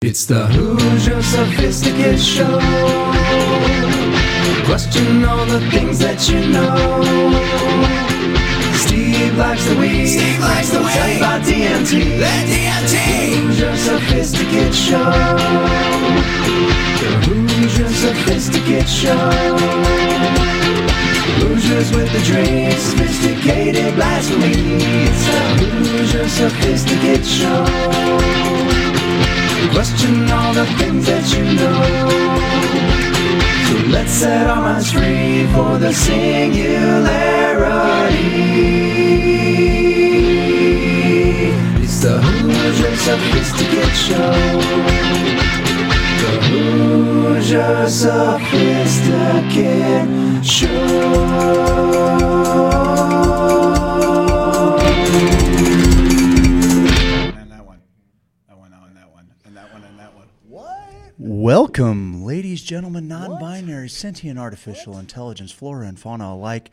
It's the Hoosier Sophisticate Show. Question all the things that you know. Steve likes the weed. Steve likes the We'll Tell you weed. about DMT. The DMT. Hoosier Sophisticate Show. The Hoosier Sophisticate Show. Hoosiers with the dream, sophisticated blasphemy. It's the Hoosier Sophisticate Show. Question all the things that you know. So let's set our minds free for the singularity. It's the Hoosier Sophisticate Show. The Hoosier Sophisticate Show. Welcome, ladies, gentlemen, non binary, sentient, artificial intelligence, flora and fauna alike,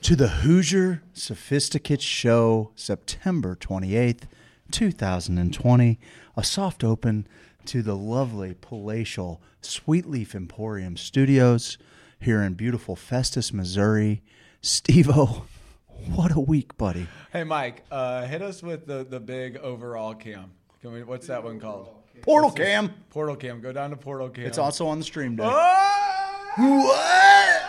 to the Hoosier Sophisticate Show, September 28th, 2020. A soft open to the lovely, palatial Sweetleaf Emporium Studios here in beautiful Festus, Missouri. Steve O, what a week, buddy. Hey, Mike, uh, hit us with the, the big overall cam. Can we? What's that one called? Portal Cam. Portal cam. Go down to portal cam. It's also on the stream deck. Ah! What?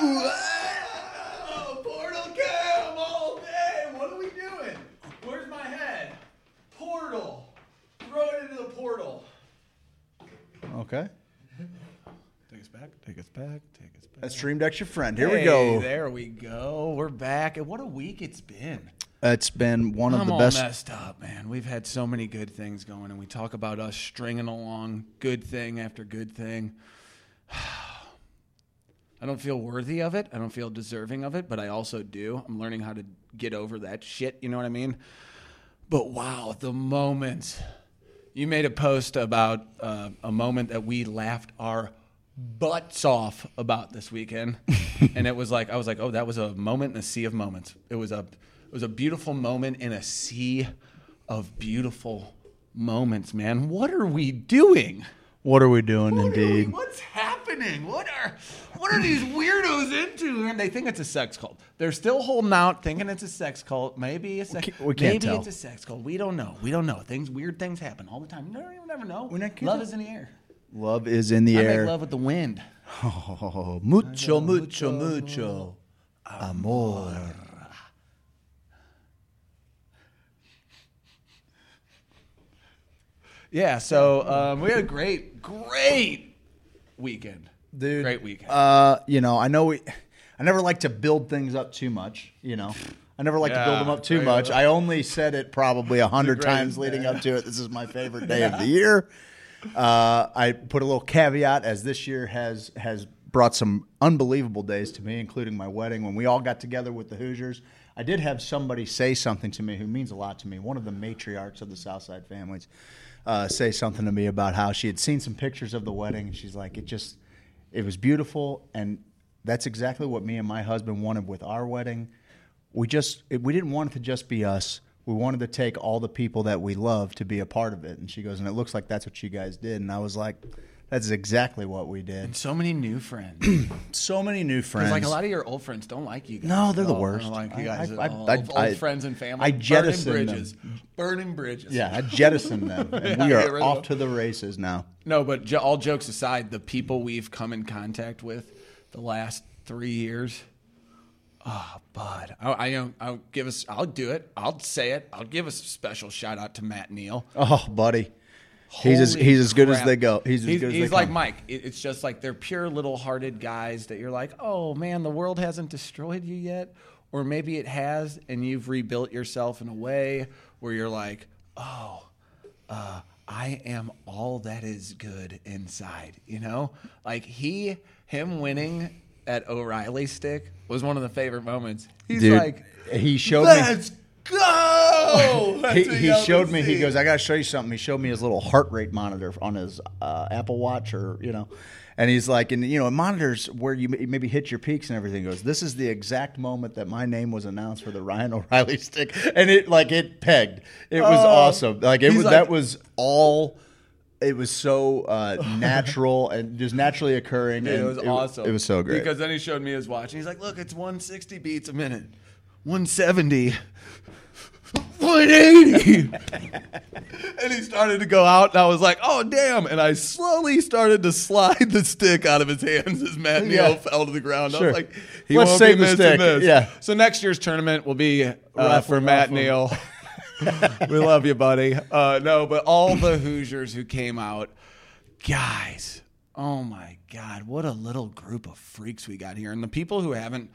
Oh, portal cam oh, all day. What are we doing? Where's my head? Portal. Throw it into the portal. Okay. Take us back. Take us back. Take us back. That stream deck's your friend. Here we go. There we go. We're back. And what a week it's been. It's been one of I'm the all best. messed up, man. We've had so many good things going, and we talk about us stringing along good thing after good thing. I don't feel worthy of it. I don't feel deserving of it, but I also do. I'm learning how to get over that shit. You know what I mean? But wow, the moment you made a post about uh, a moment that we laughed our butts off about this weekend, and it was like I was like, oh, that was a moment in a sea of moments. It was a was a beautiful moment in a sea of beautiful moments, man. What are we doing? What are we doing, What are we- indeed? what's happening? What are what are these weirdos into? And they think it's a sex cult. They're still holding out, thinking it's a sex cult. Maybe a sex. can't- we can't maybe tell. it's a sex cult. We don't know. We don't know. Things weird things happen all the time. You never, you never know. We not- love is in the air. Love is in the I air. make love with the wind. Oh, mucho, mucho, mucho amor. Yeah. So um, we had a great, great weekend. Dude, great weekend. Uh, you know, I know we. I never like to build things up too much. You know, I never like to build them up too much. well. I only said it probably a hundred times leading up to it. This is my favorite day of the year. Uh, I put a little caveat as this year has has brought some unbelievable days to me, including my wedding when we all got together with the Hoosiers. I did have somebody say something to me who means a lot to me. One of the matriarchs of the Southside families uh, say something to me about how she had seen some pictures of the wedding, and she's like, "It just, it was beautiful, and that's exactly what me and my husband wanted with our wedding. We just, it, we didn't want it to just be us." We wanted to take all the people that we love to be a part of it. And she goes, and it looks like that's what you guys did. And I was like, that's exactly what we did. and so many new friends. So many new friends. Like a lot of your old friends don't like you guys. No, they're the worst. Don't like you guys. I- at all. I- old, I- old friends and family. I burning jettisoned them. bridges. Burning bridges. yeah, I jettisoned them. And Yeah, we are off to the races now. No, but all jokes aside, the people we've come in contact with the last three years. Oh, bud, I, I, I'll give us. I'll do it. I'll say it. I'll give a special shout out to Matt Neal. Oh, buddy. He's as, he's as good as they go. He's as he's, good as he's they like come. Mike. It- it's just like they're pure little hearted guys that you're like, oh man, the world hasn't destroyed you yet, or maybe it has, and you've rebuilt yourself in a way where you're like, oh, uh, I am all that is good inside. You know, like he, him winning at O'Reilly stick was one of the favorite moments. He's Dude, like, he showed me. Go. He, he showed me. He goes, "I got to show you something." He showed me his little heart rate monitor on his uh, Apple Watch, or you know, and he's like, and you know, it monitors where you may- maybe hit your peaks and everything. He goes, "This is the exact moment that my name was announced for the Ryan O'Reilly stick," and it like it pegged. It was Oh. awesome. Like it was like- that was all. it was so uh, natural and just naturally occurring. Dude, and it was awesome. It was so great. Because then he showed me his watch. And he's like, look, it's 160 beats a minute. 170. 180. and he started to go out, and I was like, oh, damn. And I slowly started to slide the stick out of his hands as Matt Neal Yeah. fell to the ground. I Sure. was like, he Let's won't save be the missing stick. this. Yeah. So next year's tournament will be uh, Raffle, for Matt raffle. Neal. we love you, buddy. Uh, no, but all the Hoosiers who came out, guys, oh my God, what a little group of freaks we got here. And the people who haven't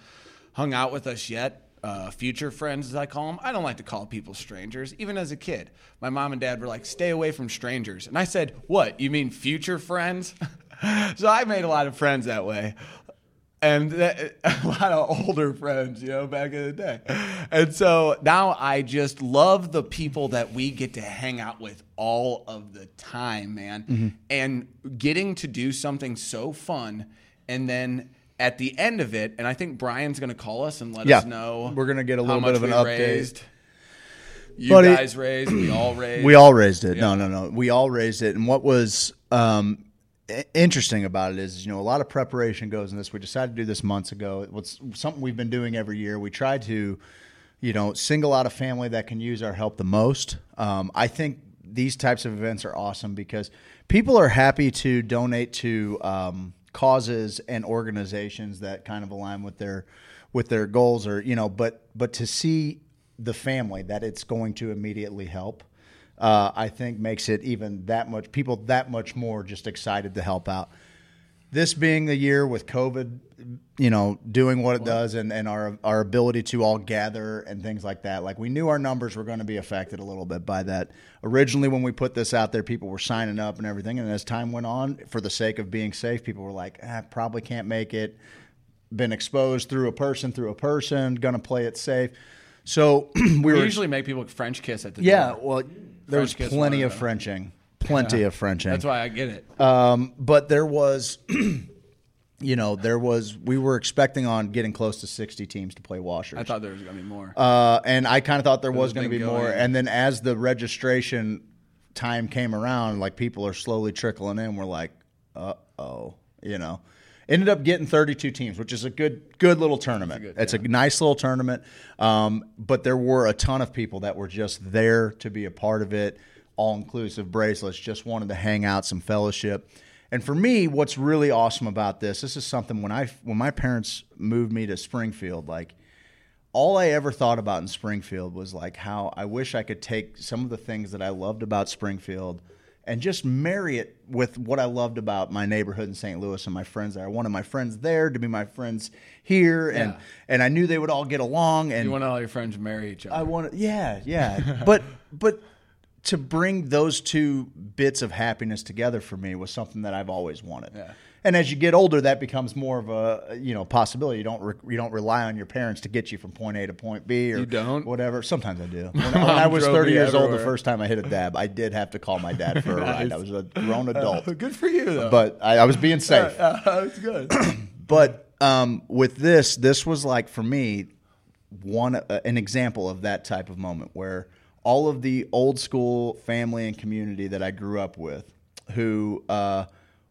hung out with us yet, uh, future friends, as I call them, I don't like to call people strangers. Even as a kid, my mom and dad were like, stay away from strangers. And I said, what? You mean future friends? so I made a lot of friends that way and that, a lot of older friends, you know, back in the day. And so now I just love the people that we get to hang out with all of the time, man. Mm-hmm. And getting to do something so fun and then at the end of it, and I think Brian's going to call us and let Yeah. us know We're gonna get a little bit of an update. Raised. You Buddy- guys raised, we all raised. We all raised it. Yeah. No, no, no. We all raised it. And what was um, interesting about it is, you know, a lot of preparation goes in this. We decided to do this months ago. It's something we've been doing every year. We try to, you know, single out a family that can use our help the most. Um, I think these types of events are awesome because people are happy to donate to um, causes and organizations that kind of align with their with their goals or you know but but to see the family that it's going to immediately help uh, I think makes it even that much people that much more just excited to help out. This being the year with COVID, you know, doing what it does and, and our our ability to all gather and things like that. Like we knew our numbers were going to be affected a little bit by that. Originally when we put this out there, people were signing up and everything. And as time went on, for the sake of being safe, people were like, ah, probably can't make it. Been exposed through a person, through a person, gonna play it safe. So we We were usually make people French kiss at the yeah, door. well, there's plenty of of. Frenching, plenty of Frenching. That's why I get it. Um, but there was, you know, there was. We were expecting on getting close to sixty teams to play washers. I thought there was going to be more. uh, and I kind of thought there was it's going to be more. And then as the registration time came around, like people are slowly trickling in. We're like, uh oh, you know. Ended up getting 32 teams, which is a good, good little tournament. It's a, nice little tournament. Um, but there were a ton of people that were just there to be a part of it, all inclusive bracelets, just wanted to hang out, some fellowship. And for me, what's really awesome about this, this is something when I when my parents moved me to Springfield, like all I ever thought about in Springfield was like how I wish I could take some of the things that I loved about Springfield and just marry it with what I loved about my neighborhood in St. Louis and my friends there. I wanted my friends there to be my friends here, and Yeah. and I knew they would all get along. And you want all your friends to marry each other. I wanted, yeah, yeah. but but to bring those two bits of happiness together for me was something that I've always wanted. Yeah. And as you get older, that becomes more of a you know possibility. You don't re- you don't rely on your parents to get you from point A to point B or You don't? whatever. Sometimes I do. When, when I was thirty years old, the first time I hit a dab, I did have to call my dad for a ride. I was a grown adult, Good for you, though. but I, I was being safe. that's good. But um, with this, this was like for me one uh, an example of that type of moment where all of the old school family and community that I grew up with, who uh,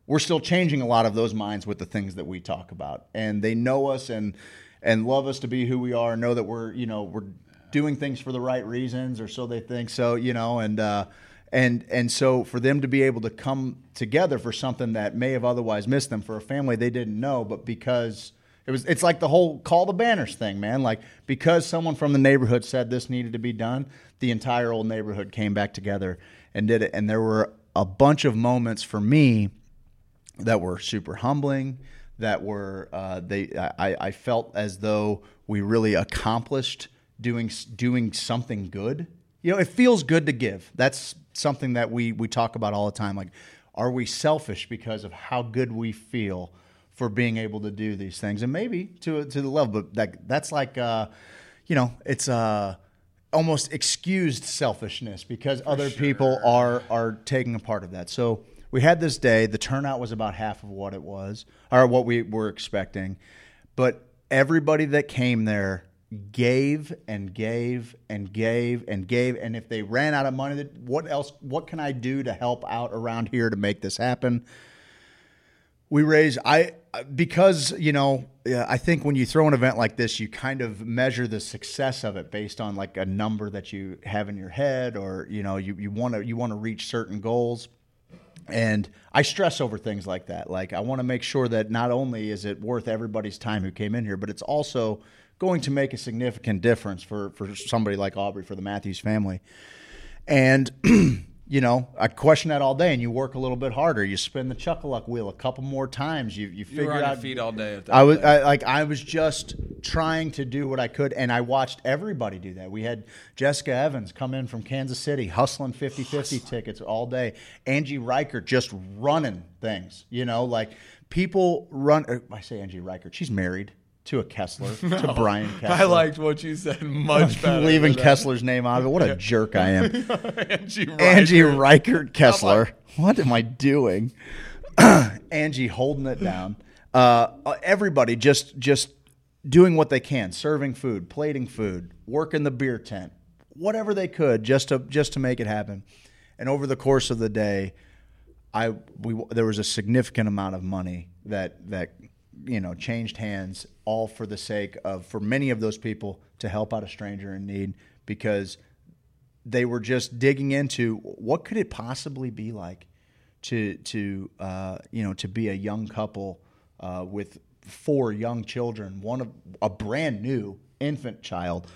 we're still changing a lot of those minds with the things that we talk about, and they know us and and love us to be who we are, know that we're you know we're doing things for the right reasons, or so they think. So you know, and uh, and and so for them to be able to come together for something that may have otherwise missed them for a family they didn't know, but because it was it's like the whole call the banners thing, man. Like because someone from the neighborhood said this needed to be done, the entire old neighborhood came back together and did it. And there were a bunch of moments for me that were super humbling. That were uh, they I, I felt as though we really accomplished doing doing something good. You know, it feels good to give. That's something that we we talk about all the time. Like, are we selfish because of how good we feel for being able to do these things? And maybe to to the level, but that that's like, uh, you know, it's uh, almost excused selfishness because other people are are taking a part of that. So we had this day. The turnout was about half of what it was, or what we were expecting, but everybody that came there gave and gave and gave and gave and if they ran out of money what else what can I do to help out around here to make this happen? We raise I because you know I think when you throw an event like this, you kind of measure the success of it based on like a number that you have in your head, or you know you you want to you want to reach certain goals. And I stress over things like that. Like I want to make sure that not only is it worth everybody's time who came in here, but it's also going to make a significant difference for for somebody like Aubrey for the Matthews family. And you know, I question that all day, and you work a little bit harder. You spin the chuck-a-luck wheel a couple more times. You you You figure were on out your feet all day. I was. I, like I was just trying to do what I could, and I watched everybody do that. We had Jessica Evans come in from Kansas City, hustling 50-50 tickets all day. Angie Reichert just running things. You know, like people run. er, I say Angie Reichert. She's married to a Kessler, to Brian Kessler. I liked what you said much better. leaving Kessler's name out of it. What a jerk I am. Angie Reichert. Angie Reichert Kessler. What am I doing? Angie holding it down. Uh, everybody just just doing what they can, serving food, plating food, working the beer tent, whatever they could just to just to make it happen. And over the course of the day, I we there was a significant amount of money that that you know changed hands all for the sake of for many of those people to help out a stranger in need because they were just digging into what could it possibly be like to to uh, you know to be a young couple uh, with four young children, one of a brand new infant child,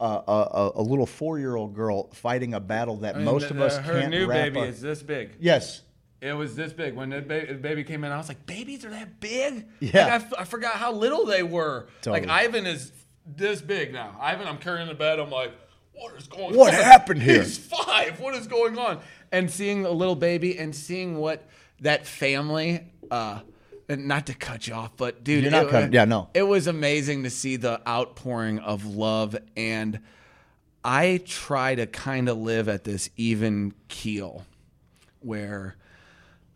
uh, a, a, a little four year old girl fighting a battle that I mean, most the- of us her can't new wrap baby our- is this big. yes. It was this big when the ba- the baby came in. I was like, babies are that big? Yeah. Like, I, f- I forgot how little they were. Totally. Like Ivan is this big now. Ivan, I'm carrying the bed. I'm like, what is going What on? happened here? He's five. What is going on? And seeing a little baby and seeing what that family. uh and not to cut you off, but dude, You're not it, cutting- yeah, no. It was amazing to see the outpouring of love and I try to kind of live at this even keel where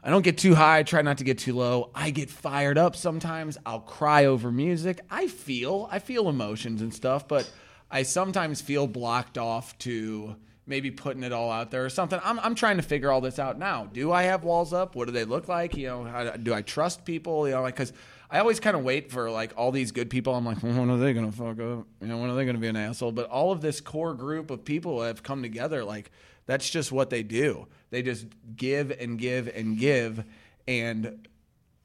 I don't get too high, I try not to get too low. I get fired up sometimes. I'll cry over music. I feel, I feel emotions and stuff, but I sometimes feel blocked off to maybe putting it all out there or something. I'm, I'm trying to figure all this out now. Do I have walls up? What do they look like? You know, how, do I trust people? You know, like, cause I always kind of wait for like all these good people. I'm like, well, when are they going to fuck up? You know, when are they going to be an asshole? But all of this core group of people have come together. Like, that's just what they do. They just give and give and give and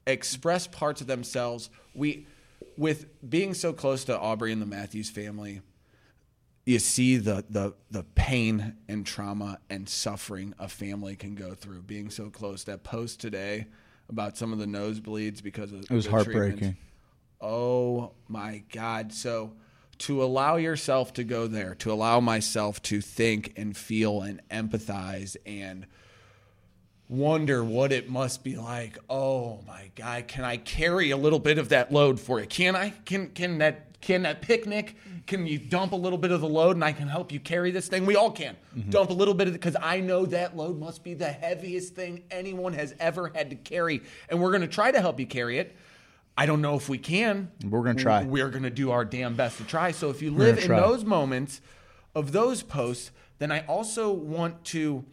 express parts of themselves. We, with being so close to Aubrey and the Matthews family, you see the the the pain and trauma and suffering a family can go through. Being so close. That post today about some of the nosebleeds because of It was the heartbreaking. treatments. Oh my God. So to allow yourself to go there, to allow myself to think and feel and empathize and wonder what it must be like. Oh my God, can I carry a little bit of that load for you? Can I? Can can that can that picnic? Can you dump a little bit of the load and I can help you carry this thing? We all can. Mm-hmm. Dump a little bit of it because I know that load must be the heaviest thing anyone has ever had to carry. And we're gonna try to help you carry it. I don't know if we can. We're gonna try. We're going to do our damn best to try. So if you live in try. those moments of those posts, then I also want to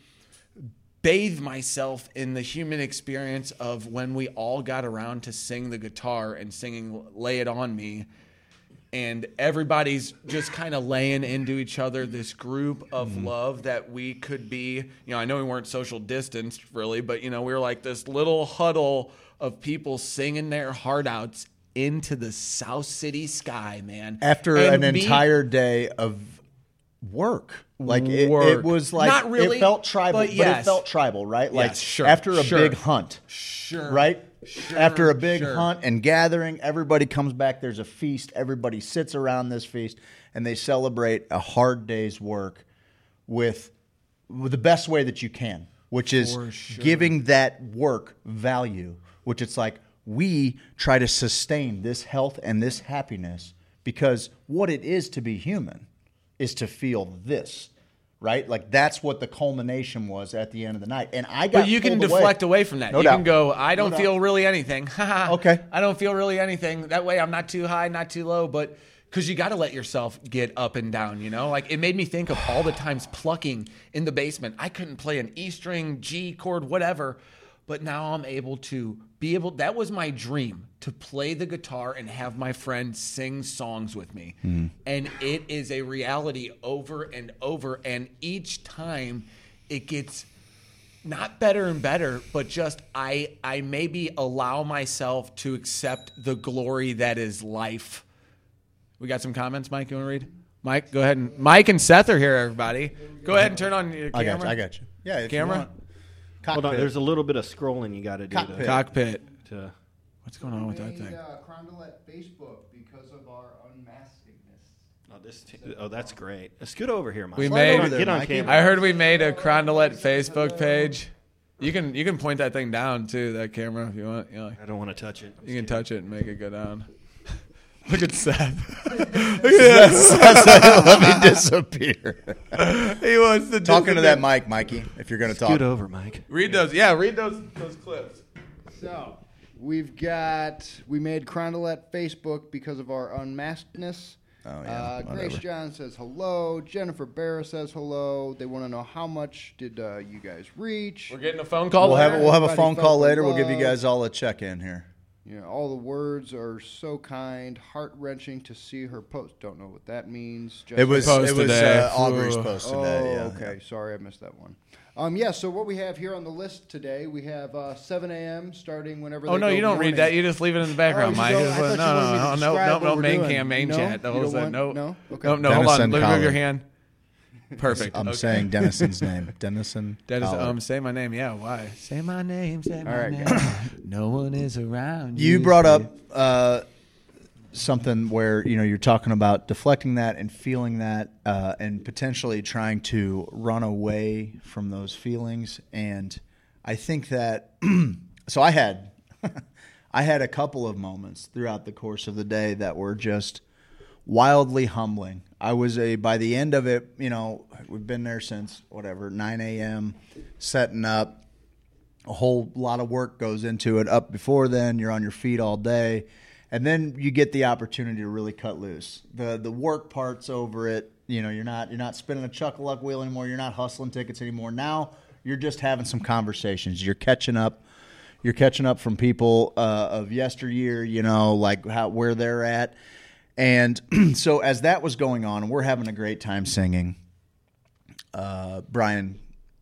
bathe myself in the human experience of when we all got around to sing the guitar and singing Lay It On Me. And everybody's just kind of laying into each other this group of Mm-hmm. love that we could be. You know, I know we weren't social distanced really, but you know, we were like this little huddle of people singing their heart outs into the South City sky, man. After And an me- entire day of work. Like it, it was like Not really, it felt tribal, but but, it felt tribal, right? Like Yes, sure, after a sure. big hunt, Sure. right? Sure, after a big hunt and gathering, everybody comes back. There's a feast. Everybody sits around this feast and they celebrate a hard day's work with, with the best way that you can, which is giving that work value. Which it's like we try to sustain this health and this happiness because what it is to be human is to feel this. Right, like that's what the culmination was at the end of the night, and I got. But you can pulled away. deflect away, from that. No you doubt. can go, I don't doubt. feel really anything. Okay. I don't feel really anything. That way I'm not too high, not too low. But because you got to let yourself get up and down, you know? Like it made me think of all the times plucking in the basement. I couldn't play an E string, G chord, whatever, but now I'm able to be able, that was my dream to play the guitar and have my friend sing songs with me. Mm-hmm. And it is a reality over and over. And each time it gets, not better and better, but just I I maybe allow myself to accept the glory that is life. We got some comments, Mike. You want to read? Mike, go ahead and Mike and Seth are here. Everybody, go ahead and turn on your I camera. got you. I got you. Yeah, Camera? Want. Hold on, there's a little bit of scrolling you got to do Cockpit. to, Cockpit. to. What's going on with that thing? uh, Carondelet Facebook because of our unmaskedness. Oh, this. T- oh, that's great. Scoot over here, Mike. We made- on- Get on Mikey. camera. I heard we made a Carondelet Facebook page. You can you can point that thing down too. That camera if you want. You, know, I don't want to touch it. you can touch it and make it go down. Look at Seth. Look at that. Let me disappear. He wants to Talking to that mic, Mikey, if you're going to talk. Scoot over, Mike. Read those. Yeah, read those those clips. So we've got we made Carondelet Facebook because of our unmaskedness. Oh, yeah, Uh, Grace whatever. John says hello. Jennifer Barra says hello. They want to know how much did uh, you guys reach? We're getting a phone call. We'll have later? we'll have a Everybody phone felt call the later. We'll give you love. guys all a check in here. You know, all the words are so kind, heart wrenching to see her post. Don't know what that means. Just It was Post it was uh, Aubrey's Ooh. post Oh, today. yeah. okay. Sorry, I missed that one. Um, yeah. So what we have here on the list today, we have uh, 7 a.m. starting whenever. Oh they no, go you don't morning. read that. You just leave it in the background, Oh, Mike. don't? Just I let- thought you no, wanted me no, to no, no, describe no, what no, we're main doing. cam, main No? chat. You Hold don't that. want- No, no? Okay. no, no. Hold on. Dennison Let me move your Collard. hand. Perfect. I'm Okay. saying Dennison's name. Dennison. Dennis, Collard. um, say my name. Yeah, why? Say my name. Say my right, name. guys. no one is around. you brought up uh, something where you know you're talking about deflecting that and feeling that uh, and potentially trying to run away from those feelings and i think that so i had i had a couple of moments throughout the course of the day that were just wildly humbling i was a by the end of it you know we've been there since whatever 9 a.m setting up. A whole lot of work goes into it. Up before then you're on your feet all day. And then you get the opportunity to really cut loose. The the work parts over it. You know you're not you're not spinning a chuck luck wheel anymore. You're not hustling tickets anymore. Now you're just having some conversations. You're catching up you're catching up from people uh, of yesteryear you know like how where they're at and so as that was going on we're having a great time singing uh, brian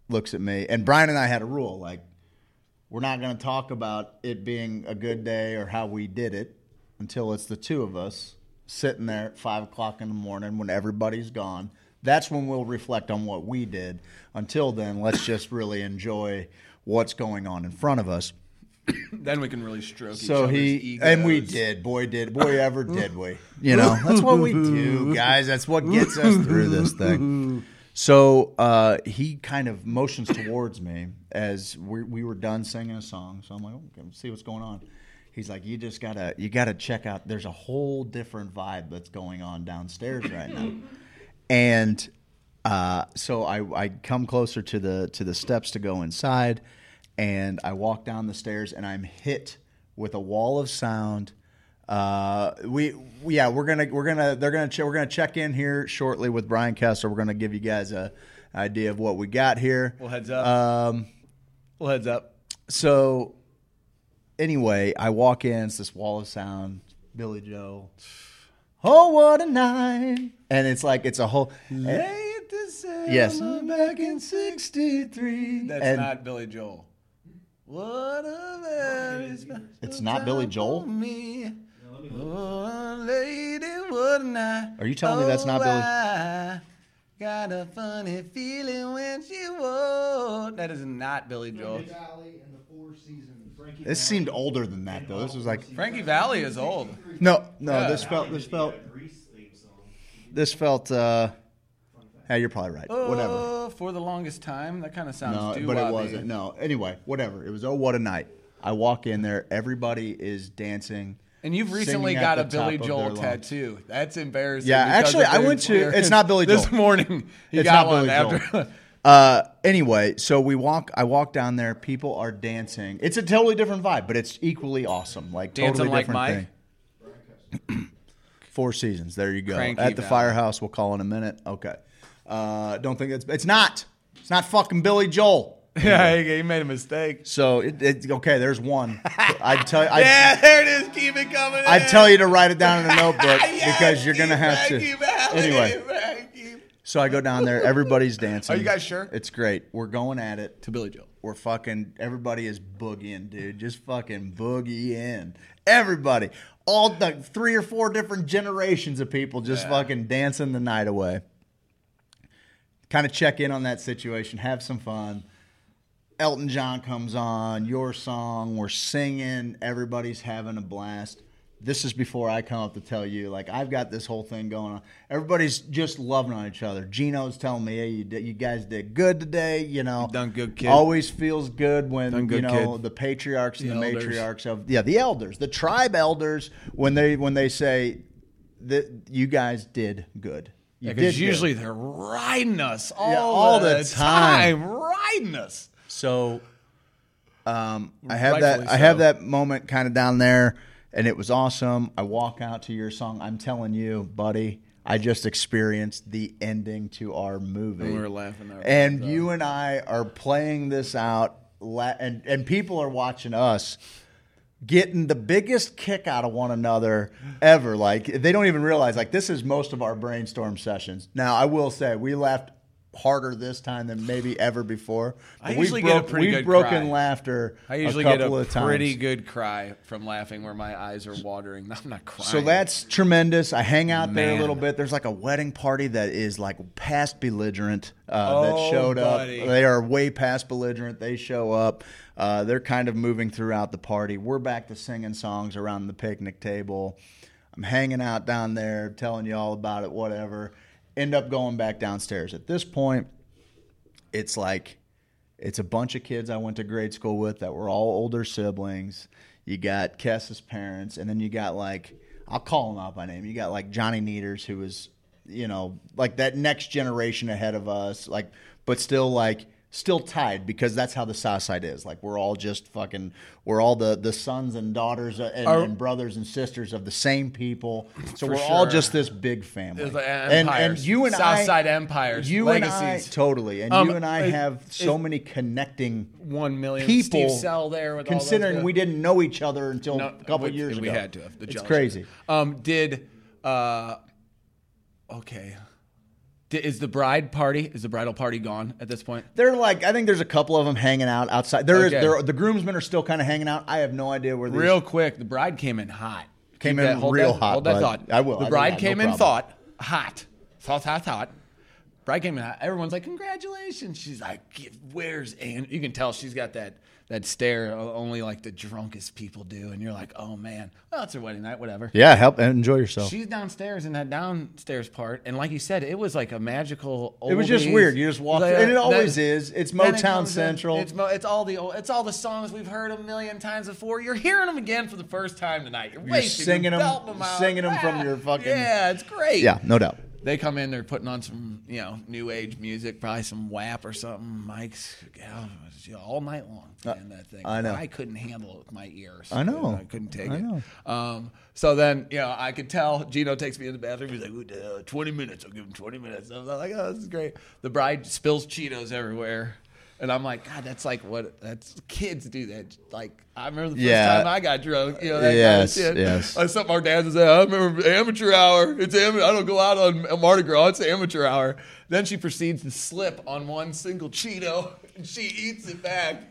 looks at me and brian and i had a rule like we're not going to talk about it being a good day or how we did it until it's the two of us sitting there at five o'clock in the morning when everybody's gone. That's when we'll reflect on what we did. Until then, let's just really enjoy what's going on in front of us. Then we can really stroke each So other's he egos. and we did, boy, did boy ever did we? You know, that's what we do, guys. That's what gets us through this thing. So uh, he kind of motions towards me as we, we were done singing a song. So I'm like, okay, let's see what's going on. He's like, you just gotta you gotta check out. There's a whole different vibe that's going on downstairs right now, and uh, so I, I come closer to the to the steps to go inside, and I walk down the stairs, and I'm hit with a wall of sound. Uh, we, yeah we're gonna we're gonna they're gonna che- we're gonna check in here shortly with Brian Kessler. We're gonna give you guys a idea of what we got here. Well, heads up. Um, well, heads up. so anyway, I walk in. It's this wall of sound. Billy Joel. Oh, what a night! And it's like it's a whole. Late December Yes. back in '63. That's And- not Billy Joel. What a very It's not Billy Joel? me. Oh, lady, what a night. Are you telling me that's not Billy- I got a funny feeling when she walked. That is not Billy Joel. Valli and the Four Seasons. This seemed older than that though. This was like Frankie Valli is old. no, no. Yeah. This felt this felt this felt. uh Yeah, you're probably right. Whatever. Oh, for the longest time. That kind of sounds No, but it wasn't. No. Anyway, whatever. It was oh what a night. I walk in there. Everybody is dancing. And you've recently got a Billy Joel tattoo. That's embarrassing. Yeah, actually, I went to- it's not Billy Joel. This morning, he It's got not one Billy after. Uh, anyway, so we walk. I walk down there. People are dancing. It's a totally different vibe, but it's equally awesome. Like Dancing totally like different Mike? thing. Four Seasons. There you go. Cranky At the firehouse. We'll call in a minute. Okay. Uh, don't think it's. It's not. It's not fucking Billy Joel. yeah, he, he made a mistake. So it, it, okay. There's one. I'd tell you. I'd, Yeah, there it is. Keep it coming. I'd in. tell you to write it down in a notebook Yes, because you're gonna have to. keep it, Anyway, so I go down there. Everybody's dancing. Are you guys sure? It's great. We're going at it. to Billy Joel. We're fucking. Everybody is boogieing, dude. Just fucking boogieing. Everybody, all the three or four different generations of people, just fucking dancing the night away. Kind of check in on that situation, have some fun. Elton John comes on, your song, we're singing, everybody's having a blast. This is before I come up to tell you, like I've got this whole thing going on. Everybody's just loving on each other. Gino's telling me, "Hey, you, did, you guys did good today." You know, done good, kid. Always feels good when good, you know kid. the patriarchs and The the, matriarchs of yeah the elders, the tribe elders when they when they say that you guys did good. You Because good. usually they're riding us all, Yeah, all the, the time. time, riding us. So um, I have that I have that moment kind of down there, and it was awesome. I walk out to your song. I'm telling you, buddy, I just experienced the ending to our movie. And we were laughing And you and I are playing this out, la- and and people are watching us. Getting the biggest kick out of one another ever. Like, they don't even realize, like, this is most of our brainstorm sessions. Now, I will say, we laughed harder this time than maybe ever before. I usually we've get a pretty we've good broken cry. laughter. I usually a get a of times. pretty good cry from laughing where my eyes are watering. I'm not crying. So that's tremendous. I hang out there a little bit. There's like a wedding party that is like past belligerent uh, Oh, that showed buddy. up. They are way past belligerent. They show up. Uh, they're kind of moving throughout the party. We're back to singing songs around the picnic table. I'm hanging out down there, telling you all about it, whatever. End up going back downstairs. At this point, it's like it's a bunch of kids I went to grade school with that were all older siblings. You got Kessa's parents, and then you got like I'll call them out by name. You got like Johnny Neaters, who was you know like that next generation ahead of us, like but still like still tied because that's how the South Side is. Like we're all just fucking we're all the the sons and daughters and, Are- and brothers and sisters of the same people. So we're all just this big family. Like and and you and I Southside empires, you and I legacies. totally, and Um, you and I it- have so it- many connecting one million people. Steve Sell there with considering we didn't know each other until No, a couple we- years we ago. had to have the it's crazy. Um, did uh, okay. Is the bride party? Is the bridal party gone at this point? They're like, I think there's a couple of them hanging out outside. There is, Okay. there, the groomsmen are still kind of hanging out. I have no idea where these. Real quick, the bride came in hot. Came Keep in that- real that, hot, Hold that thought. I will. The I- bride yeah, no came in thought hot, thought hot, hot. Bride came in hot. Everyone's like, congratulations. She's like, where's Ann? You can tell she's got that that stare only like the drunkest people do, and you're like, oh man, well it's her wedding night, whatever. Yeah, help and enjoy yourself. She's downstairs in that downstairs part, and like you said, it was like a magical. it was just weird. You just walk, Like, and it uh, always then- is. It's then it Motown in, Central. It's, mo- it's all the old, it's all the songs we've heard a million times before. You're hearing them again for the first time tonight. You're, wasting, singing you're 'em- belting 'em out. singing 'em from your fucking- Yeah, it's great. yeah, no doubt. They come in, they're putting on some, you know, new age music, probably some WAP or something. Mike's yeah, you know, all night long playing that thing. Uh, I know. I couldn't handle it with my ears. I know. I couldn't take I it. know. Um, so then, you know, I could tell Gino takes me in the bathroom. He's like, "Ooh, uh, 20 minutes. I'll give him 20 minutes. I was like, oh, this is great. The bride spills Cheetos everywhere. And I'm like, God, that's like what that's kids do that. Like I remember the first Yeah. time I got drunk. You know, that Yes, kind of shit. yes. Something our dads would say. I remember amateur hour. It's am- I don't go out on a Mardi Gras. It's amateur hour. Then she proceeds to slip on one single Cheeto, and she eats it back.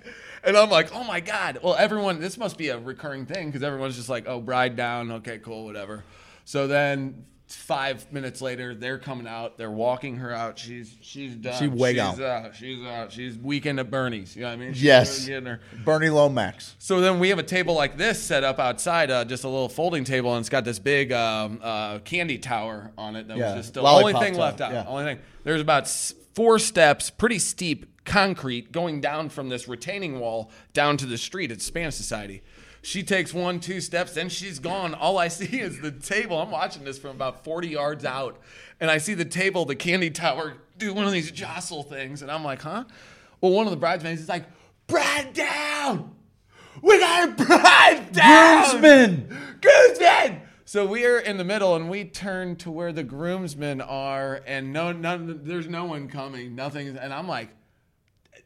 And I'm like, oh my god. Well, everyone, this must be a recurring thing because everyone's just like, oh, bride down. Okay, cool, whatever. So then. Five minutes later, they're coming out. They're walking her out. She's she's done. She way she's out. out. She's out. She's weekend at Bernie's. You know what I mean? She's Yes. getting her. Bernie Lomax. So then we have a table like this set up outside, uh, just a little folding table, and it's got this big um, uh, candy tower on it. That Yeah, was just still the only thing tower, left out. yeah. Only thing. There's about four steps, pretty steep concrete, going down from this retaining wall down to the street at Spanish Society. She takes one, two steps, then she's gone. All I see is the table. I'm watching this from about 40 yards out, and I see the table, the candy tower, do one of these jostle things, and I'm like, huh? Well, one of the bridesmaids is like, "Bride down! We got a bride down! Groomsmen! Groomsmen! So we're in the middle, and we turn to where the groomsmen are, and no, none, there's no one coming, nothing, and I'm like,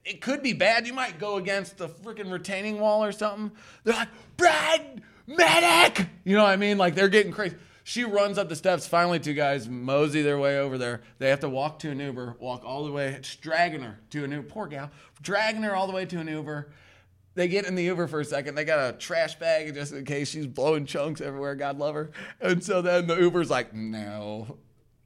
it could be bad. You might go against the freaking retaining wall or something. They're like, Brad, medic! You know what I mean? Like they're getting crazy. She runs up the steps. Finally, two guys mosey their way over there. They have to walk to an Uber, walk all the way. Dragging her to an Uber. Poor gal. Dragging her all the way to an Uber. They get in the Uber for a second. They got a trash bag just in case she's blowing chunks everywhere. God love her. And so then the Uber's like, no.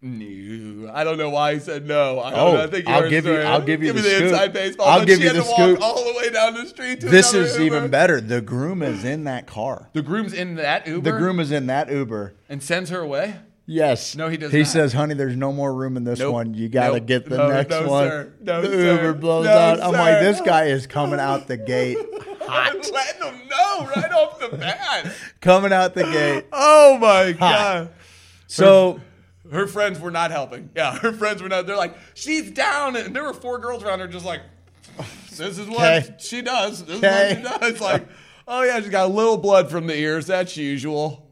No, I don't know why he said no. I, don't Oh, know. I think you I'll give you-. I'll give you me the the scoop. inside baseball. I'll give she you had the to walk scoop. all the way down the street. To This is Uber. even better. The groom is in that car. The groom's in that Uber. The groom is in that Uber. and sends her away. Yes. No, he does He not. says, "Honey, there's no more room in this Nope. one. You got to Nope. get the No, next no, one." sir. No, the sir. Uber blows No, out. I'm like, this guy is coming out the gate, I'm letting them know right off the bat. coming out the gate. Oh my god. So Her friends were not helping. Yeah, her friends were not. They're like, she's down, and there were four girls around her, just like, this is what Okay. she does. This Okay. is what she does. It's like, oh yeah, she's got a little blood from the ears. That's usual.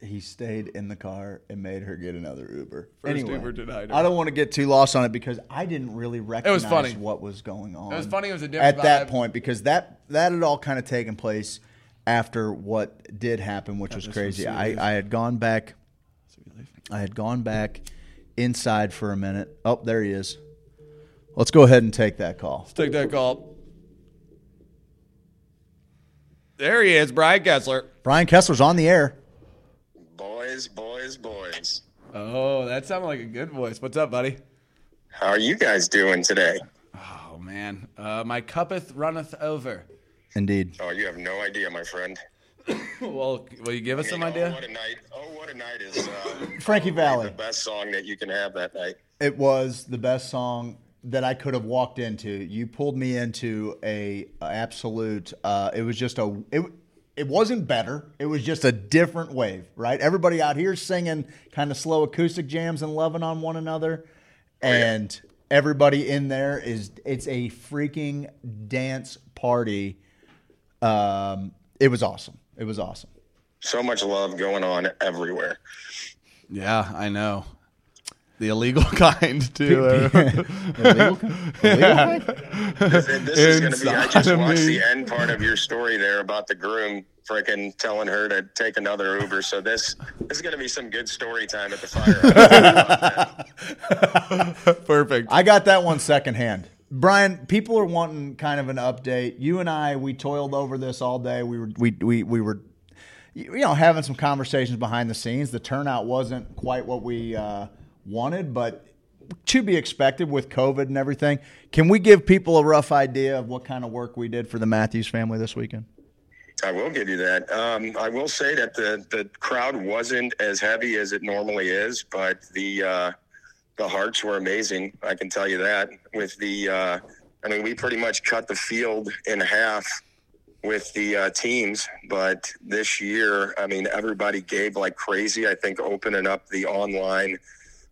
he stayed in the car and made her get another Uber. First anyway, Uber denied her. I don't want to get too lost on it because I didn't really recognize funny. what was going on. It was funny. It was a different at that point because that that had all kind of taken place after what did happen, which was crazy. I. I had gone back. I had gone back inside for a minute. Oh, there he is. Let's go ahead and take that call. Let's take that call. There he is, Brian Kessler. Brian Kessler's on the air. Boys, boys, boys. Oh, that sounded like a good voice. What's up, buddy? How are you guys doing today? Oh man, uh, my cuppeth runneth over. Indeed. Oh, you have no idea, my friend. Well, will you give us some Oh, idea? what a night! Oh, what a night is uh, Frankie Valli. the best song that you can have that night. It was the best song that I could have walked into. You pulled me into a, a absolute. Uh, it was just a. It, it wasn't better. It was just a different wave, right? Everybody out here singing kind of slow acoustic jams and loving on one another, and everybody in there is. It's a freaking dance party. Um, it was awesome. It was awesome. So much love going on everywhere. Yeah, I know. The illegal kind too. Illegal? Illegal? This, this is going to be. I just watched me. the end part of your story there about the groom frickin' telling her to take another Uber. So this this is going to be some good story time at the fire. Perfect. I got that one secondhand. Brian, people are wanting kind of an update. You and I, we toiled over this all day. We were we we, we were you know having some conversations behind the scenes. The turnout wasn't quite what we uh, wanted, but to be expected with COVID and everything. Can we give people a rough idea of what kind of work we did for the Matthews family this weekend? I will give you that. Um, I will say that the, the crowd wasn't as heavy as it normally is, but the uh, the hearts were amazing. I can tell you that. With the, uh, I mean, we pretty much cut the field in half with the uh, teams, but this year, I mean, everybody gave like crazy. I think opening up the online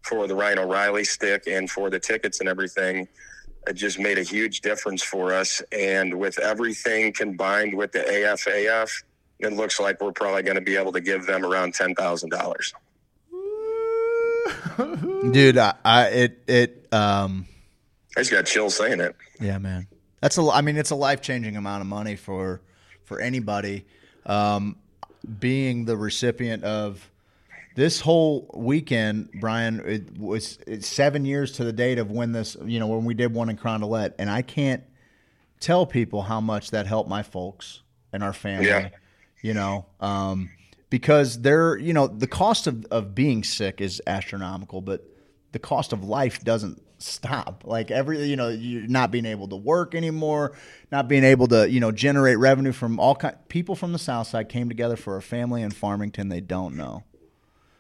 for the Ryan O'Reilly stick and for the tickets and everything it just made a huge difference for us. And with everything combined with the AFAF, it looks like we're probably going to be able to give them around ten thousand dollars. Dude, I, I it it um I just got chills saying it. Yeah, man. That's a. I mean, it's a life changing amount of money for for anybody. Um, being the recipient of this whole weekend, Brian, it was it's seven years to the date of when this, you know, when we did one in Carondelet, and I can't tell people how much that helped my folks and our family. Yeah. You know, um, because they're, you know, the cost of, of being sick is astronomical, but the cost of life doesn't stop. Like every, you know, you're not being able to work anymore, not being able to, you know, generate revenue from all kind. People from the South Side came together for a family in Farmington they don't know.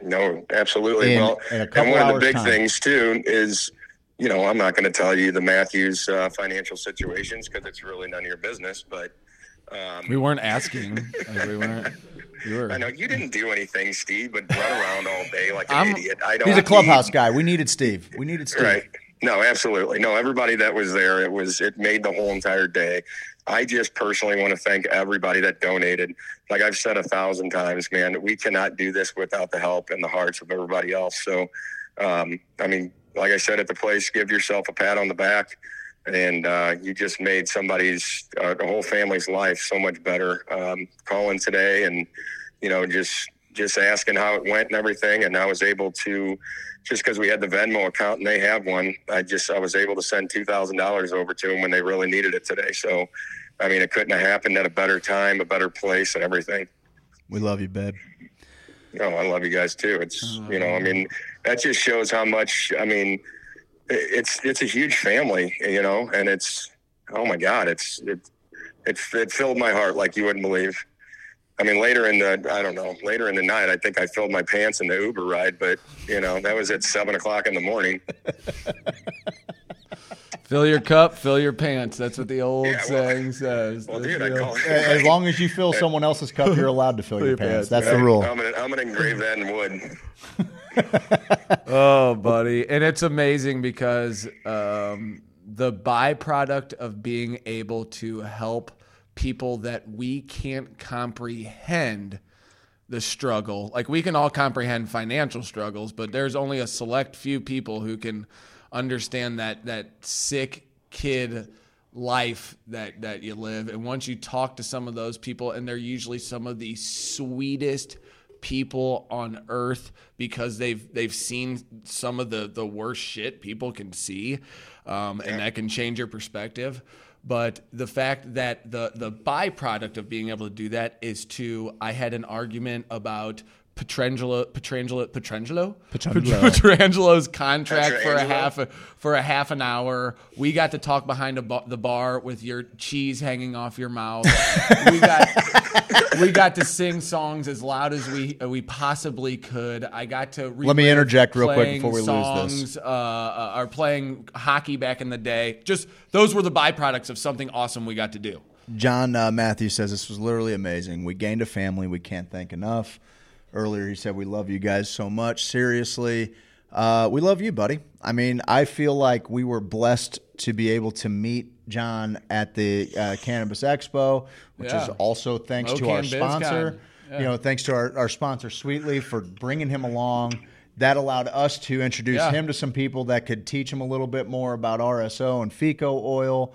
No, absolutely. In- well, in a and one of the big time. things too is, you know, I'm not going to tell you the Matthews uh, financial situations because it's really none of your business. But um, We weren't asking. Like, we weren't. Were. I know you didn't do anything, Steve, but run around all day like an I'm- idiot. I don't. He's a clubhouse need- guy. We needed Steve. We needed Steve. Right. No, absolutely. No, everybody that was there, it was it made the whole entire day. I just personally want to thank everybody that donated. Like I've said a thousand times, man, we cannot do this without the help and the hearts of everybody else. So, um, I mean, like I said at the place, give yourself a pat on the back, and uh, you just made somebody's, uh, the whole family's life so much better. Um, calling today and you know just just asking how it went and everything, and I was able to just because we had the Venmo account and they have one, I just I was able to send two thousand dollars over to them when they really needed it today. So, I mean, it couldn't have happened at a better time, a better place, and everything. We love you, babe. Oh, I love you guys too. It's you know, I mean, that just shows how much. I mean, it's it's a huge family, you know, and it's oh my god, it's it it, it filled my heart like you wouldn't believe. I mean, later in the I don't know, later in the night, I think I filled my pants in the Uber ride, but you know, that was at seven o'clock in the morning. Fill your cup, fill your pants. That's what the old Yeah, well- saying says. Well, dude, I call As long as you fill someone else's cup, you're allowed to fill your your pants. pants, That's the rule. I'm gonna I'm gonna engrave that in wood. Oh, buddy. And it's amazing because um, the byproduct of being able to help people that we can't comprehend the struggle. Like we can all comprehend financial struggles, but there's only a select few people who can understand that that sick kid life that that you live. And once you talk to some of those people and they're usually some of the sweetest people on earth because they've they've seen some of the the worst shit people can see um, and that can change your perspective but the fact that the the byproduct of being able to do that is to I had an argument about Pietrangelo, Pietrangelo, Pietrangelo, Pietrangelo. Pietrangelo's contract for a half a, for a half an hour. We got to talk behind a ba- the bar with your cheese hanging off your mouth. we got we got to sing songs as loud as we uh, we possibly could. I got to Let me interject real quick before we lose this. songs, Uh, uh, or playing hockey back in the day. Just those were the byproducts of something awesome we got to do. John uh, Matthews says this was literally amazing. We gained a family we can't thank enough. Earlier, he said, We love you guys so much. Seriously, uh, we love you, buddy. I mean, I feel like we were blessed to be able to meet John at the uh, Cannabis Expo, which is also thanks to our sponsor. Yeah. You know, thanks to our, our sponsor, Sweetly, for bringing him along. That allowed us to introduce Yeah. him to some people that could teach him a little bit more about RSO and FECO oil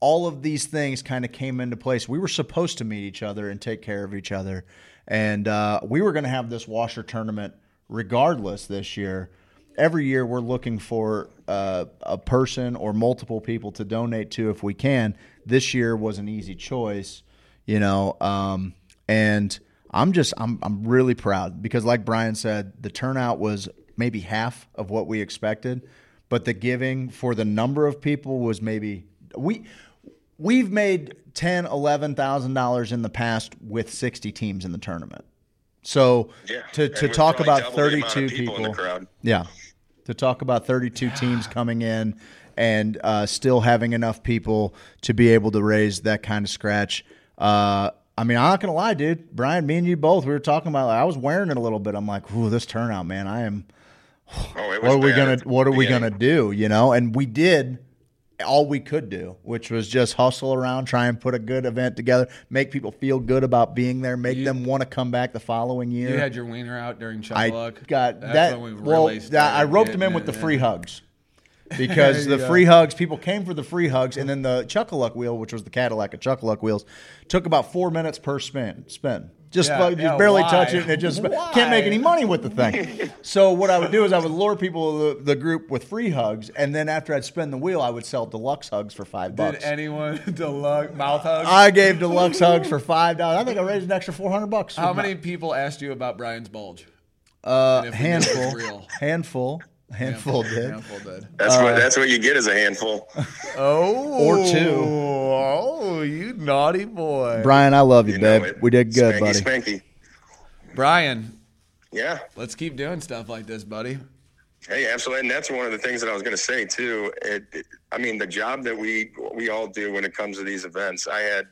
all of these things kind of came into place. We were supposed to meet each other and take care of each other, and uh, we were going to have this washer tournament regardless this year. Every year, we're looking for uh, a person or multiple people to donate to if we can. This year was an easy choice, you know, um, and I'm just I'm I'm really proud because, like Brian said, the turnout was maybe half of what we expected, but the giving for the number of people was maybe we we've made ten, eleven thousand dollars in the past with sixty teams in the tournament. So Yeah. to, to talk about double the amount of thirty two people people, yeah, to talk about thirty two teams coming in and uh, still having enough people to be able to raise that kind of scratch. Uh, I mean, I'm not gonna lie, dude. Brian, me and you both, we were talking about. I was wearing it a little bit. I'm like, ooh, this turnout, man. I am Oh, it was what are we gonna at what are we gonna do you know and we did all we could do which was just hustle around try and put a good event together make people feel good about being there make You- them want to come back the following year. You had your wiener out during i Chuck got That's that we well that, i roped them in with it, the free hugs. Because the free hugs people came for the free hugs and then the chuckaluck wheel which was the cadillac of chuckaluck wheels took about four minutes per spin spin just, Yeah, fu- just yeah, barely why? touch it and it just can't make any money with the thing so what i would do is i would lure people the, the group with free hugs and then after i'd spin the wheel i would sell deluxe hugs for five bucks. Did anyone deluxe mouth hugs? i gave deluxe hugs for five dollars i think i raised an extra 400 bucks How for my- many people asked you about Brian's bulge? uh, And if we knew it was handful real? handful handful did Handful did. That's what uh, that's what you get as a handful. Oh, Or two. Oh, you naughty boy, brian i love you, You babe we did good Spanky, buddy Spanky. Brian. Yeah. Let's keep doing stuff like this, buddy. Hey, absolutely, and that's one of the things that I was going to say too. It, it- I mean, the job that we we all do when it comes to these events. I had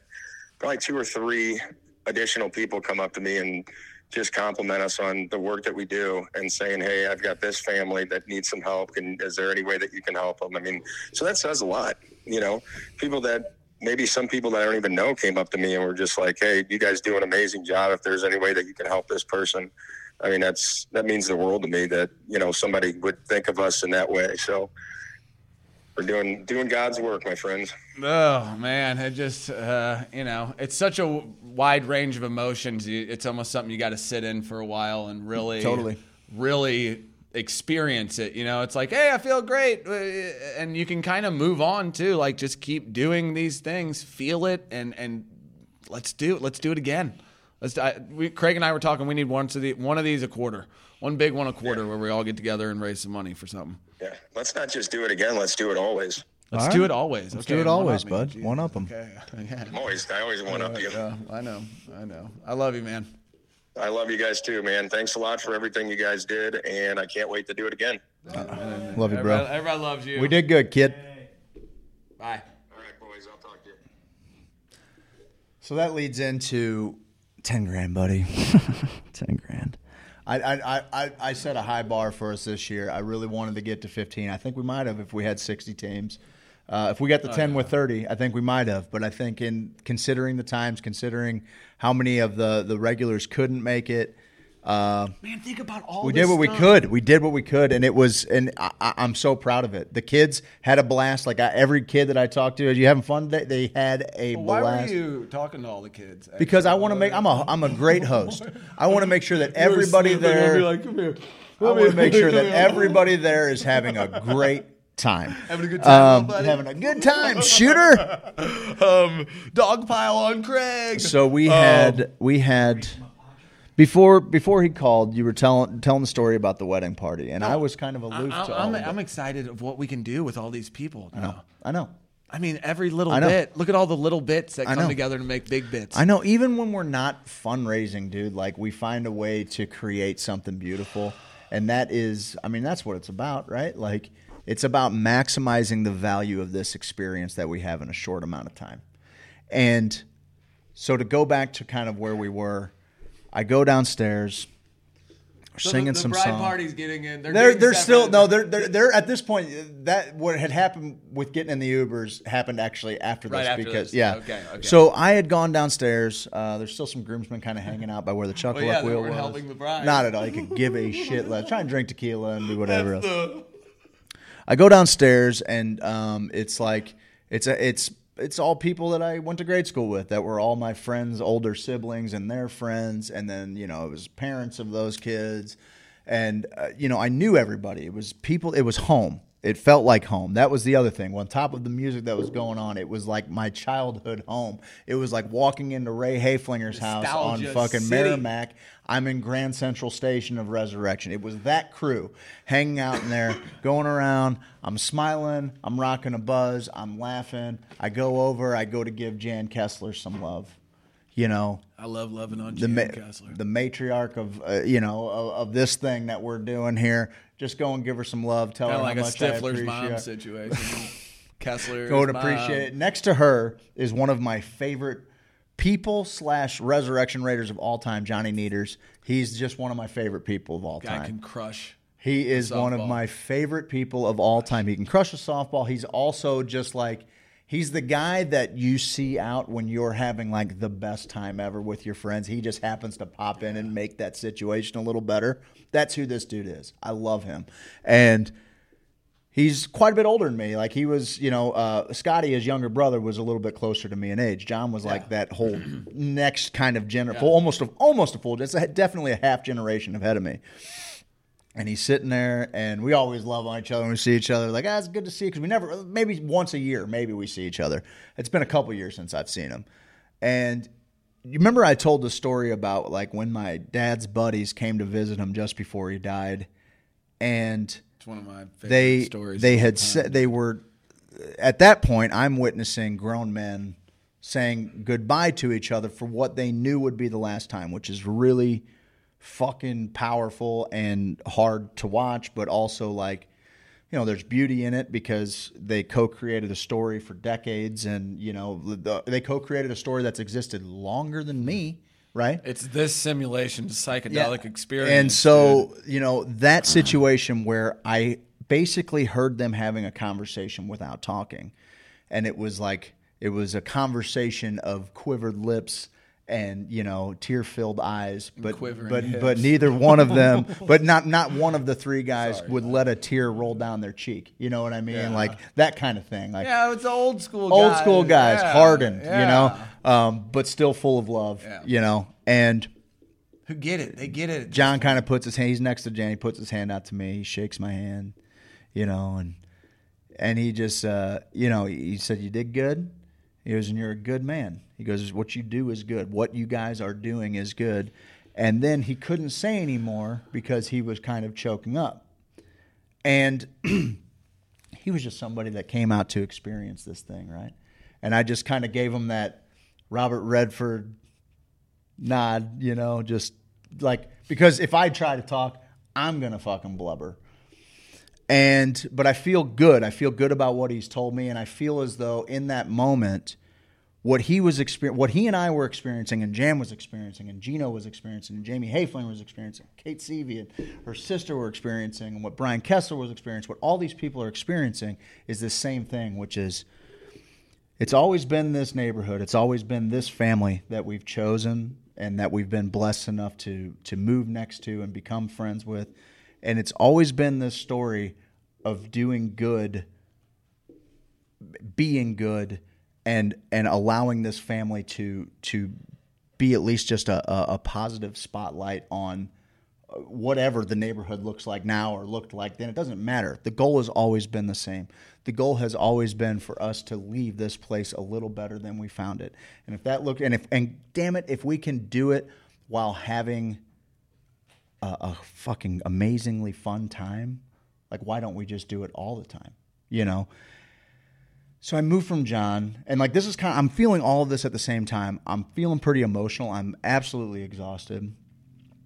probably two or three additional people come up to me and just compliment us on the work that we do and saying, "Hey, I've got this family that needs some help. And is there any way that you can help them?" I mean, so that says a lot. You know, people that maybe some people that I don't even know came up to me and were just like, "Hey, you guys do an amazing job. If there's any way that you can help this person." I mean, that's that means the world to me that you know somebody would think of us in that way. So we're doing doing God's work, my friends. Oh man, it just uh, you know, it's such a wide range of emotions. It's almost something you got to sit in for a while and really, Totally. really experience it. You know, it's like, hey, I feel great, uh, and you can kind of move on too. Like, just keep doing these things, feel it, and and let's do it. Let's do it again. Let's. I, we, Craig and I were talking. We need one of the one of these a quarter, one big one a quarter, where we all get together and raise some money for something. Yeah, let's not just do it again. Let's do it always. Let's All do it always. Let's okay? do it one always, up me. bud. Jeez. One up 'em. Okay. Yeah. I'm always I always one up you. Yeah, I know. I know. I love you, man. I love you guys too, man. Thanks a lot for everything you guys did, and I can't wait to do it again. Uh, love you, Everybody, bro. everybody loves you. We did good, kid. Bye. All right, boys. I'll talk to you. So that leads into ten grand, buddy. ten grand. I, I, I- I, set a high bar for us this year. I really wanted to get to 15. I think we might have if we had 60 teams. Uh, if we got the 10 with 30, I think we might have. But I think in considering the times, considering how many of the, the regulars couldn't make it, uh, Man, think about all we did what we could. We did what we could, and it was. And I, I'm so proud of it. The kids had a blast. Like I, every kid that I talked to, are you having fun? They, they had a Why blast. Why were you talking to all the kids? Because I want to make. I'm a. I'm a great host. I want to make sure that everybody there. Like, come here. I want to make sure that everybody there is having a great time. Having a good time, Um, having a good time, shooter. um, dog pile on Craig. So we Um, had we had before before he called. You were telling telling the story about the wedding party, and I oh, was kind of aloof I, to all am of it. I'm excited of what we can do with all these people. I know. I know. I mean, every little I know. bit. Look at all the little bits that I come know. together to make big bits. I know. Even when we're not fundraising, dude, like we find a way to create something beautiful, and that is, I mean, that's what it's about, right? Like it's about maximizing the value of this experience that we have in a short amount of time. And so to go back to kind of where we were, I go downstairs, So singing the, the some bride songs. party's getting in. They're They're they're still no they're, they're they're at this point that what had happened with getting in the Ubers happened actually after this Right after because this. yeah Okay, okay. so I had gone downstairs uh, there's still some groomsmen kind of hanging out by where the chuckle Well, yeah, up wheel was helping the bride. not at all you could give a shit less try and drink tequila and do whatever else. The- I go downstairs and um, it's like it's a it's it's all people that I went to grade school with that were all my friends, older siblings and their friends, and then you know it was parents of those kids, and uh, you know I knew everybody. It was people. It was home. It felt like home. That was the other thing. On top of the music that was going on, it was like my childhood home. It was like walking into Ray Hayflinger's house on Nostalgia fucking City. Meramec. I'm in Grand Central Station of Resurrection. It was that crew hanging out in there, going around. I'm smiling. I'm rocking a buzz. I'm laughing. I go over. I go to give Jan Kessler some love. You know, I love loving on the Jan ma- Kessler. the matriarch of uh, you know of, of this thing that we're doing here. Just go and give her some love. Tell Kind her like how much I appreciate mom situation. Kessler. Go and appreciate it. Next to her is one of my favorite people slash Resurrection Raiders of all time, Johnny Needers. He's just one of my favorite people of all Guy time. can crush. He is one of my favorite people of all time. He can crush a softball. He's also just like he's the guy that you see out when you're having like the best time ever with your friends. He just happens to pop in and make that situation a little better. That's who this dude is. I love him. And he's quite a bit older than me. Like he was, you know, uh, Scotty, his younger brother, was a little bit closer to me in age. John was like that whole next kind of generation, almost a, almost a full. It's a, definitely a half generation ahead of me. And he's sitting there, and we always love on each other when we see each other. Like, ah, it's good to see you because we never, maybe once a year, maybe we see each other. It's been a couple years since I've seen him. And you remember I told the story about like when my dad's buddies came to visit him just before he died, and It's one of my favorite they stories. they had said they were at that point i'm witnessing grown men saying goodbye to each other for what they knew would be the last time which is really fucking powerful and hard to watch but also like you know there's beauty in it because they co-created a story for decades and you know the, they co-created a story that's existed longer than me right? It's this simulation psychedelic experience. And so, you know, that situation where I basically heard them having a conversation without talking. And it was like, it was a conversation of quivered lips and, you know, tear filled eyes. But, quivering but, hips. but neither one of them, but not, not one of the three guys would let a tear roll down their cheek. You know what I mean? Like that kind of thing. Like, yeah, it's old school. old guys. school guys, Yeah, hardened, you know, um, but still full of love, Yeah. you know. And who get it? They get it. John kind of puts his hand. He's next to Jan. He puts his hand out to me. He shakes my hand, you know, and and he just, uh, you know, he said, "You did good." He was "And you're a good man." He goes, "What you do is good. What you guys are doing is good." And then he couldn't say anymore because he was kind of choking up, and he was just somebody that came out to experience this thing, right? And I just kind of gave him that Robert Redford nod, you know, just like because if I try to talk, I'm gonna fucking blubber. And but I feel good. I feel good about what he's told me, and I feel as though in that moment, what he was exper- what he and I were experiencing, and Jan was experiencing, and Gino was experiencing, and Jamie Hayfling was experiencing, Kate Seavey and her sister were experiencing, and what Brian Kessler was experiencing, what all these people are experiencing is the same thing, which is it's always been this neighborhood. It's always been this family that we've chosen and that we've been blessed enough to to move next to and become friends with. And it's always been this story of doing good, being good, and and allowing this family to to be at least just a, a, a positive spotlight on uh, whatever the neighborhood looks like now or looked like then, it doesn't matter. The goal has always been the same. The goal has always been for us to leave this place a little better than we found it. And if that looked, and if, and damn it, if we can do it while having a, a fucking amazingly fun time, like why don't we just do it all the time? You know? So I moved from John, and like this is kind of, I'm feeling all of this at the same time. I'm feeling pretty emotional. I'm absolutely exhausted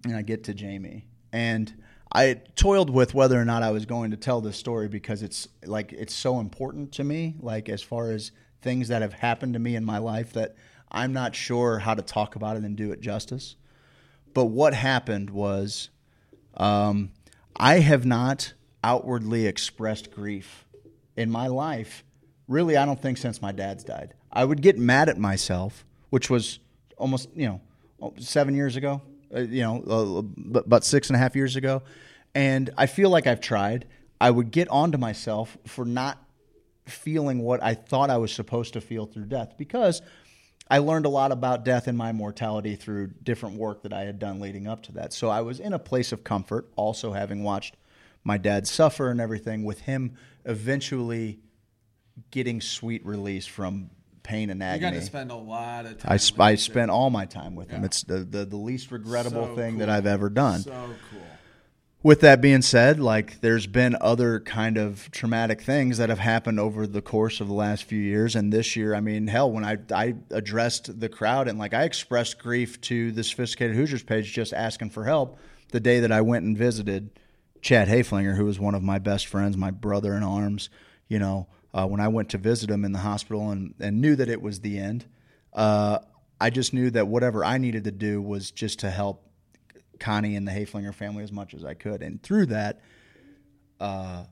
and I get to Jamie. And I toiled with whether or not I was going to tell this story because it's like it's so important to me, like as far as things that have happened to me in my life that I'm not sure how to talk about it and do it justice. But what happened was um, I have not outwardly expressed grief in my life. Really, I don't think since my dad's died. I would get mad at myself, which was almost, you know, seven years ago, uh, you know, uh, about six and a half years ago. And I feel like I've tried. I would get onto myself for not feeling what I thought I was supposed to feel through death because I learned a lot about death and my mortality through different work that I had done leading up to that. So I was in a place of comfort, also having watched my dad suffer and everything, with him eventually getting sweet release from pain and You agony. got to spend a lot of time. I, sp- with I spent all my time with him. It's the, the, the least regrettable So thing that. I've ever done. So cool. With that being said, like there's been other kind of traumatic things that have happened over the course of the last few years, and this year, I mean, hell, when I I addressed the crowd and like I expressed grief to the sophisticated Hoosiers page, just asking for help, the day that I went and visited Chad Hayflinger, who was one of my best friends, my brother in arms, you know, uh, when I went to visit him in the hospital and and knew that it was the end, uh, I just knew that whatever I needed to do was just to help Connie and the Hayflinger family as much as I could. And through that, uh,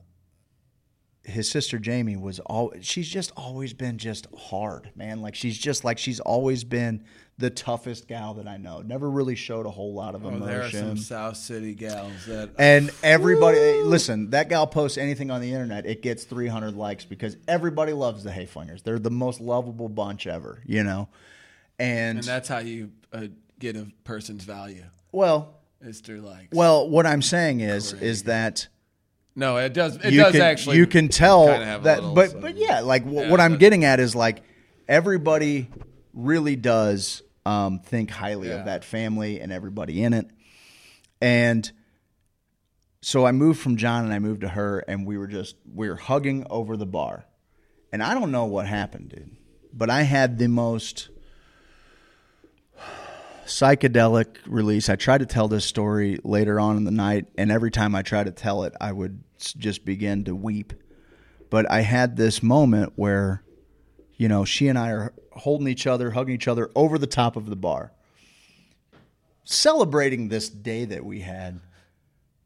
his sister Jamie was all she's just always been just hard, man. Like she's just like she's always been the toughest gal that I know. Never really showed a whole lot of Oh, there are emotion. some South City gals that. and everybody listen, that gal posts anything on the internet, it gets 300 likes because everybody loves the Hayflingers. They're the most lovable bunch ever, you know. And, and that's how you uh, get a person's value. well, Is through likes. well, what I'm saying is is that no, it does. It does can actually. you can tell kinda have that little, but so- but yeah like wh- Yeah, what i'm getting at is like everybody really does um, think highly Yeah. of that family and everybody in it and so i moved from john and i moved to her and we were just we were hugging over the bar and i don't know what happened dude but i had the most psychedelic release. I tried to tell this story later on in the night, and every time I tried to tell it, I would just begin to weep. But I had this moment where, you know, she and I are holding each other, hugging each other over the top of the bar. celebrating this day that we had,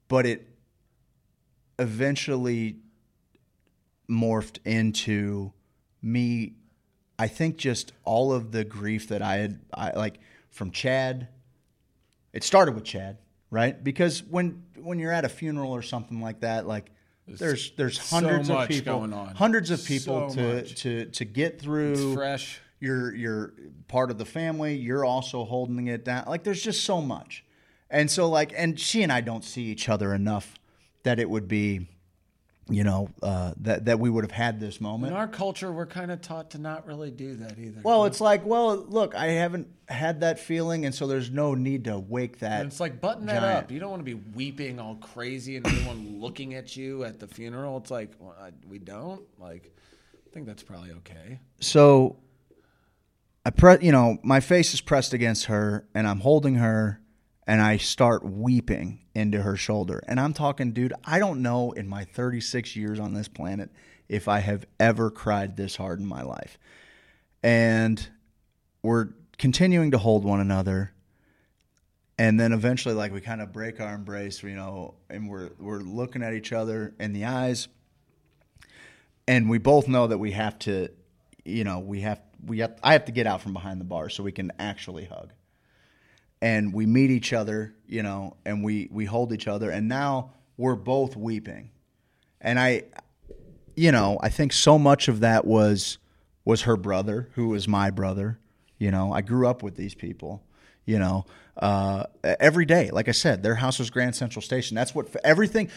but it eventually morphed into me. I think just all of the grief that I had, I like from Chad. It started with Chad, right? Because when when you're at a funeral or something like that, like there's there's so hundreds of people, going on. hundreds of people So to much. to to get through It's fresh. You're you're part of the family you're also holding it down like there's just so much and so like and she and i don't see each other enough that it would be you know uh, that that we would have had this moment. In our culture, we're kind of taught to not really do that either. well it's like well look i haven't had that feeling and so there's no need to wake that And it's like button that giant. up. You don't want to be weeping all crazy and everyone looking at you at the funeral. It's like well, I, we don't. Like, I think that's probably okay. so I pre you know, my face is pressed against her and I'm holding her and I start weeping into her shoulder. And I'm talking, dude, I don't know in my 36 years on this planet if I have ever cried this hard in my life. And we're continuing to hold one another. And then eventually like we kind of break our embrace, you know, and we're we're looking at each other in the eyes and we both know that we have to you know we have we have I have to get out from behind the bar so we can actually hug. And we meet each other you know and we we hold each other and now we're both weeping. And I you know I think so much of that was was her brother who was my brother. You know I grew up with these people you know uh, every day. Like i said their house was grand central station. That's what everything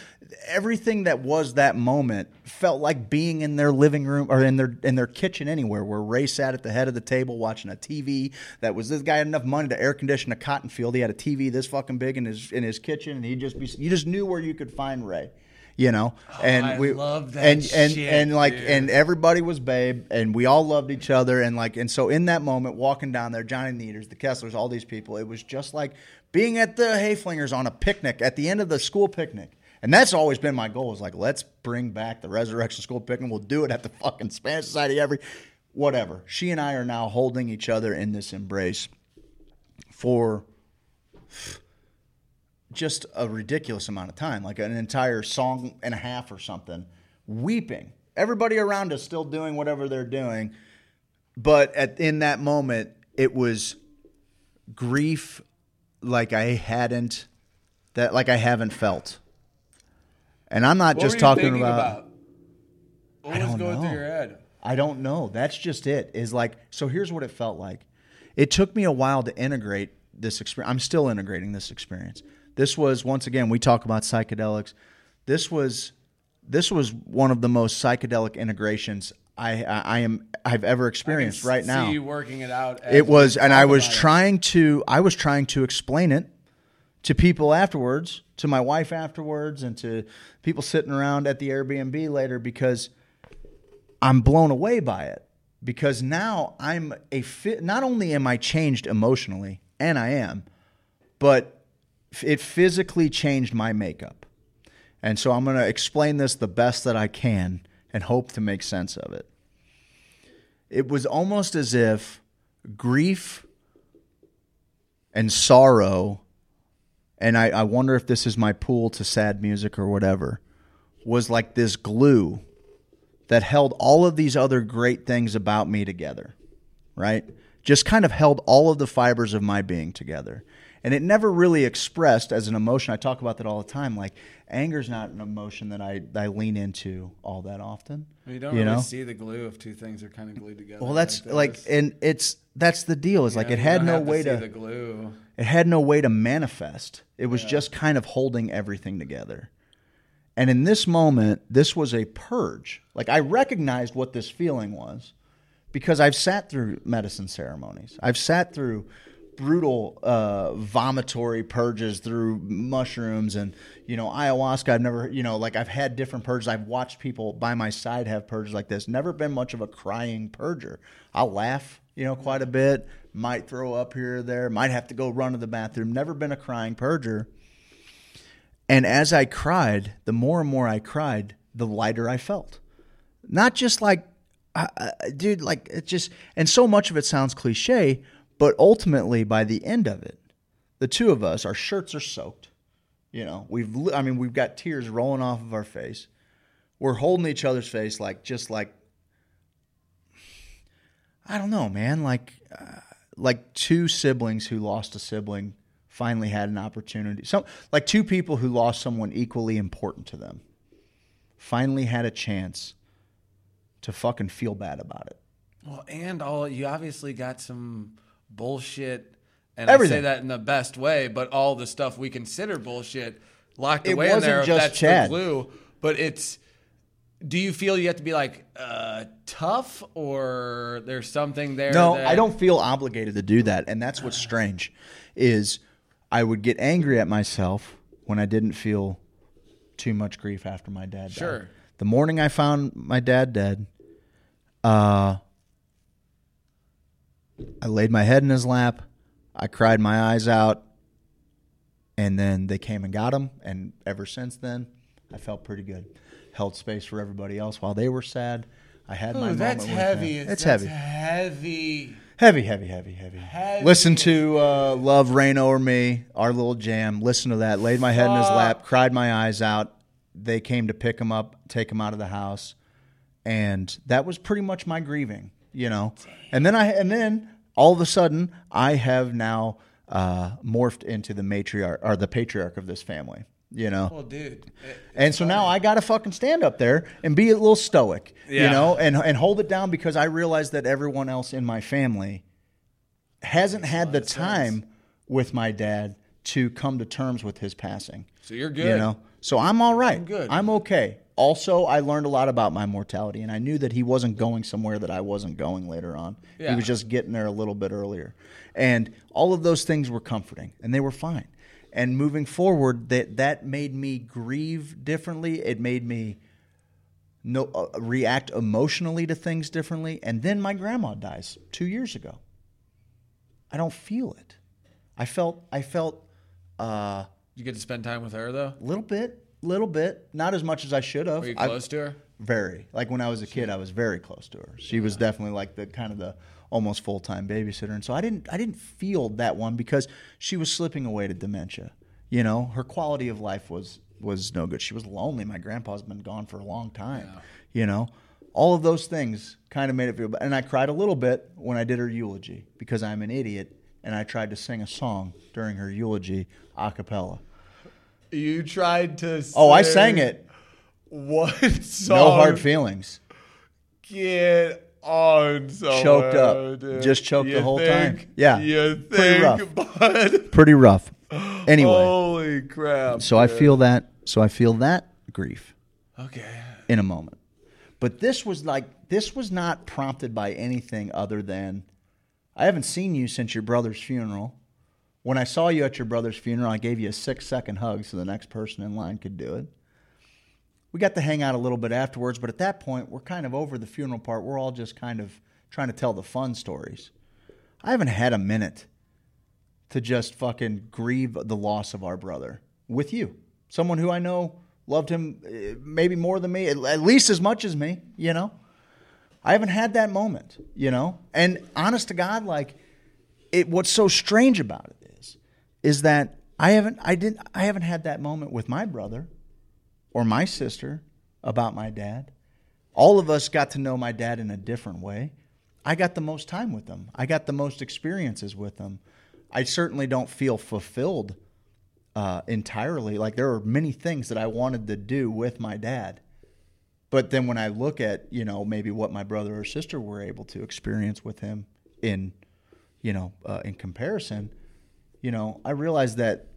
everything that was that moment felt like being in their living room or in their in their kitchen anywhere where ray sat at the head of the table watching a tv that was this guy had enough money to air condition a cotton field. He had a tv this fucking big in his in his kitchen and he just be you just knew where you could find ray you know? Oh, and Oh, I we love that and and shit, and like dude. and everybody was babe and we all loved each other and like and so in that moment walking down there johnny neaters the kesslers all these people it was just like being at the hayflingers on a picnic at the end of the school picnic. And that's always been my goal is like let's bring back the resurrection school picnic. We'll do it at the fucking spanish society every whatever. She and i are now holding each other in this embrace for just a ridiculous amount of time, like an entire song and a half or something, weeping. Everybody around us still doing whatever they're doing, but at in that moment, it was grief like I hadn't that like I haven't felt. And I'm not What just talking thinking about, What I was don't going know. through your head? I don't know. That's just it. Is like so. Here's what it felt like. It took me a while to integrate this experience. I'm still integrating this experience. This was once again we talk about psychedelics. This was this was one of the most psychedelic integrations I I, I am I've ever experienced See right now. you working it out. It was, and I was about it. trying to I was trying to explain it to people afterwards, to my wife afterwards, and to people sitting around at the Airbnb later because I'm blown away by it. Because now I'm a fit. Not only am I changed emotionally, and I am, but it physically changed my makeup. And so I'm going to explain this the best that I can and hope to make sense of it. It was almost as if grief and sorrow, and I, I wonder if this is my pool to sad music or whatever, was like this glue that held all of these other great things about me together, right? Just kind of held all of the fibers of my being together. And it never really expressed as an emotion. I talk about that all the time. Like anger's not an emotion that I, I lean into all that often. You don't you really know? see the glue if two things are kind of glued together. Well, that's this. like, and it's that's the deal. Is like it had no have way see to the glue. it had no way to manifest. It was just kind of holding everything together. And in this moment, this was a purge. Like I recognized what this feeling was because I've sat through medicine ceremonies. I've sat through brutal uh, vomitory purges through mushrooms and you know ayahuasca. I've never you know like I've had different purges. I've watched people by my side have purges like this. Never been much of a crying purger. I'll laugh you know quite a bit. Might throw up here or there. Might have to go run to the bathroom. Never been a crying purger. And as I cried, the more and more I cried, the lighter I felt. Not just like, uh, uh, dude, like it just, and so much of it sounds cliche, but ultimately by the end of it, the two of us, our shirts are soaked. You know, we've I mean, we've got tears rolling off of our face. We're holding each other's face like just like I don't know, man, like uh, like two siblings who lost a sibling finally had an opportunity. So like two people who lost someone equally important to them finally had a chance to fucking feel bad about it. Well, and all you obviously got some bullshit, and I say that in the best way, but all the stuff we consider bullshit locked It away in there. just that's Chad. the glue, but it's. Do you feel you have to be like uh, tough, or there's something there? No, that- I don't feel obligated to do that, and that's what's strange. Is I would get angry at myself when I didn't feel too much grief after my dad died. Sure. The morning I found my dad dead, uh, I laid my head in his lap. I cried my eyes out, and then they came and got him. And ever since then, I felt pretty good. Held space for everybody else while they were sad. I had my Ooh, that's moment heavy. them. It's that's heavy. Heavy. Heavy, heavy, heavy, heavy. Heavy. Listen to uh, "Love Rain Over Me," our little jam. Listen to that. Laid my head in his lap, cried my eyes out. They came to pick him up, take him out of the house, and that was pretty much my grieving, you know. And then I, and then all of a sudden, I have now uh, morphed into the matriarch or the patriarch of this family, you know. Well, dude. it- And so now I got to fucking stand up there and be a little stoic, you know, and and hold it down because I realize that everyone else in my family hasn't had the time with my dad to come to terms with his passing. So you're good, You know, so I'm all right. I'm good. I'm okay. Also, I learned a lot about my mortality, and I knew that he wasn't going somewhere that I wasn't going later on. He was just getting there a little bit earlier, and all of those things were comforting, and they were fine. And moving forward, that that made me grieve differently. It made me no uh, react emotionally to things differently. And then my grandma dies two years ago. I don't feel it. I felt I felt uh, You get to spend time with her though. a little bit, little bit, not as much as I should have. Were you I- close to her? very. Like when I was a kid, I was very close to her. She was definitely like the kind of the almost full time babysitter, and so I didn't I didn't feel that one because she was slipping away to dementia. You know, her quality of life was was no good. She was lonely. My grandpa's been gone for a long time. You know, all of those things kind of made it feel. bad. And I cried a little bit when I did her eulogy because I'm an idiot and I tried to sing a song during her eulogy a cappella. You tried to. Oh, I sang it. What song? No hard feelings. Get on somewhere, Choked up. dude. Just choked the whole think- time. Yeah. You Pretty rough. bud? Pretty rough. Anyway. Holy crap. So I feel that. So I feel that grief Okay. in a moment. But this was like this was not prompted by anything other than I haven't seen you since your brother's funeral. When I saw you at your brother's funeral, I gave you a six second hug so the next person in line could do it. We got to hang out a little bit afterwards, but at that point, we're kind of over the funeral part. We're all just kind of trying to tell the fun stories. I haven't had a minute to just fucking grieve the loss of our brother with you. Someone who I know loved him uh, maybe more than me, at least as much as me, you know? I haven't had that moment, you know? And honest to God, like it what's so strange about it is that I haven't I didn't I haven't had that moment with my brother or my sister about my dad. All of us got to know my dad in a different way. I got the most time with them. I got the most experiences with them. I certainly don't feel fulfilled uh, entirely. Like there are many things that I wanted to do with my dad. But then when I look at, you know, maybe what my brother or sister were able to experience with him in, you know, uh, in comparison, you know, I realize that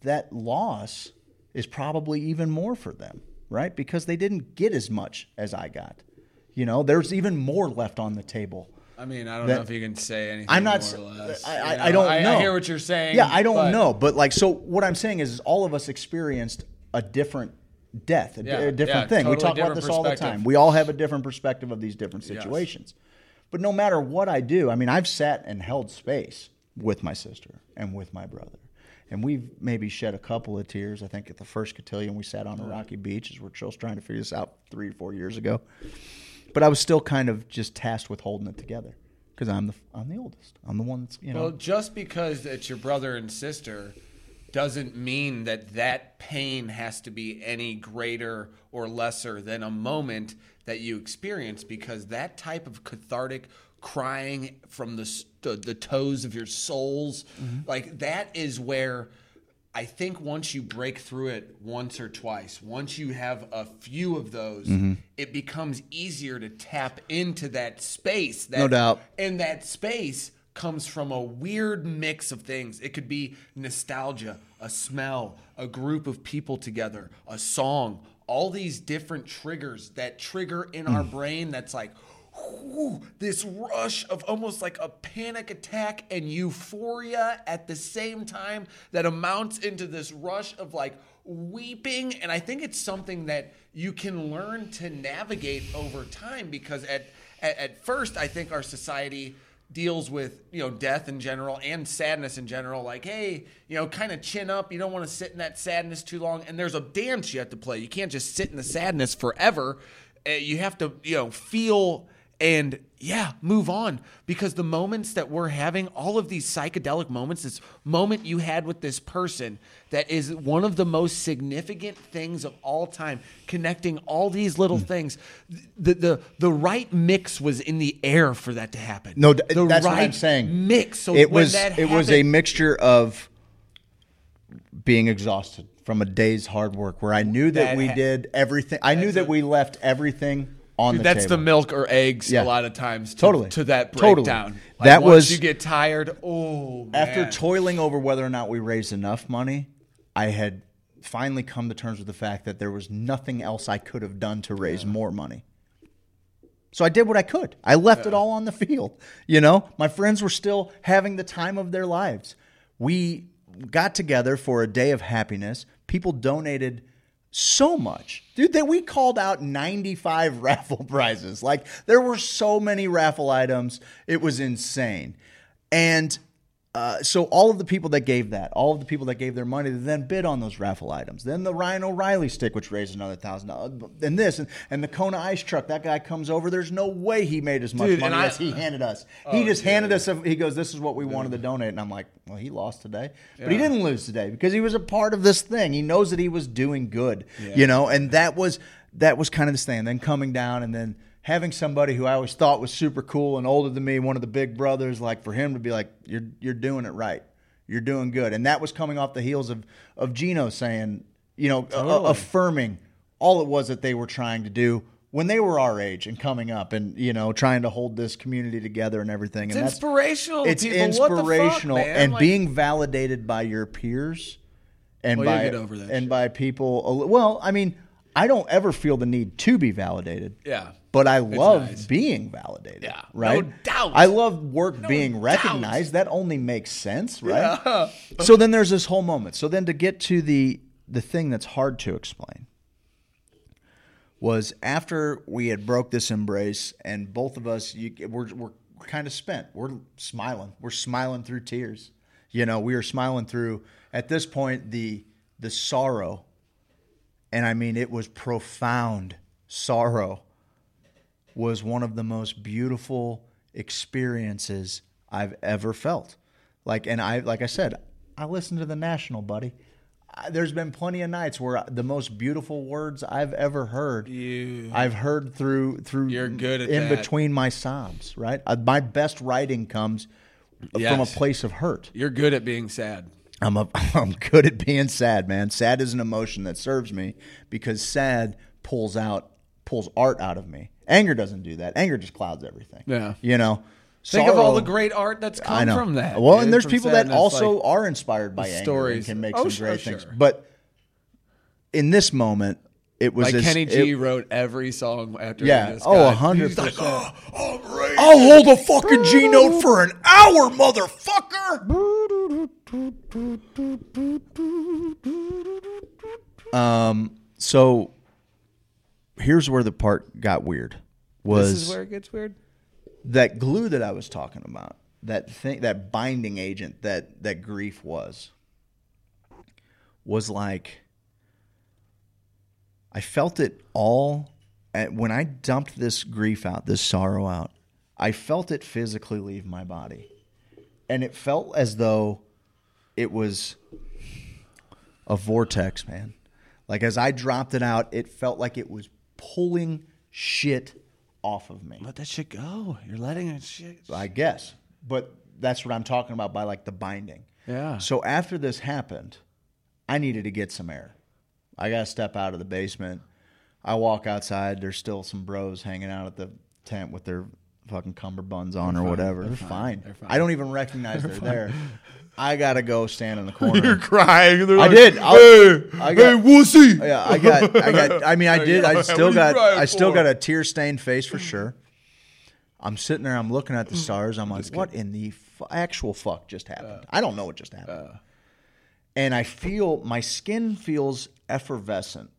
that loss is probably even more for them, right? Because they didn't get as much as I got. You know, there's even more left on the table. I mean, I don't That- know if you can say anything. I'm not. More or less. I, I, You I don't I, know. I hear what you're saying. Yeah, I don't but- know, but like, so what I'm saying is, all of us experienced a different death, a, Yeah, a different yeah, thing. we talk about this all the time. We all have a different perspective of these different Yes. situations. But no matter what I do, I mean, I've sat and held space with my sister and with my brother. And we've maybe shed a couple of tears. I think at the first cotillion, we sat on a rocky beach as we're just trying to figure this out three or four years ago. But I was still kind of just tasked with holding it together, because I'm the I'm the oldest. I'm the one that's you know. Well, just because it's your brother and sister doesn't mean that that pain has to be any greater or lesser than a moment that you experience because that type of cathartic crying from the the, the toes of your souls like that is where I think once you break through it once or twice, once you have a few of those, Mm-hmm. it becomes easier to tap into that space. That, No doubt. And that space comes from a weird mix of things. It could be nostalgia, a smell, a group of people together, a song, all these different triggers that trigger in our brain that's like, whew, this rush of almost like a panic attack and euphoria at the same time that amounts into this rush of like weeping. And i think it's something that you can learn to navigate over time because at at, at first i think our society deals with you know death in general and sadness in general. Like hey you know kind of chin up. You don't want to sit in that sadness too long. And there's a dance you have to play. You can't just sit in the sadness forever. Uh, you have to you know feel and yeah move on because the moments that we're having all of these psychedelic moments this moment you had with this person that is one of the most significant things of all time connecting all these Hmm. little things the, the the right mix was in the air for that to happen No, d- the that's what I'm right saying. mix so it was it was a mixture of being exhausted from a day's hard work, where I knew that, That we ha- did everything. I knew that we left everything on Dude, the that's table. the milk or eggs Yeah. a lot of times to, Totally. to that Totally. breakdown Like, That once was- you get tired oh After man. toiling over whether or not we raised enough money, I had finally come to terms with the fact that there was nothing else I could have done to raise more money. So I did what I could. I left it all on the field. You know, my friends were still having the time of their lives. We got together for a day of happiness. People donated so much, dude, that we called out 95 raffle prizes. Like there were so many raffle items. It was insane. And uh, so all of the people that gave that, all of the people that gave their money, then bid on those raffle items. Then the Ryan O'Reilly stick, which raised another thousand dollars, and this, and, and the Kona ice truck. That guy comes over. There's no way he made as much Dude, money I- as he handed us. he just handed us. A, he goes, "This is what we wanted to donate," and I'm like, "Well, he lost today, but he didn't lose today because he was a part of this thing. He knows that he was doing good, you know, and that was that was kind of this thing. And then coming down, and then having somebody who I always thought was super cool and older than me, one of the big brothers, like for him to be like, "You're you're doing it right. You're doing good," and that was coming off the heels of of Gino saying, you know, a- a- affirming all it was that they were trying to do when they were our age and coming up, and you know, trying to hold this community together and everything. It's and that's- inspirational It's people. Fuck, inspirational, man? and Like- being validated by your peers and Well, by get over that and shit. by people. Well, I mean, I don't ever feel the need to be validated. Yeah. But I love nice. being validated. Yeah, no Right. doubt. I love work No being doubt. recognized. That only makes sense, right? so then there's this whole moment. So then to get to the the thing that's hard to explain was after we had broke this embrace and both of us you, we're, we're kind of spent we're smiling we're smiling through tears you know we were smiling through at this point the the sorrow and i mean it was profound sorrow was one of the most beautiful experiences I've ever felt. Like, and I, like I said, I listened to the National, buddy. I, there's been plenty of nights where the most beautiful words I've ever heard, You- I've heard through through You're good at in that. between my sobs. Right, uh, my best writing comes from a place of hurt. You're good at being sad. I'm a, I'm good at being sad, man. Sad is an emotion that serves me because sad pulls out pulls art out of me. Anger doesn't do that. Anger just clouds everything. Yeah. You know. Think of all the great art that's I come from that. Well, dude, and there's people that also like- are inspired by anger stories. and can make Oh, some sure, great sure. things. But in this moment, it was like as- Kenny G it- wrote every song after Yeah. this Oh, hundred like, percent. "Oh, I'm ready." I'll hold a fucking G note for an hour, motherfucker. Um. So here's where the part got weird. Was This is where it gets weird. that glue that I was talking about, that thing, that binding agent that that grief was, was like I felt it all. At, when I dumped this grief out, this sorrow out, I felt it physically leave my body. And it felt as though it was a vortex, man. Like as I dropped it out, it felt like it was pulling shit off of me. Let that shit go. You're letting it shit. I guess. But that's what I'm talking about by like the binding. Yeah. So after this happened, I needed to get some air. I got to step out of the basement. I walk outside. There's still some bros hanging out at the tent with their fucking cummerbunds on or whatever. They're, fine. They're fine. I don't even recognize they're, there. I got to go stand in the corner. You're crying. They're I like, did. I'll- Hey, I got- hey, wussy. yeah, I got, I got. I mean, I did. I What still you got, crying I still for? got a tear stained face for sure. I'm sitting there. I'm looking at the mm. stars. I'm like, what in the f- actual fuck just uh, happened? I don't know what just happened. Uh. and I feel my skin feels effervescent,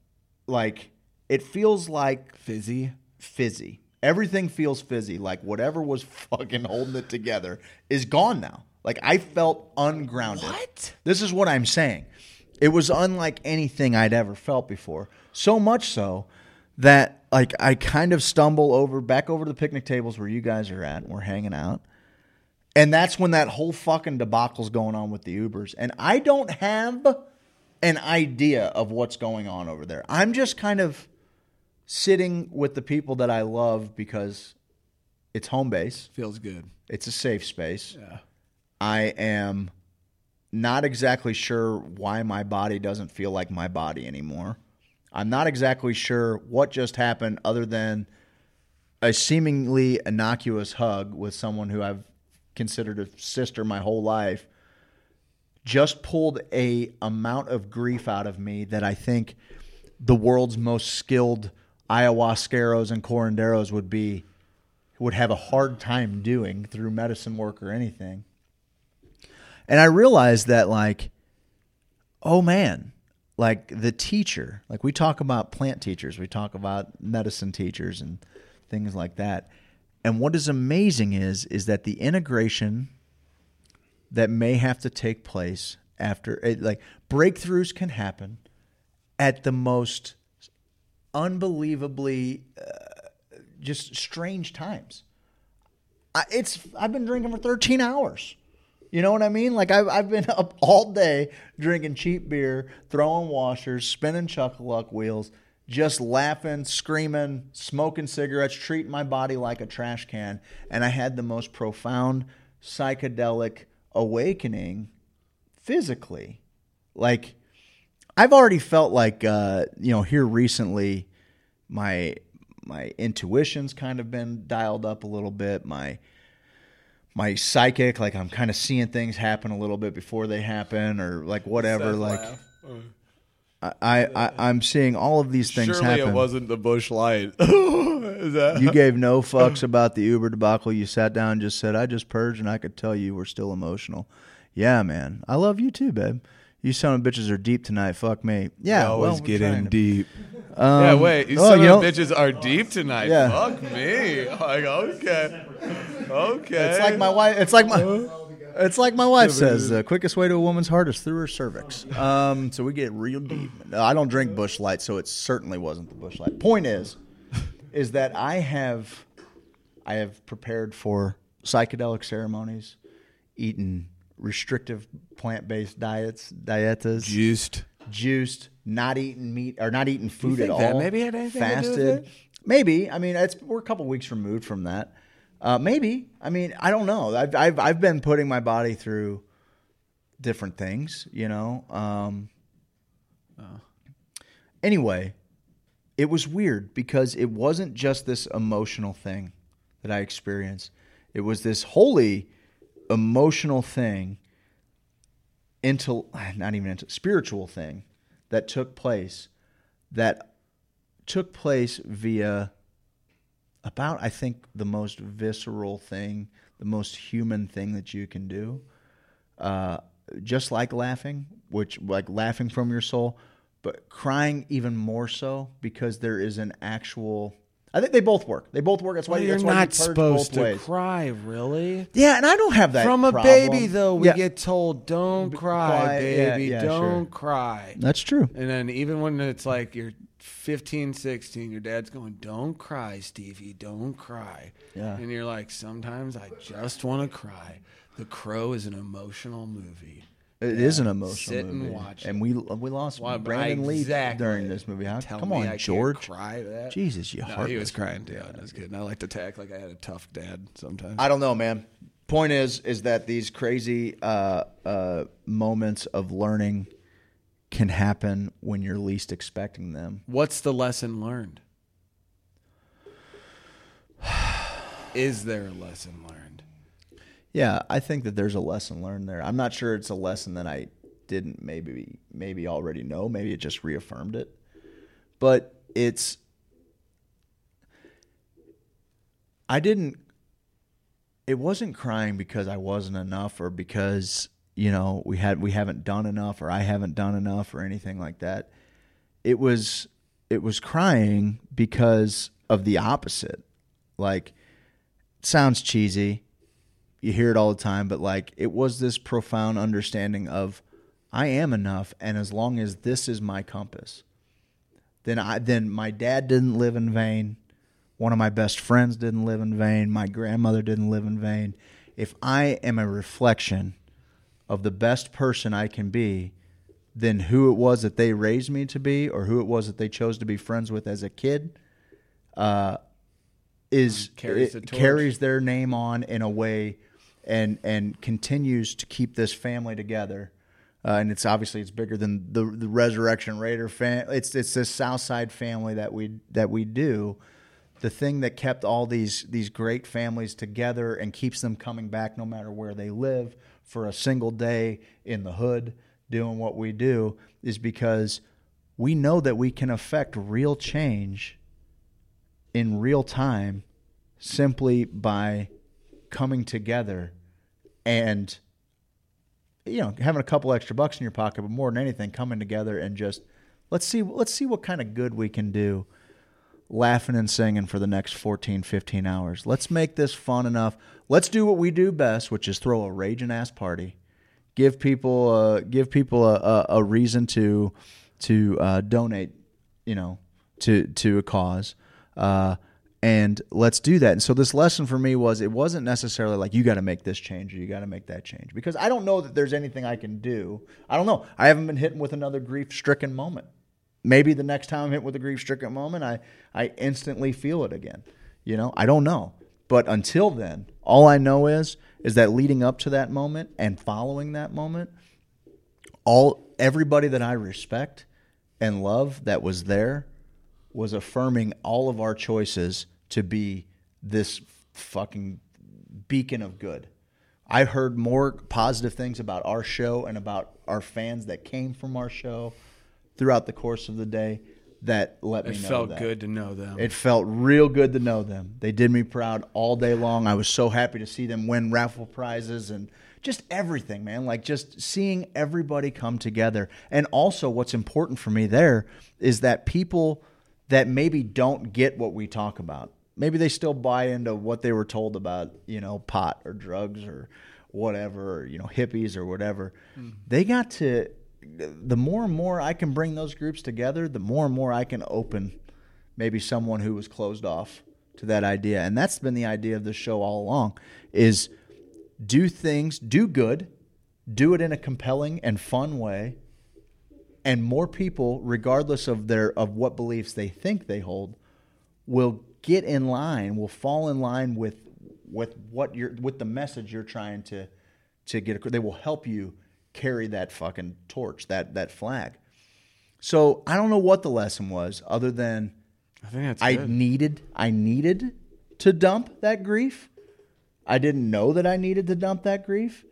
like it feels like Fizzy. fizzy. Everything feels fizzy. Like whatever was fucking holding it together is gone now. Like I felt ungrounded. What? This is what I'm saying. It was unlike anything I'd ever felt before. So much so that like I kind of stumble over back over to the picnic tables where you guys are at. And we're hanging out. And that's when that whole fucking debacle's going on with the Ubers. And I don't have an idea of what's going on over there. I'm just kind of sitting with the people that I love because it's home base. Feels good. It's a safe space. I am not exactly sure why my body doesn't feel like my body anymore. I'm not exactly sure what just happened other than a seemingly innocuous hug with someone who I've considered a sister my whole life just pulled a amount of grief out of me that I think the world's most skilled ayahuasqueros and curanderos would be would have a hard time doing through medicine work or anything. And I realized that like oh man, like the teacher, like we talk about plant teachers, we talk about medicine teachers and things like that. And what is amazing is is that the integration that may have to take place after it, like breakthroughs can happen at the most unbelievably uh, just strange times. I, it's I've been drinking for 13 hours. You know what I mean? Like I've I've been up all day drinking cheap beer, throwing washers, spinning chuck-a-luck wheels, just laughing, screaming, smoking cigarettes, treating my body like a trash can, and I had the most profound psychedelic awakening physically. Like I've already felt like uh, you know here recently, my my intuition's kind of been dialed up a little bit. My my psychic, like I'm kind of seeing things happen a little bit before they happen, or like whatever. like oh. I, I, I I'm seeing all of these things Surely happen. it wasn't the Busch Light. Is that? You gave no fucks about the Uber debacle. You sat down and just said, I just purged, and I could tell you were still emotional. Yeah, man. I love you too, babe. You son of bitches are deep tonight. Fuck me. Yeah, always well, we're get trying in to- deep. Um, yeah, wait. You oh, son you of know- bitches are deep tonight. Yeah. Fuck me. Like, okay. Okay. It's like my wife. It's like my. It's like my wife says. The quickest way to a woman's heart is through her cervix. Um, so we get real deep. No, I don't drink Busch Light, so it certainly wasn't the Busch Light. Point is, is that I have, I have prepared for psychedelic ceremonies, eaten restrictive plant-based diets, dietas, juiced. juiced, not eating meat or not eating food at all. maybe had anything to do with fasted. it? Maybe. I mean, it's we're a couple weeks removed from that. Uh, maybe. I mean, I don't know. I've, I've I've been putting my body through different things. You know. Um, Anyway, it was weird because it wasn't just this emotional thing that I experienced. It was this wholly emotional thing into not even into spiritual thing that took place that took place via about I think the most visceral thing, the most human thing that you can do. Uh, just like laughing, which like laughing from your soul, but crying even more so because there is an actual. I think they both work. They both work. That's why Well, you're why you not purge supposed to ways. cry, really. Yeah, and I don't have that From a problem. baby, though, we Yeah, get told, "Don't cry, yeah, baby, yeah, don't sure. cry." that's true. And then even when it's like you're 15, 16, your dad's going, Don't cry, Stevie, don't cry. Yeah. And you're like, Sometimes I just want to cry. The Crow is an emotional movie. It is an emotional Sit and movie, watch and we we lost Why- Brandon Lee exactly. during this movie. Tell Come me on, I George. cry that. Jesus, you No, he was crying too. That was good. And I like to act like I had a tough dad sometimes. I don't know, man. Point is, is that these crazy uh, uh, moments of learning can happen when you're least expecting them. What's the lesson learned? Is there a lesson learned? Yeah, I think that there's a lesson learned there. I'm not sure it's a lesson that I didn't maybe maybe already know. Maybe it just reaffirmed it. But it's I didn't it wasn't crying because I wasn't enough or because, you know, we had we haven't done enough or I haven't done enough or anything like that. It was it was crying because of the opposite. Like sounds cheesy, you hear it all the time, but like it was this profound understanding of I am enough, and as long as this is my compass, then I then my dad didn't live in vain. One of my best friends didn't live in vain. My grandmother didn't live in vain. If I am a reflection of the best person I can be, then who it was that they raised me to be, or who it was that they chose to be friends with as a kid, uh, is Carries the carries their name on in a way, and and continues to keep this family together. Uh, and it's obviously it's bigger than the the Resurrection Raider fan. It's it's this Southside family that we that we do. The thing that kept all these these great families together and keeps them coming back no matter where they live for a single day in the hood doing what we do is because we know that we can affect real change in real time simply by coming together and you know having a couple extra bucks in your pocket but more than anything coming together and just let's see let's see what kind of good we can do laughing and singing for the next 14 15 hours. Let's make this fun enough. Let's do what we do best which is throw a raging ass party. Give people uh, give people a, a, a reason to to uh, donate you know to to a cause. Uh, and let's do that. And so this lesson for me was it wasn't necessarily like you got to make this change or you got to make that change. Because i don't know that there's anything i can do. I don't know. I haven't been hit with another grief stricken moment. Maybe the next time i'm hit with a grief stricken moment i i instantly feel it again you know? I don't know. But until then all i know is is that leading up to that moment and following that moment all everybody that i respect and love that was there was affirming all of our choices to be this fucking beacon of good. I heard more positive things about our show and about our fans that came from our show throughout the course of the day that let me know. It felt that. good to know them. It felt real good to know them. They did me proud all day long. I was so happy to see them win raffle prizes and just everything, man. Like just seeing everybody come together. And also, what's important for me there is that people that maybe don't get what we talk about, maybe they still buy into what they were told about, you know, pot or drugs or whatever, or, you know, hippies or whatever. Mm-hmm. They got to, the more and more I can bring those groups together, the more and more I can open maybe someone who was closed off to that idea. And that's been the idea of the show all along is do things, do good, do it in a compelling and fun way, and more people, regardless of their of what beliefs they think they hold, will get in line, will fall in line with with what you're with the message you're trying to to get. They will help you carry that fucking torch, that that flag. So I don't know what the lesson was, other than I think that's I good. needed I needed to dump that grief. I didn't know that I needed to dump that grief,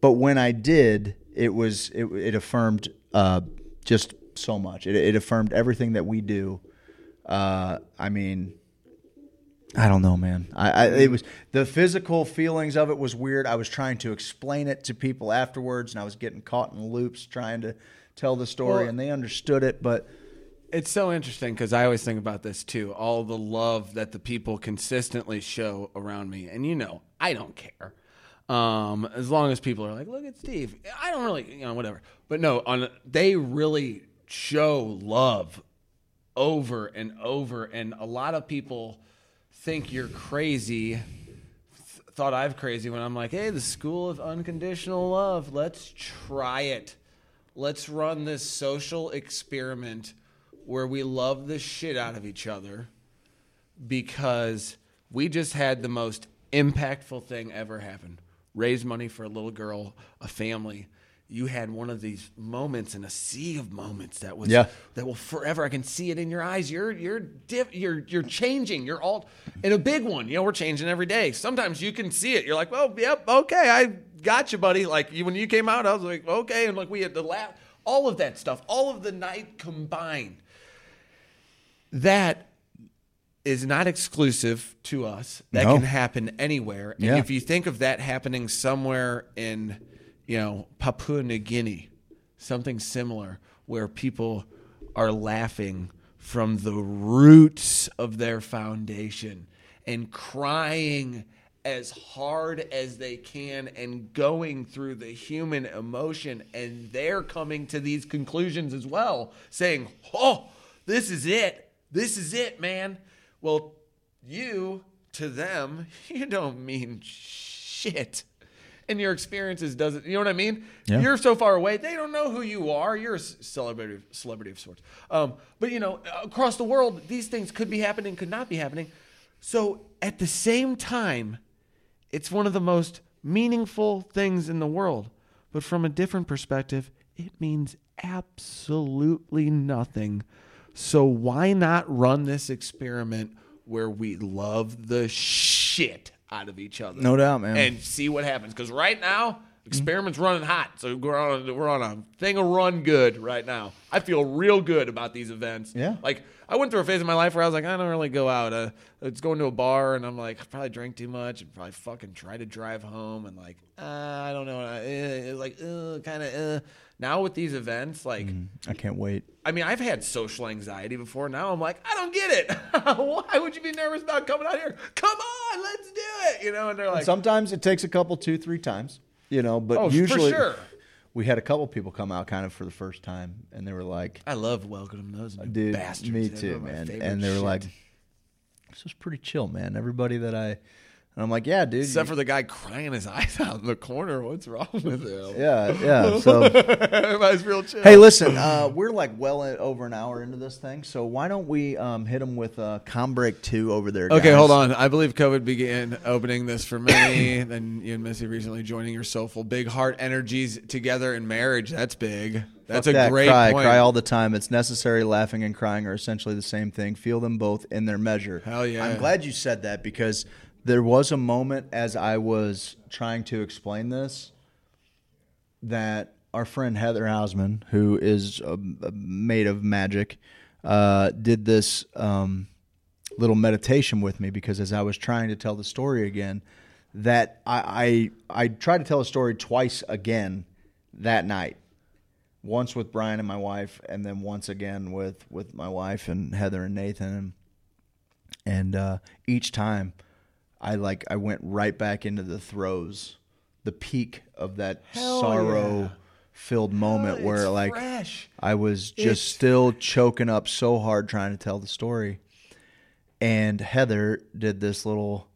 but when I did, it was it, it affirmed uh, just so much. It, it affirmed everything that we do. Uh, I mean, I don't know, man. I, I it was the physical feelings of it was weird. I was trying to explain it to people afterwards, and I was getting caught in loops trying to tell the story, Well- and they understood it, but. It's so interesting because I always think about this too. All the love that the people consistently show around me, and you know, I don't care. Um, as long as people are like, "Look at Steve," I don't really, you know, whatever. But no, on they really show love over and over. And a lot of people think you're crazy. Th- thought I've crazy when I'm like, hey, the school of unconditional love, let's try it. Let's run this social experiment where we love the shit out of each other because we just had the most impactful thing ever happen. Raise money for a little girl, a family. You had one of these moments in a sea of moments that was Yeah. that will forever. I can see it in your eyes. You're you're diff, you're you're changing. You're all in a big one. You know, we're changing every day. Sometimes you can see it. You're like, well, yep, okay, I got you, buddy. Like you, when you came out, I was like, okay, and like we had the laugh. All of that stuff, all of the night combined. That is not exclusive to us. That No. can happen anywhere. And Yeah. if you think of that happening somewhere in, you know, Papua New Guinea, something similar, where people are laughing from the roots of their foundation and crying as hard as they can and going through the human emotion and they're coming to these conclusions as well saying oh this is it this is it man well you to them you don't mean shit. And your experiences doesn't you know what i mean? Yeah. you're so far away they don't know who you are. You're a celebrity celebrity of sorts. Um, but you know across the world these things could be happening could not be happening. So at the same time it's one of the most meaningful things in the world. But from a different perspective it means absolutely nothing so why not run this experiment where we love the shit out of each other No doubt, man. and see what happens. Because right now, experiment's running hot. So we're on a, we're on a thing of run good right now. I feel real good about these events. Yeah. Like I went through a phase in my life where I was like, I don't really go out. Uh, it's going to a bar and I'm like, I probably drink too much and probably fucking try to drive home and like, uh, I don't know. Uh, it's like, uh, kind of. Uh. Now with these events, like. Mm, I can't wait. I mean, I've had social anxiety before. Now I'm like, I don't get it. Why would you be nervous about coming out here? Come on, let's do it. You know, and they're like, Sometimes it takes a couple, two, three times, you know, but Oh, for usually sure. we had a couple people come out kind of for the first time and they were like, I love welcoming those new dude, bastards. me too, man. And they were shit. like, this was pretty chill, man. Everybody that I, and I'm like, yeah, dude. except you- for the guy crying his eyes out in the corner. What's wrong with him? yeah, yeah. So, Everybody's real chill. hey, listen, uh, we're like well in, over an hour into this thing, so why don't we um, hit them with uh, Com Break 2 over there, Okay, guys? hold on. I believe COVID began opening this for me. then you and Missy recently joining your soulful big heart energies together in marriage. That's big. That's Fuck a that. great cry, point. cry all the time. It's necessary. Laughing and crying are essentially the same thing. Feel them both in their measure. Hell yeah. I'm glad you said that because there was a moment as I was trying to explain this that our friend Heather Hausman, who is a, a maid of magic, uh, did this um, little meditation with me because as I was trying to tell the story again, that I I, I tried to tell a story twice again that night. Once with Brian and my wife, and then once again with with my wife and Heather and Nathan, and, and uh, each time, I like I went right back into the throes, the peak of that Hell sorrow filled moment where like fresh. I was just It's- still choking up so hard trying to tell the story, and Heather did this little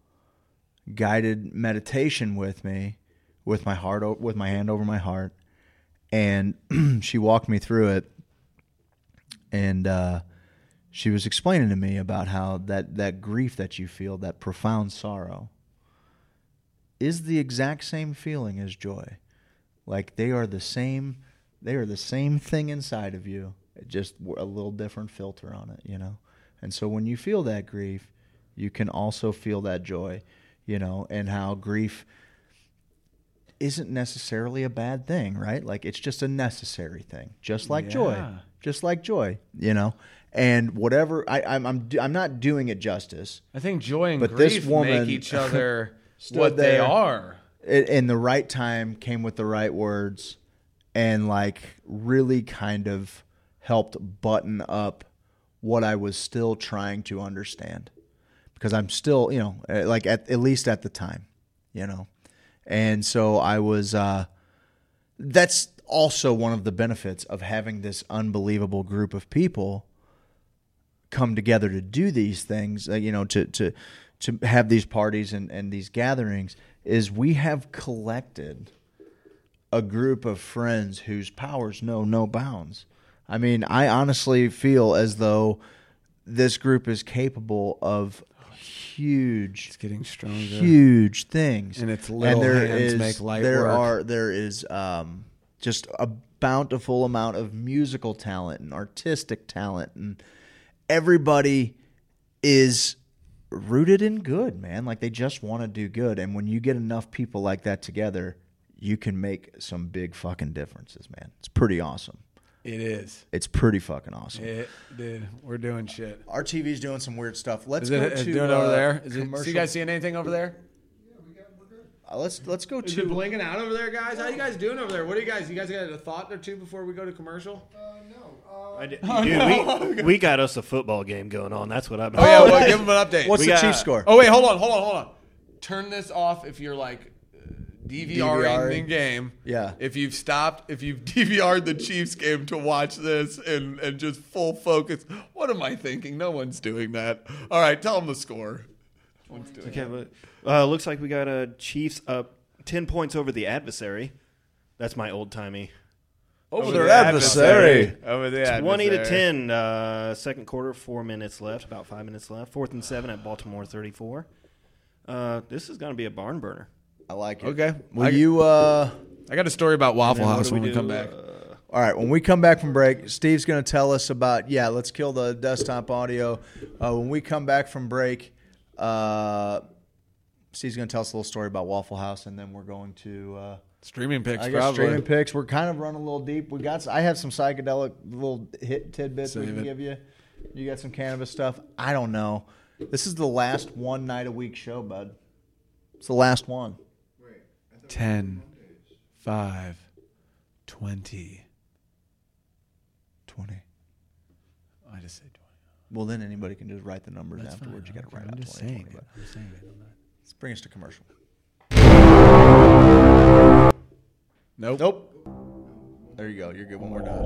guided meditation with me, with my heart with my hand over my heart. And she walked me through it. And uh, she was explaining to me about how that, that grief that you feel that profound sorrow is the exact same feeling as joy like they are the same they are the same thing inside of you just a little different filter on it you know and so when you feel that grief you can also feel that joy you know and how grief isn't necessarily a bad thing, right? Like it's just a necessary thing, just like joy, just like joy, you know. And whatever I, I'm, I'm, I'm not doing it justice. I think joy and But this grief woman make each other what they are. It, in the right time, came with the right words, and like really kind of helped button up what I was still trying to understand, because I'm still, you know, eh, like at at least at the time, you know, and so I was. uh That's also one of the benefits of having this unbelievable group of people come together to do these things, uh, you know, to to to have these parties and and these gatherings is we have collected a group of friends whose powers know no bounds. I mean, I honestly feel as though this group is capable of huge It's getting stronger. huge things And it's little hands make light there work. are there is um, just a bountiful amount of musical talent and artistic talent and everybody is rooted in good man like they just want to do good and when you get enough people like that together you can make some big fucking differences man it's pretty awesome It is. it's pretty fucking awesome It, dude, we're doing shit. our tv's doing some weird stuff let's Is go it to it doing over uh, there? Is it, you guys seeing anything over there? Uh, let's let's go Is to it blinking out over there, guys? How you guys doing over there? What do you guys? You guys got a thought or two before we go to commercial? No, I did- Dude, we, we got us a football game going on. That's what I've been. Oh yeah, well, give them an update. what's We the got- chief score Oh wait, hold on, hold on, hold on. Turn this off if you're like uh, DVRing DVRing. the game. Yeah. If you've stopped, if you've DVR'd the Chiefs game to watch this and and just full focus. What am I thinking? No one's doing that. All right, tell them the score. No one's doing Okay, but uh, looks like we got a Chiefs up ten points over the adversary. That's my old timey. Over their adversary. Over the Twenty to adversary. ten. Uh, second quarter, four minutes left. About five minutes left. Fourth and seven at Baltimore thirty-four. Uh, this is going to be a barn burner. I like it. Okay. Will I- you? Uh, I got a story about Waffle And then what House when we we come back. all right. When we come back from break, Steve's going to tell us about. Yeah, let's kill the desktop audio. Uh, when we come back from break, uh, Steve's going to tell us a little story about Waffle House, and then we're going to. Uh, Streaming picks, I guess probably. streaming picks. We're kind of running a little deep. We got. I have some psychedelic little hit tidbits we can it. give you. You got some cannabis stuff. I don't know. This is the last one night a week show, bud. It's the last one. 10, 5, 20. Twenty. I just said 20. Well, then anybody can just write the numbers That's afterwards. fine. You got to Okay, write I'm out just 20, saying 20, it. but I'm saying it. I'm not- Let's bring us to commercial. Nope. Nope. There you go. You're good when we're done.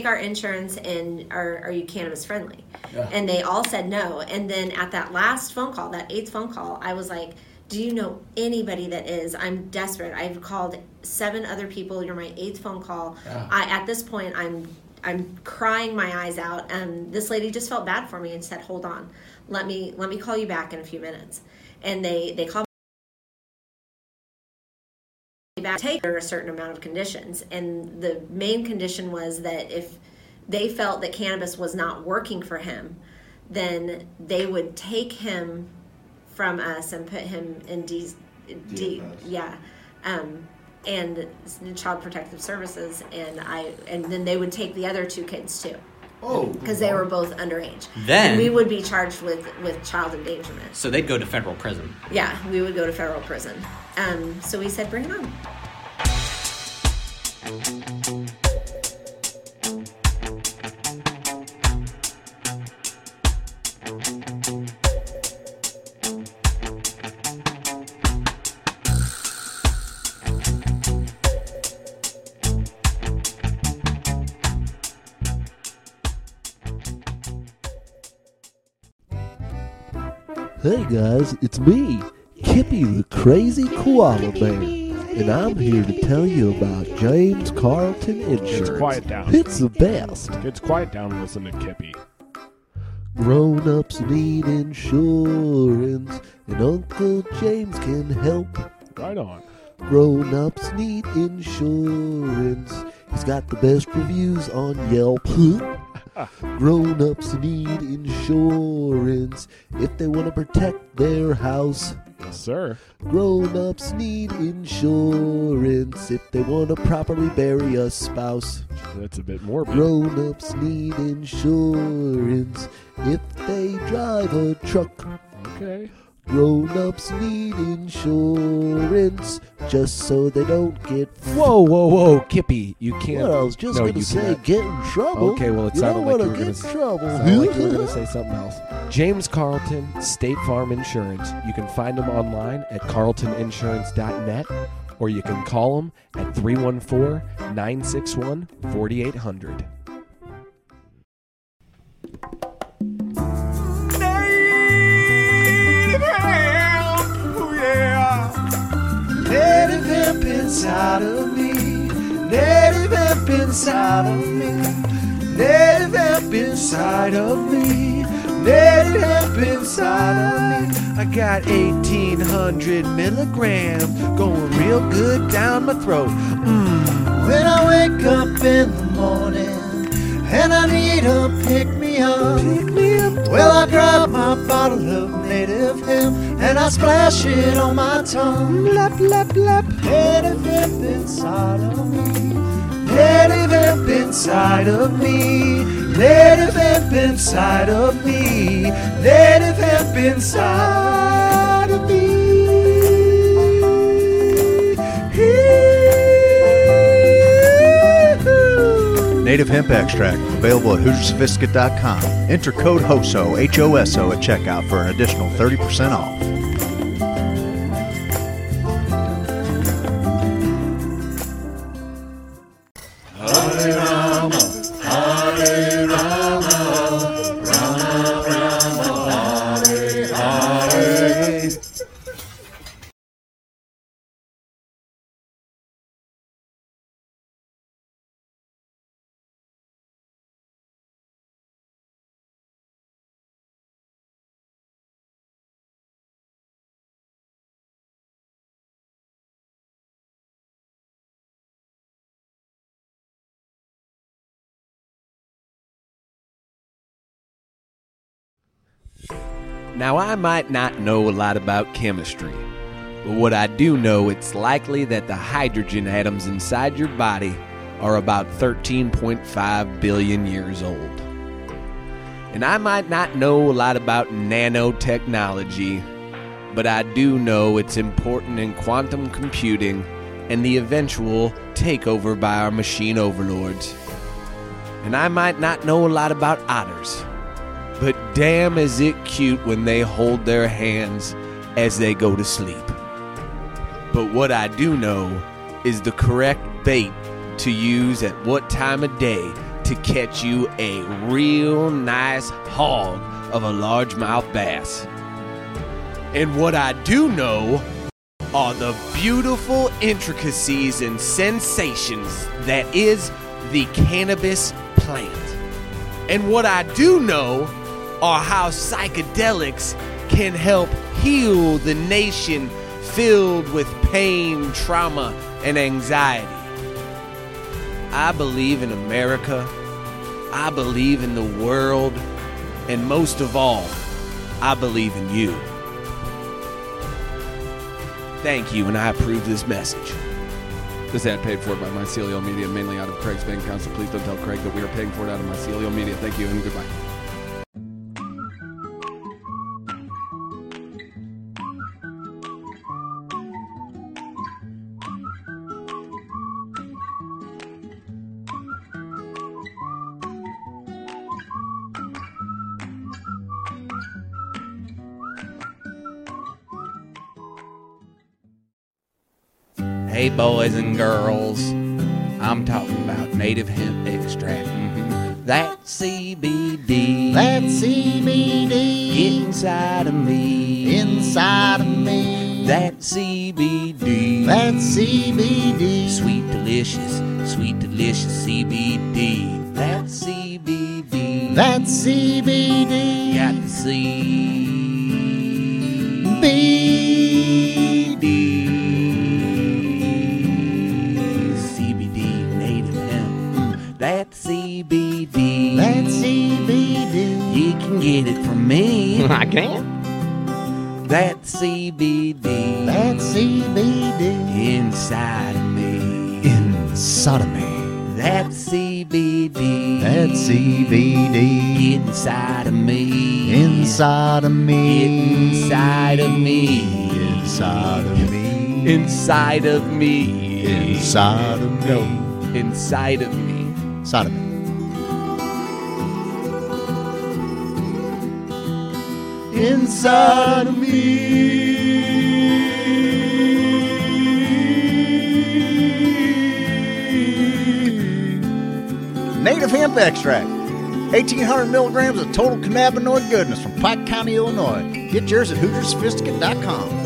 Take our insurance and are, are you cannabis friendly? And they all said no. And then at that last phone call, that eighth phone call, I was like, do you know anybody that is? I'm desperate. I've called seven other people. You're my eighth phone call. I, at this point, I'm I'm crying my eyes out. And this lady just felt bad for me and said, "Hold on, let me let me call you back in a few minutes." And they they called back take under a certain amount of conditions. And the main condition was that if they felt that cannabis was not working for him then they would take him from us and put him in D, D yeah. Um, and child protective services and I and then they would take the other two kids too Oh, because they were both underage. Then- And we would be charged with with child endangerment. So they'd go to federal prison. yeah we would go to federal prison. Um, so we said bring it on Hey guys, it's me, Kippy the Crazy Koala Bear, and I'm here to tell you about James Carlton Insurance. It's quiet down. It's the best. It's quiet down and listen to Kippy. Grown ups need insurance, and Uncle James can help. Right on. Grown ups need insurance. He's got the best reviews on Yelp. Grown ups need insurance if they want to protect their house. Yes, sir. Grown ups need insurance if they want to properly bury a spouse. That's a bit morbid. Grown ups need insurance if they drive a truck. Okay. Grown ups need insurance just so they don't get. Whoa, whoa, whoa, Kippy, you can't. Well, I was just no, gonna say cannot. get in trouble. Okay, well, it you sounded like you were get gonna in trouble. Like you were to say something else. James Carlton, State Farm Insurance. You can find him online at carltoninsurance.net or you can call him at 314 961 4800. Native hemp inside of me. Native hemp inside of me. Native hemp inside of me. Native hemp inside of me. I got 1800 milligrams going real good down my throat. Mm. When I wake up in the morning and I need a pick me up, pick me up. Well, I grab my bottle of native hemp and I splash it on my tongue. Lap, lap, lap. Native hemp inside of me. Native hemp inside of me. Native hemp inside of me. Native hemp inside Native hemp extract available at HoosierSophisticate.com. Enter code HOSO H O S O at checkout for an additional 30% off. Now, I might not know a lot about chemistry, but what I do know, it's likely that the hydrogen atoms inside your body are about 13.5 billion years old. And I might not know a lot about nanotechnology, but I do know it's important in quantum computing and the eventual takeover by our machine overlords. And I might not know a lot about otters, but damn is it cute when they hold their hands as they go to sleep. But what I do know is the correct bait to use at what time of day to catch you a real nice hog of a largemouth bass. And what I do know are the beautiful intricacies and sensations that is the cannabis plant. And what I do know are how psychedelics can help heal the nation filled with pain, trauma, and anxiety. I believe in America. I believe in the world. And most of all, I believe in you. Thank you, and I approve this message. This ad paid for by Mycelial Media, mainly out of Craig's bank account, so please don't tell Craig that we are paying for it out of Mycelial Media. Thank you and goodbye. Hey, boys and girls, I'm talking about native hemp extract. Mhm. That CBD. That CBD Get inside of me. inside of me. That CBD. That CBD. Sweet, delicious, sweet, delicious CBD. That CBD. That CBD. Got the CBD. Inside of me. Inside of me. Inside of me. Inside of me. Inside of me. No. Inside of me. Inside of me. Inside of me. Native hemp extract. 1,800 milligrams of total cannabinoid goodness Pike County, Illinois. Get yours at HoosierSophisticate.com.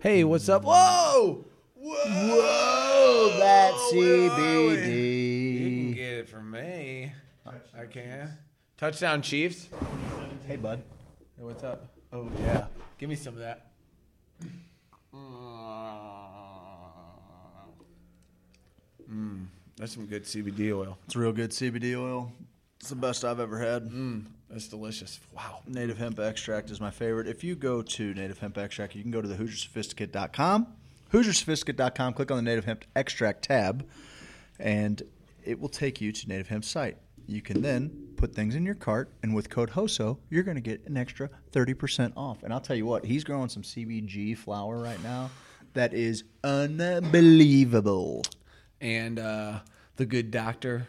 Hey, what's up? Whoa! Whoa, that CBD. You can get it from me. I can. Touchdown, Chiefs. Hey, bud. Hey, what's up? Oh yeah, give me some of that. Mm, that's some good CBD oil. It's real good CBD oil. It's the best I've ever had. Mm, that's delicious. Wow. Native hemp extract is my favorite. If you go to native hemp extract, you can go to the HoosierSophisticate.com. HoosierSophisticate.com, click on the native hemp extract tab, and it will take you to Native hemp site. You can then put things in your cart, and with code HOSO, you're going to get an extra 30% off. And I'll tell you what, he's growing some CBG flower right now that is unbelievable. And uh, the good doctor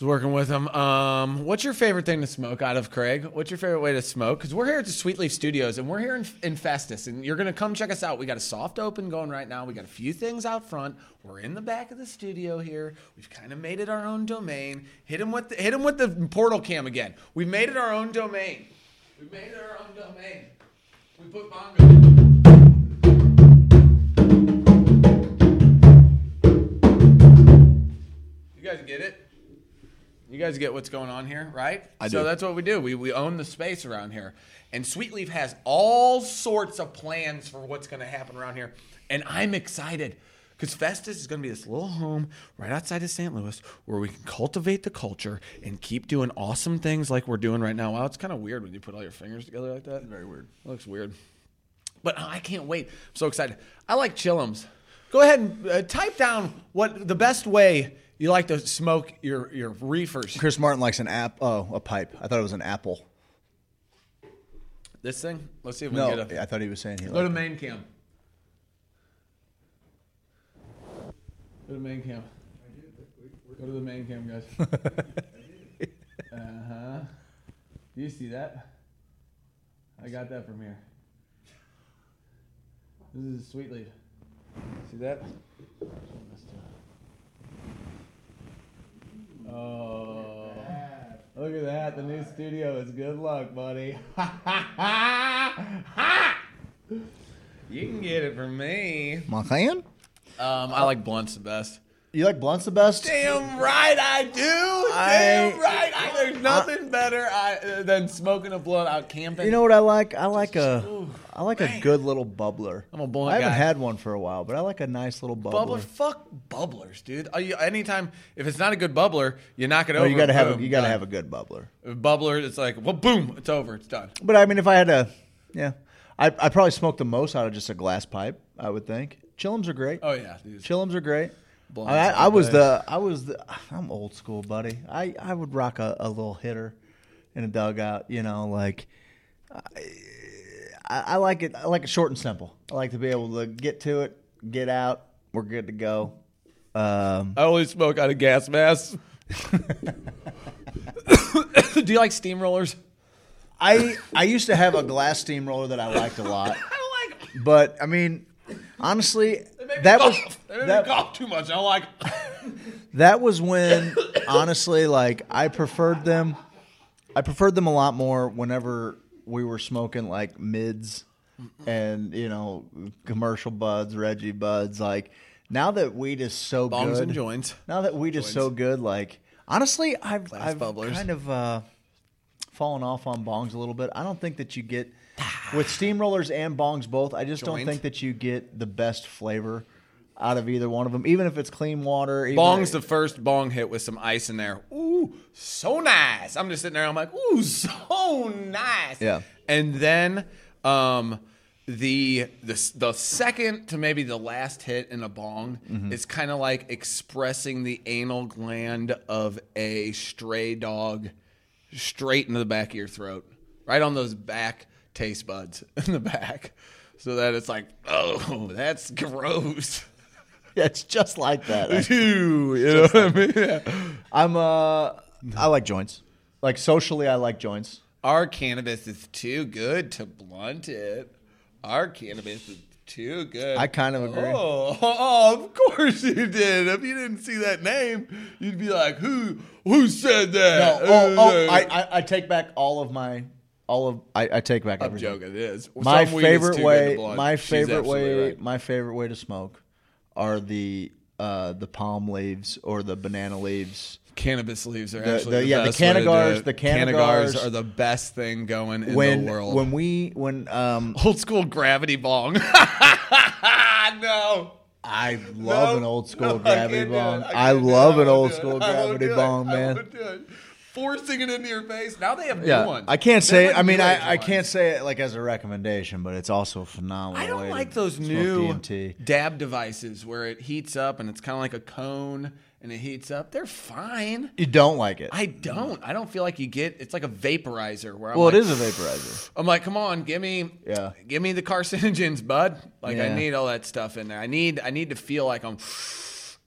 was working with him. Um, what's your favorite thing to smoke out of Craig? What's your favorite way to smoke? Because we're here at the Sweet Leaf Studios and we're here in, in Festus, and you're gonna come check us out. We got a soft open going right now. We got a few things out front. We're in the back of the studio here. We've kind of made it our own domain. Hit him with the, hit him with the portal cam again. We've made it our own domain. We've made it our own domain. We put bongo. You guys get it? You guys get what's going on here, right? I so do. that's what we do. We, we own the space around here. And Sweet Leaf has all sorts of plans for what's going to happen around here. And I'm excited because Festus is going to be this little home right outside of St. Louis where we can cultivate the culture and keep doing awesome things like we're doing right now. Wow, it's kind of weird when you put all your fingers together like that. Very weird. It looks weird. But I can't wait. I'm so excited. I like chillums. Go ahead and uh, type down what the best way you like to smoke your, your reefers. Chris Martin likes an app. Oh, a pipe. I thought it was an apple. This thing? Let's see if we No, can get a. I thought he was saying he Go liked to main cam. Go to main cam. Go to the main cam, guys. uh huh. Do you see that? I got that from here. This is a sweet leaf. See that? Oh. Look at that. The new studio is good luck, buddy. you can get it from me. McLean? Um, I like blunts the best. You like blunts the best? Damn right I do. I- Damn right. I, there's nothing better I, than smoking a blunt out camping. You know what I like? I like a, I like a good little bubbler. I'm a blunt I haven't guy. had one for a while, but I like a nice little bubbler. Bubbler, fuck bubblers, dude. Are you, anytime if it's not a good bubbler, you knock it Oh, over. you gotta have a, you gotta done. have a good bubbler. Bubbler. It's like well, boom, it's over, it's done. But I mean, if I had a, yeah, I I probably smoke the most out of just a glass pipe. I would think. Chillums are great. Oh yeah, these Chillums are great. I, I was the I was the I'm old school, buddy. I, I would rock a, a little hitter in a dugout. You know, like I, I I like it. I like it short and simple. I like to be able to get to it, get out. We're good to go. Um, I only smoke out of gas masks. Do you like steamrollers? I I used to have a glass steamroller that I liked a lot, I don't like. but I mean, honestly, They make me that was cough. They make that, me cough too much. I don't like. that was when honestly like i preferred them i preferred them a lot more whenever we were smoking like mids and you know commercial buds reggie buds like now that weed is so good Bongs good and joints. now that weed is so good like honestly i've, Glass I've bubblers. kind of uh fallen off on bongs a little bit i don't think that you get with steamrollers and bongs both. I just don't think that you get the best flavor out of either one of them, even if it's clean water. Even Bong's the first bong hit with some ice in there. Ooh, so nice. I'm just sitting there. I'm like, ooh, so nice. Yeah. And then um, the the the second to maybe the last hit in a bong Mhm. is kind of like expressing the anal gland of a stray dog straight into the back of your throat, right on those back taste buds in the back, so that it's like, oh, that's gross. Yeah, it's just like that. Ew, you know what I mean? Yeah. I'm uh, I like joints. Like socially, I like joints. Our cannabis is too good to blunt it. Our cannabis is too good. I kind of agree. Oh, oh, of course you did. If you didn't see that name, you'd be like, "Who? Who said No, that?" oh, oh I, I, I take back all of my, all of, I, I take back I'm everything. joking. It is. My Some weed is favorite too good way, blunt. my She's favorite absolutely way, right. my favorite way to smoke are the, uh, the palm leaves or the banana leaves. Cannabis leaves are The- actually the- the, yeah, the best way to do Cannagars- it. the Cannagars are the best thing going in when the world. when we when um old school gravity bong. no. I love an old school no, gravity can't do it. bong. I I, can't do it. love an old school gravity bong, man. It. Forcing it into your face. Now they have new Yeah, ones. I can't say. like I mean, I, I can't say it like as a recommendation, but it's also phenomenal. I don't like those new DMT. dab devices where it heats up and it's kind of like a cone and it heats up. They're fine. You don't like it. I don't. I don't feel like you get. It's like a vaporizer. Where I'm well, like, it is a vaporizer. I'm like, come on, give me, Yeah. give me the carcinogens, bud. Like I need all that stuff in there. I need, I need to feel like I'm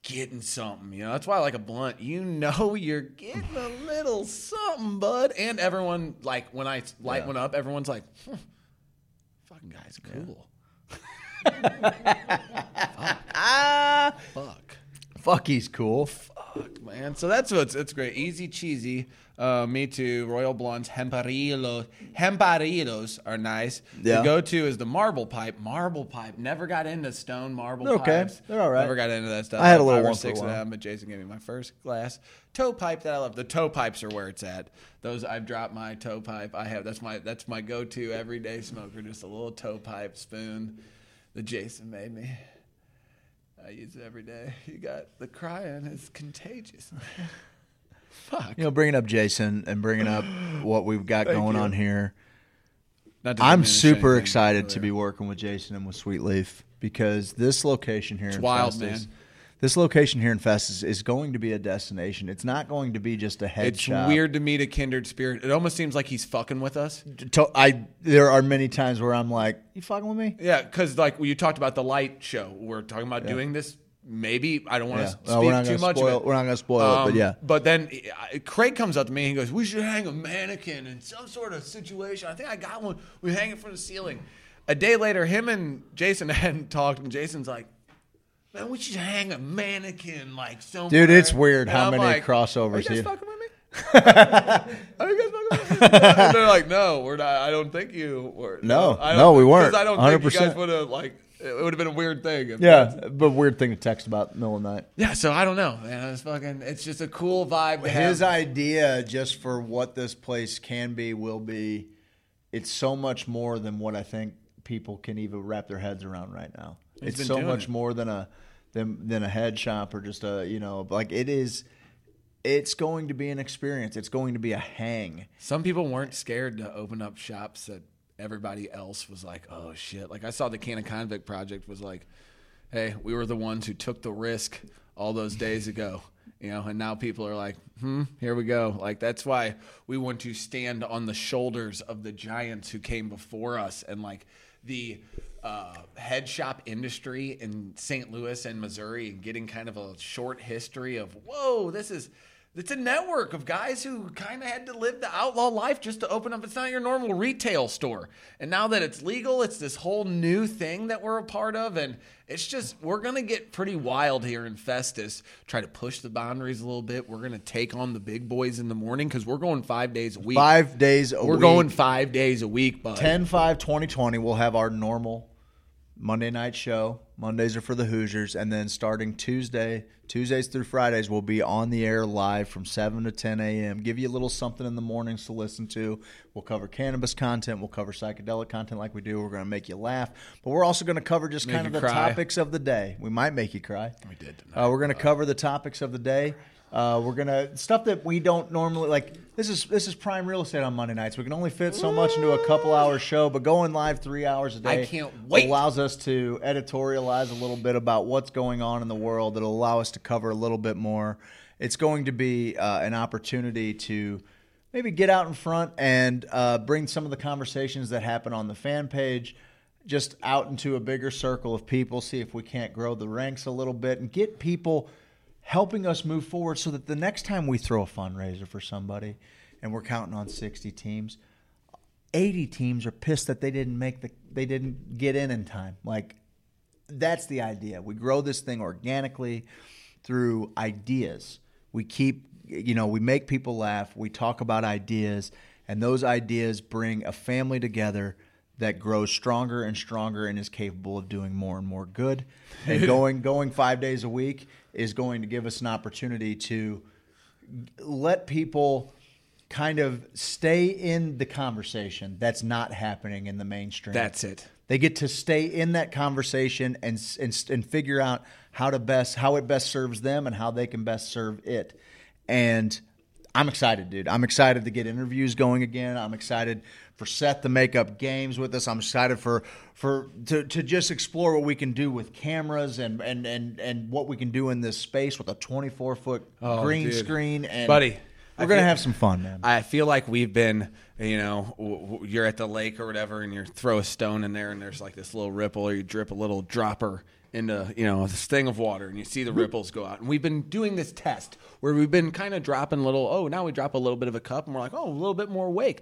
getting something. You know, that's why I like a blunt. You know, you're getting a little something, bud. And everyone, like, when I light Yeah. one up, everyone's like, "Hmm, fucking guy's cool. Ah, Fuck. fuck, he's cool. Fuck, man. So that's what's it's great. Easy cheesy. Uh, me too. Royal blunts, hemparillos. Hemparillos are nice. Yeah. The go-to is the marble pipe. Marble pipe. Never got into stone marble They're okay. pipes. They're all right. Never got into that stuff. I had a little one six of them, but Jason gave me my first glass. Toe pipe that I love. The toe pipes are where it's at. Those I've dropped my toe pipe. I have that's my that's my go-to everyday smoker. Just a little toe pipe spoon that Jason made me. I use it every day. You got the crying is contagious. Fuck. You know, bringing up Jason and bringing up what we've got going you. on here. Not I'm super excited to oh, be working with Jason and with Sweet Leaf because this location here It's in wild, Festus, man. this location here in Festus is going to be a destination. It's not going to be just a head It's shop. weird to meet a kindred spirit. It almost seems like he's fucking with us. To- I there are many times where I'm like, "You fucking with me?" Yeah, because like when you talked about the light show, we're talking about Yeah. doing this. Maybe I don't want to Well, speak too much. spoil- of it. we're not gonna spoil it, but Um, yeah. But then uh, Craig comes up to me and he goes, "We should hang a mannequin in some sort of situation." I think I got one. We hang it from the ceiling. A day later, him and Jason hadn't talked, and Jason's like, "Man, we should hang a mannequin like somewhere." Dude, it's weird And how I'm many like, crossovers Are you guys here. fucking with me? Are you guys fucking with me? They're like, "No, we're not. I don't think you were." No, I don't- no, we weren't. I don't think you 100%. guys would have like. It would have been a weird thing. if Yeah, but weird thing to text about middle of the night. Yeah, so I don't know, man. It's fucking. It's just a cool vibe. To His have. idea, just for what this place can be, will be, it's so much more than what I think people can even wrap their heads around right now. He's it's so much it. more than a than than a head shop or just a you know like it is. It's going to be an experience. It's going to be a hang. Some people weren't scared to open up shops that everybody else was like, "Oh shit!" Like I saw the Can of Convict project was like, "Hey, we were the ones who took the risk all those days ago." You know, and now people are like, "Hmm, here we go." Like that's why we want to stand on the shoulders of the giants who came before us, and like the uh, head shop industry in St. Louis and Missouri, and getting kind of a short history of, "Whoa, this is." It's a network of guys who kind of had to live the outlaw life just to open up. It's not your normal retail store. And now that it's legal, it's this whole new thing that we're a part of. And it's just, we're going to get pretty wild here in Festus, try to push the boundaries a little bit. We're going to take on the big boys in the morning because we're going five days a week. Five days a week. We're going five days a week, bud. 10 5 2020 we'll have our normal Monday night show. Mondays are for the Hoosiers, and then starting Tuesday, Tuesdays through Fridays, we'll be on the air live from seven to ten a.m. Give you a little something in the mornings to listen to. We'll cover cannabis content. We'll cover psychedelic content like we do. We're going to make you laugh, but we're also going to cover just Make kind of the cry. topics of the day. We might make you cry. We did. Uh, we're going to cover the topics of the day. Uh, we're gonna stuff that we don't normally like. This is this is prime real estate on Monday nights. We can only fit so much into a couple hour show, but going live three hours a day I can't wait. allows us to editorialize a little bit about what's going on in the world. It'll allow us to cover a little bit more. It's going to be uh, an opportunity to maybe get out in front and uh, bring some of the conversations that happen on the fan page just out into a bigger circle of people. See if we can't grow the ranks a little bit and get people helping us move forward so that the next time we throw a fundraiser for somebody and we're counting on 60 teams 80 teams are pissed that they didn't make the they didn't get in in time. Like that's the idea. We grow this thing organically through ideas. We keep you know we make people laugh. We talk about ideas and those ideas bring a family together that grows stronger and stronger and is capable of doing more and more good and going going 5 days a week is going to give us an opportunity to let people kind of stay in the conversation that's not happening in the mainstream. That's it. They get to stay in that conversation and and, and figure out how to best how it best serves them and how they can best serve it. And I'm excited, dude. I'm excited to get interviews going again. I'm excited for Seth to make up games with us. I'm excited for for to, to just explore what we can do with cameras and and and and what we can do in this space with a 24 foot Oh, green dude. screen and Buddy, We're I gonna feel- have some fun, man. I feel like we've been, you know, w- w- you're at the lake or whatever, and you throw a stone in there, and there's like this little ripple, or you drip a little dropper into, you know, this thing of water, and you see the ripples go out. And we've been doing this test where we've been kind of dropping little. Oh, now we drop a little bit of a cup, and we're like, oh, a little bit more wake.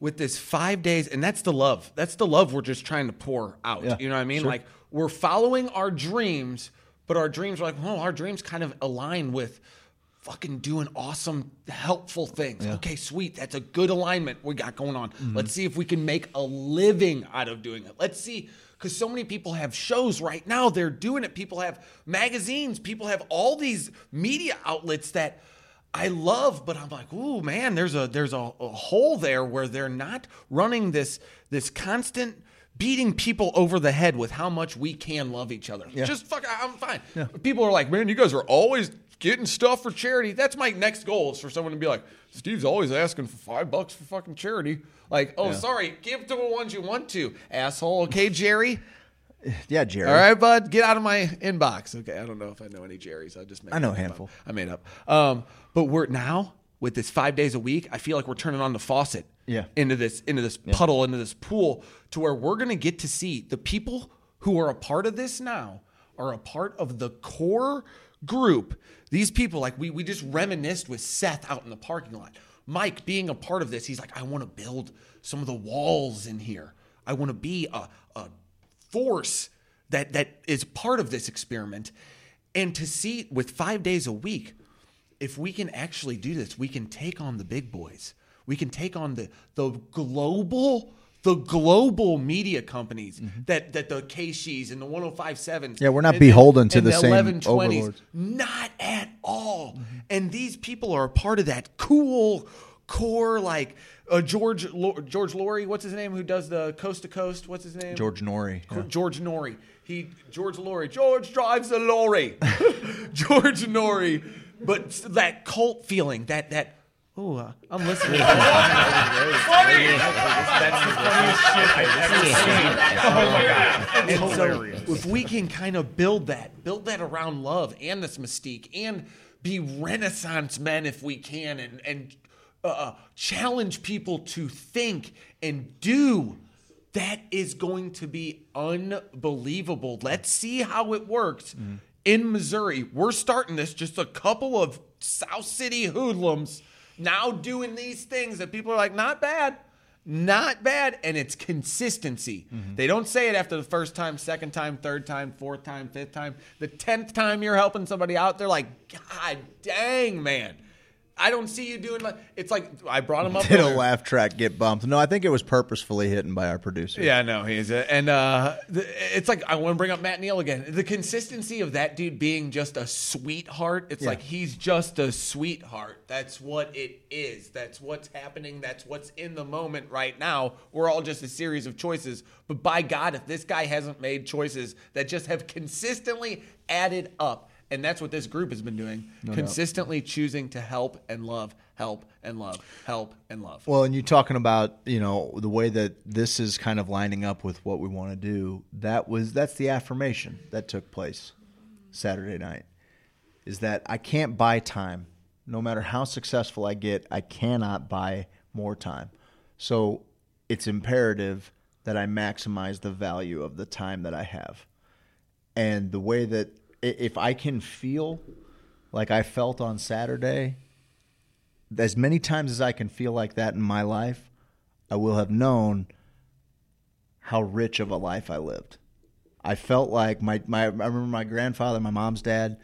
With this five days, and that's the love. That's the love we're just trying to pour out. Yeah, you know what I mean? sure. Like we're following our dreams, but our dreams are like, well, our dreams kind of align with fucking doing awesome, helpful things. Okay, sweet. That's a good alignment we got going on. Mm-hmm. Let's see if we can make a living out of doing it. Let's see. Because so many people have shows right now, they're doing it. People have magazines, people have all these media outlets that I love, but I'm like, ooh, man, there's a there's a, a hole there where they're not running this this constant beating people over the head with how much we can love each other. Just fuck, I'm fine. People are like, man, you guys are always getting stuff for charity. That's my next goal is for someone to be like, Steve's always asking for five bucks for fucking charity. Like, oh, sorry, give to the ones you want to, asshole. Okay, Jerry. yeah, Jerry. All right, bud, get out of my inbox. Okay, I don't know if I know any Jerry's. I just made I know a that up. handful. I made up. Um, but we're now with this five days a week. I feel like we're turning on the faucet. Yeah. Into this into this puddle into this pool to where we're gonna get to see the people who are a part of this now are a part of the core group. These people, like we we just reminisced with Seth out in the parking lot. Mike being a part of this, he's like, I want to build some of the walls in here. I want to be a, a force that that is part of this experiment and to see with 5 days a week if we can actually do this we can take on the big boys we can take on the the global the global media companies that that the KSHEs and the 1057s Mm-hmm. Yeah, we're not and- beholden to and the same 1120s. overlords. not at all and these people are a part of that cool core like uh, George Lo- George Laurie what's his name who does the coast to coast what's his name George Noory. yeah. George Noory. He George Laurie. George drives a lorry. George Noory. But that cult feeling, that that oh, uh, I'm listening. And so if we can kind of build that, build that around love and this mystique, and be Renaissance men if we can, and and uh, uh, challenge people to think and do. That is going to be unbelievable. Let's see how it works in Missouri. We're starting this just a couple of South City hoodlums now doing these things that people are like, not bad, not bad. And it's consistency. Mm-hmm. They don't say it after the first time, second time, third time, fourth time, fifth time. The tenth time you're helping somebody out, they're like, God dang, man. I don't see you doing like it's like I brought him up. Did a laugh track get bumped? No, I think it was purposefully hidden by our producer. Yeah, no, he's a, and uh, the, it's like I want to bring up Matt Neal again. The consistency of that dude being just a sweetheart. It's Yeah. like he's just a sweetheart. That's what it is. That's what's happening. That's what's in the moment right now. We're all just a series of choices. But by God, if this guy hasn't made choices that just have consistently added up, and that's what this group has been doing, doubt. consistently choosing to help and love, help and love, help and love. Well, and you're talking about you know the way that this is kind of lining up with what we want to do. That was that's the affirmation that took place Saturday night. Is that I can't buy time. No matter how successful I get, I cannot buy more time. So it's imperative that I maximize the value of the time that I have. And the way that if I can feel like I felt on Saturday, as many times as I can feel like that in my life, I will have known how rich of a life I lived. I felt like my, my I remember my grandfather, my mom's dad,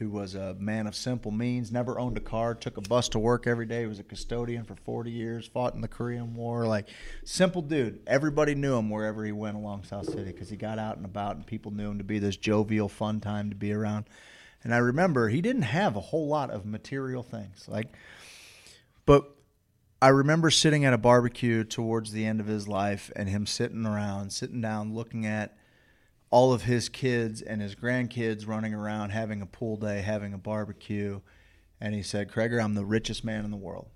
who was a man of simple means, never owned a car, took a bus to work every day, was a custodian for 40 years, fought in the Korean War, like simple dude. Everybody knew him wherever he went along South City because he got out and about and people knew him to be this jovial, fun time to be around. And I remember he didn't have a whole lot of material things. Like but I remember sitting at a barbecue towards the end of his life and him sitting around, sitting down, looking at all of his kids and his grandkids running around, having a pool day, having a barbecue. And he said, Kreger, I'm the richest man in the world.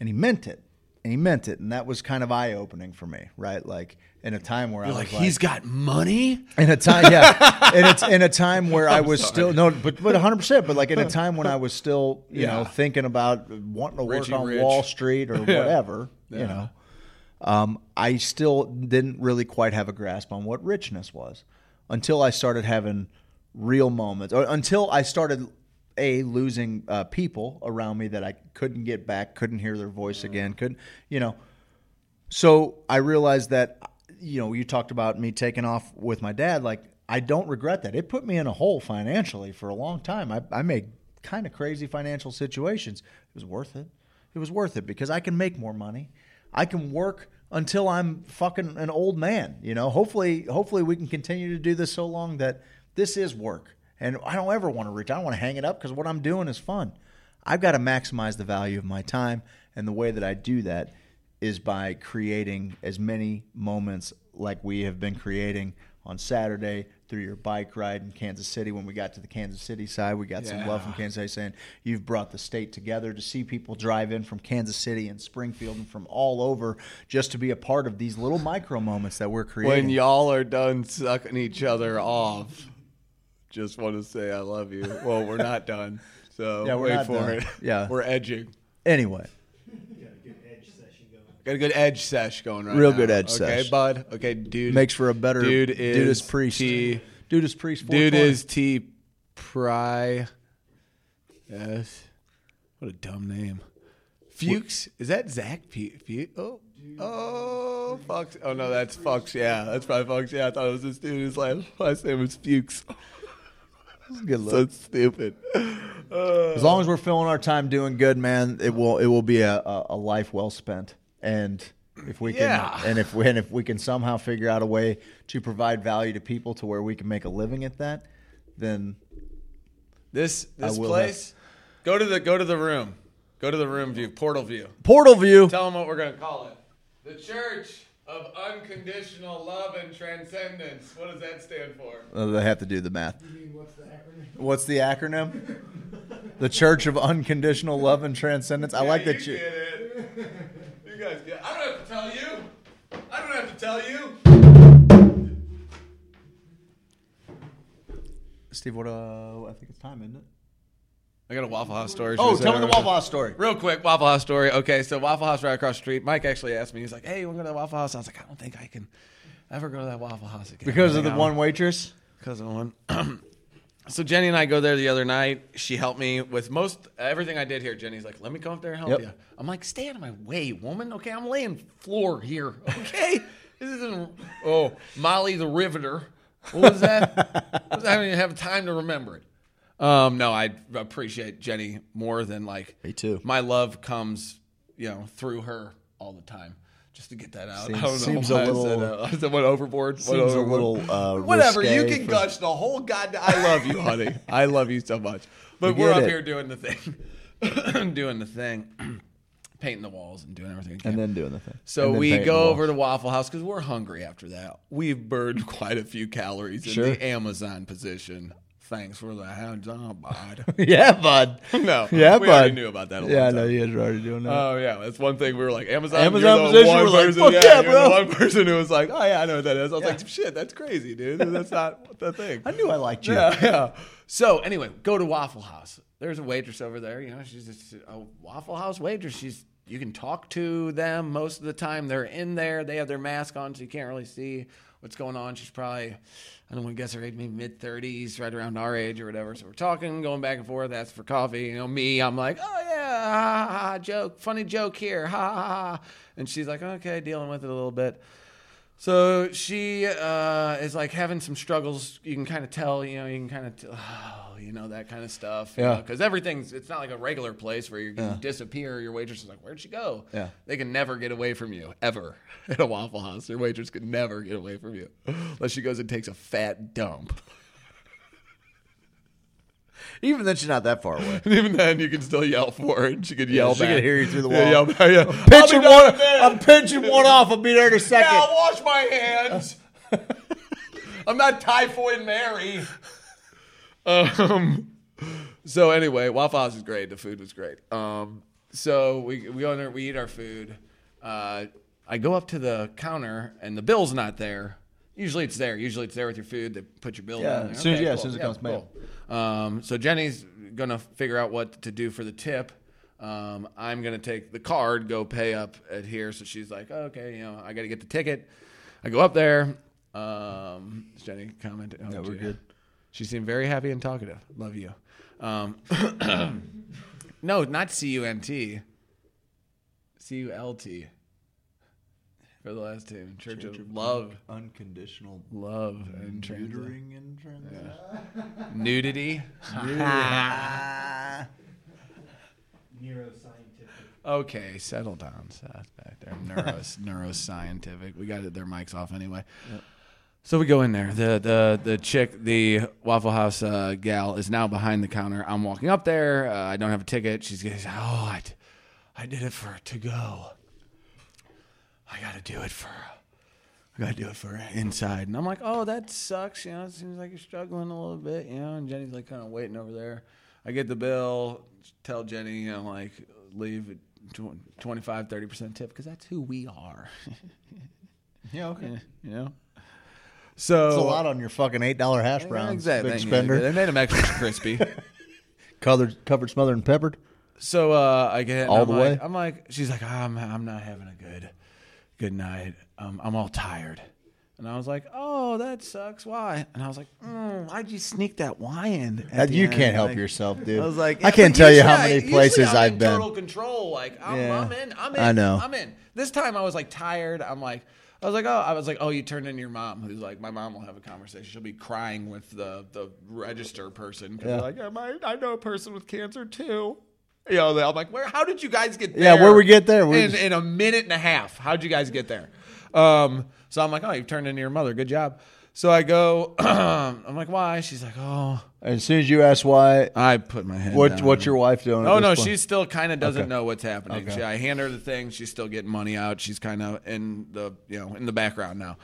And he meant it. And he meant it. And that was kind of eye opening for me, right? Like in a time where You're I like, was he's got money. in a time, yeah, in a, in a time where I was still no, but but 100, percent but like in a time when I was still, you know, thinking about wanting to work on Rich. Wall Street or Yeah. whatever, you Yeah. know, um, I still didn't really quite have a grasp on what richness was until I started having real moments, or until I started a losing uh, people around me that I couldn't get back, couldn't hear their voice again, couldn't, you know. So I realized that, you know, you talked about me taking off with my dad. Like, I don't regret that. It put me in a hole financially for a long time. I, I made kind of crazy financial situations. It was worth it. It was worth it because I can make more money. I can work until I'm fucking an old man. You know, hopefully, hopefully we can continue to do this so long that this is work. And I don't ever want to reach. I don't want to hang it up because what I'm doing is fun. I've got to maximize the value of my time, and the way that I do that is by creating as many moments like we have been creating on Saturday through your bike ride in Kansas City. When we got to the Kansas City side, we got some love from Kansas City saying you've brought the state together to see people drive in from Kansas City and Springfield and from all over just to be a part of these little micro moments that we're creating. When y'all are done sucking each other off, just want to say I love you. Well, we're not done. So Yeah, wait for done. it. Yeah. We're edging. anyway, Got a good edge sesh going right Real now. good edge Okay, sesh. Okay, bud. Okay, dude. makes for a better dude is Judas Priest. T, Judas Priest. dude 420. is T Pry. Yes. What a dumb name. Fuchs. Is that Zach P- Fuchs? Oh. Oh, Fox. Oh, no, that's Fox. Yeah, that's probably Fox. Yeah, I thought it was this dude. His last, last name was Fuchs. good So look. stupid. As long as we're filling our time doing good, man, it will it will be a, a, a life well spent. And if we can, Yeah. and if we, and if we can somehow figure out a way to provide value to people to where we can make a living at that, then This this will place. Go to the go to the room. Go to the room view. Portal view. Portal View. Tell them what we're gonna call it. The Church of Unconditional Love and Transcendence. What does that stand for? Uh, they have to do the math. What's the acronym? the Church of Unconditional Love and Transcendence. I like that you you. get it. You guys get. I don't have to tell you. I don't have to tell you. Steve, what? Uh, I think it's time, isn't it? I got a Waffle House story. Oh, Should we tell say me the? Waffle House story. Real quick, Waffle House story. Okay, so Waffle House right across the street. Mike actually asked me. He's like, "Hey, you want to go to the Waffle House?" I was like, "I don't think I can ever go to that Waffle House again." Because of the one waitress. because of the one. So Jenny and I go there the other night. She helped me with most everything I did here. Jenny's like, "Let me come up there and help Yep. you." I'm like, "Stay out of my way, woman." Okay, I'm laying floor here. Okay, this isn't. Oh, Molly the Riveter. What was that? I don't even have time to remember it. Um, no, I appreciate Jenny more than like Me too. My love comes, you know, through her all the time. Just to get that out. Seems- I don't know seems a why I said, little- uh, went overboard. Went Seems a overboard. little, uh, Whatever. You can for- gush the whole goddamn. I love you, honey. I love you so much. But We we're up it. here doing the thing, doing the thing, painting the walls and doing everything. And then doing the thing. So we go over to Waffle House because we're hungry after that. We've burned quite a few calories in the Amazon position. Thanks for the hands on, bud. yeah, bud. no, Yeah, we bud. already knew about that. A yeah, I know you guys are already doing that. Oh yeah, that's one thing we were like Amazon. Amazon position, one we're like, person, "Fuck yeah, yeah, bro." The one person who was like, oh yeah, I know what that is. I was like, shit, that's crazy, dude. That's not the thing. I knew I liked you. Yeah, yeah. So anyway, go to Waffle House. There's a waitress over there. You know, she's just a Waffle House waitress. She's you can talk to them most of the time. They're in there. They have their mask on, so you can't really see what's going on. She's probably I don't want to guess her age, maybe mid thirties, right around our age or whatever. So we're talking, going back and forth. Ask for coffee. You know, me, I'm like, oh yeah, ha, ha, ha, joke, funny joke here, ha ha ha. And she's like, okay, dealing with it a little bit. So she uh, is like having some struggles. You can kind of tell, you know, you can kind of, t- oh, you know, that kind of stuff. Yeah. Because everything's, it's not like a regular place where you can Yeah. disappear. Your waitress is like, where'd she go? Yeah. They can never get away from you, ever. At a Waffle House, your waitress could never get away from you. Unless she goes and takes a fat dump. Even then, she's not that far away. And even then, you can still yell for her, and she could yell she back. could hear you through the Yeah, wall. yell back, yeah. I'm pinching one. in a minute. I'm pinching one off. I'll be there in a second. Yeah, I'll wash my hands. I'm not typhoid Mary. Um. So anyway, Waffle House is great. The food was great. Um. So we we go in there, we eat our food. Uh, I go up to the counter and the bill's not there. Usually it's there. Usually it's there with your food. They put your bill Yeah, down there. as soon Okay, yeah, as soon as it Yeah, comes mail. Um, so Jenny's gonna figure out what to do for the tip. Um, I'm gonna take the card, go pay up at here. So she's like, okay, you know, I got to get the ticket. I go up there. Um, is Jenny commented. Oh, Yeah, we're good. She seemed very happy and talkative. Love you. Um, no, not C U N T. C U L T. For the last two, Church, of, Love, Unconditional love, and trans- neutering and trans- nudity. Okay, settle down, Seth. Back there, Neuros, neuroscientific. We got it, their mics off anyway. So we go in there. The the the chick, the Waffle House uh, gal, is now behind the counter. I'm walking up there. Uh, I don't have a ticket. She's goes, oh, I, I did it for her to go. I got to do it for. I got to do it for inside. And I'm like, oh, that sucks. You know, it seems like you're struggling a little bit. You know, and Jenny's like kind of waiting over there. I get the bill. Tell Jenny, you know, like leave at 25, 30 percent tip because that's who we are. Yeah, okay. you know. So It's a lot on your fucking eight dollar hash browns, Exactly. big spender. They made them extra crispy. covered, covered, smothered, and peppered. So uh, I get All I'm the like, way? I'm like, she's like, I'm I'm not having a good good night. Um, I'm all tired. And I was like, "Oh, that sucks. Why?" And I was like, mm, "Why'd you sneak that wine?" at Uh, the you end?" can't help Like- yourself, dude. I was like, I can't tell you how I- many places I'm I've been. Total control. Like I'm, Yeah. I'm in. I'm in. I know. I'm in. This time I was like tired. I'm like. I was like, oh, I was like, oh, you turned in your mom. Who's like, my mom will have a conversation. She'll be crying with the the register person. 'cause Yeah. like, yeah, my, I know a person with cancer too. You know, I'm like, where? How did you guys get there? Yeah, where we get there? In, in a minute and a half. How'd you guys get there? Um, so I'm like, oh, you've turned into your mother. Good job. So I go. I'm like, why? She's like, oh. As soon as you ask why, I put my head. what down. what's your wife doing? Oh no, point? she still kind of doesn't Okay. know what's happening. Okay. She, I hand her the thing. She's still getting money out. She's kind of in the you know in the background now.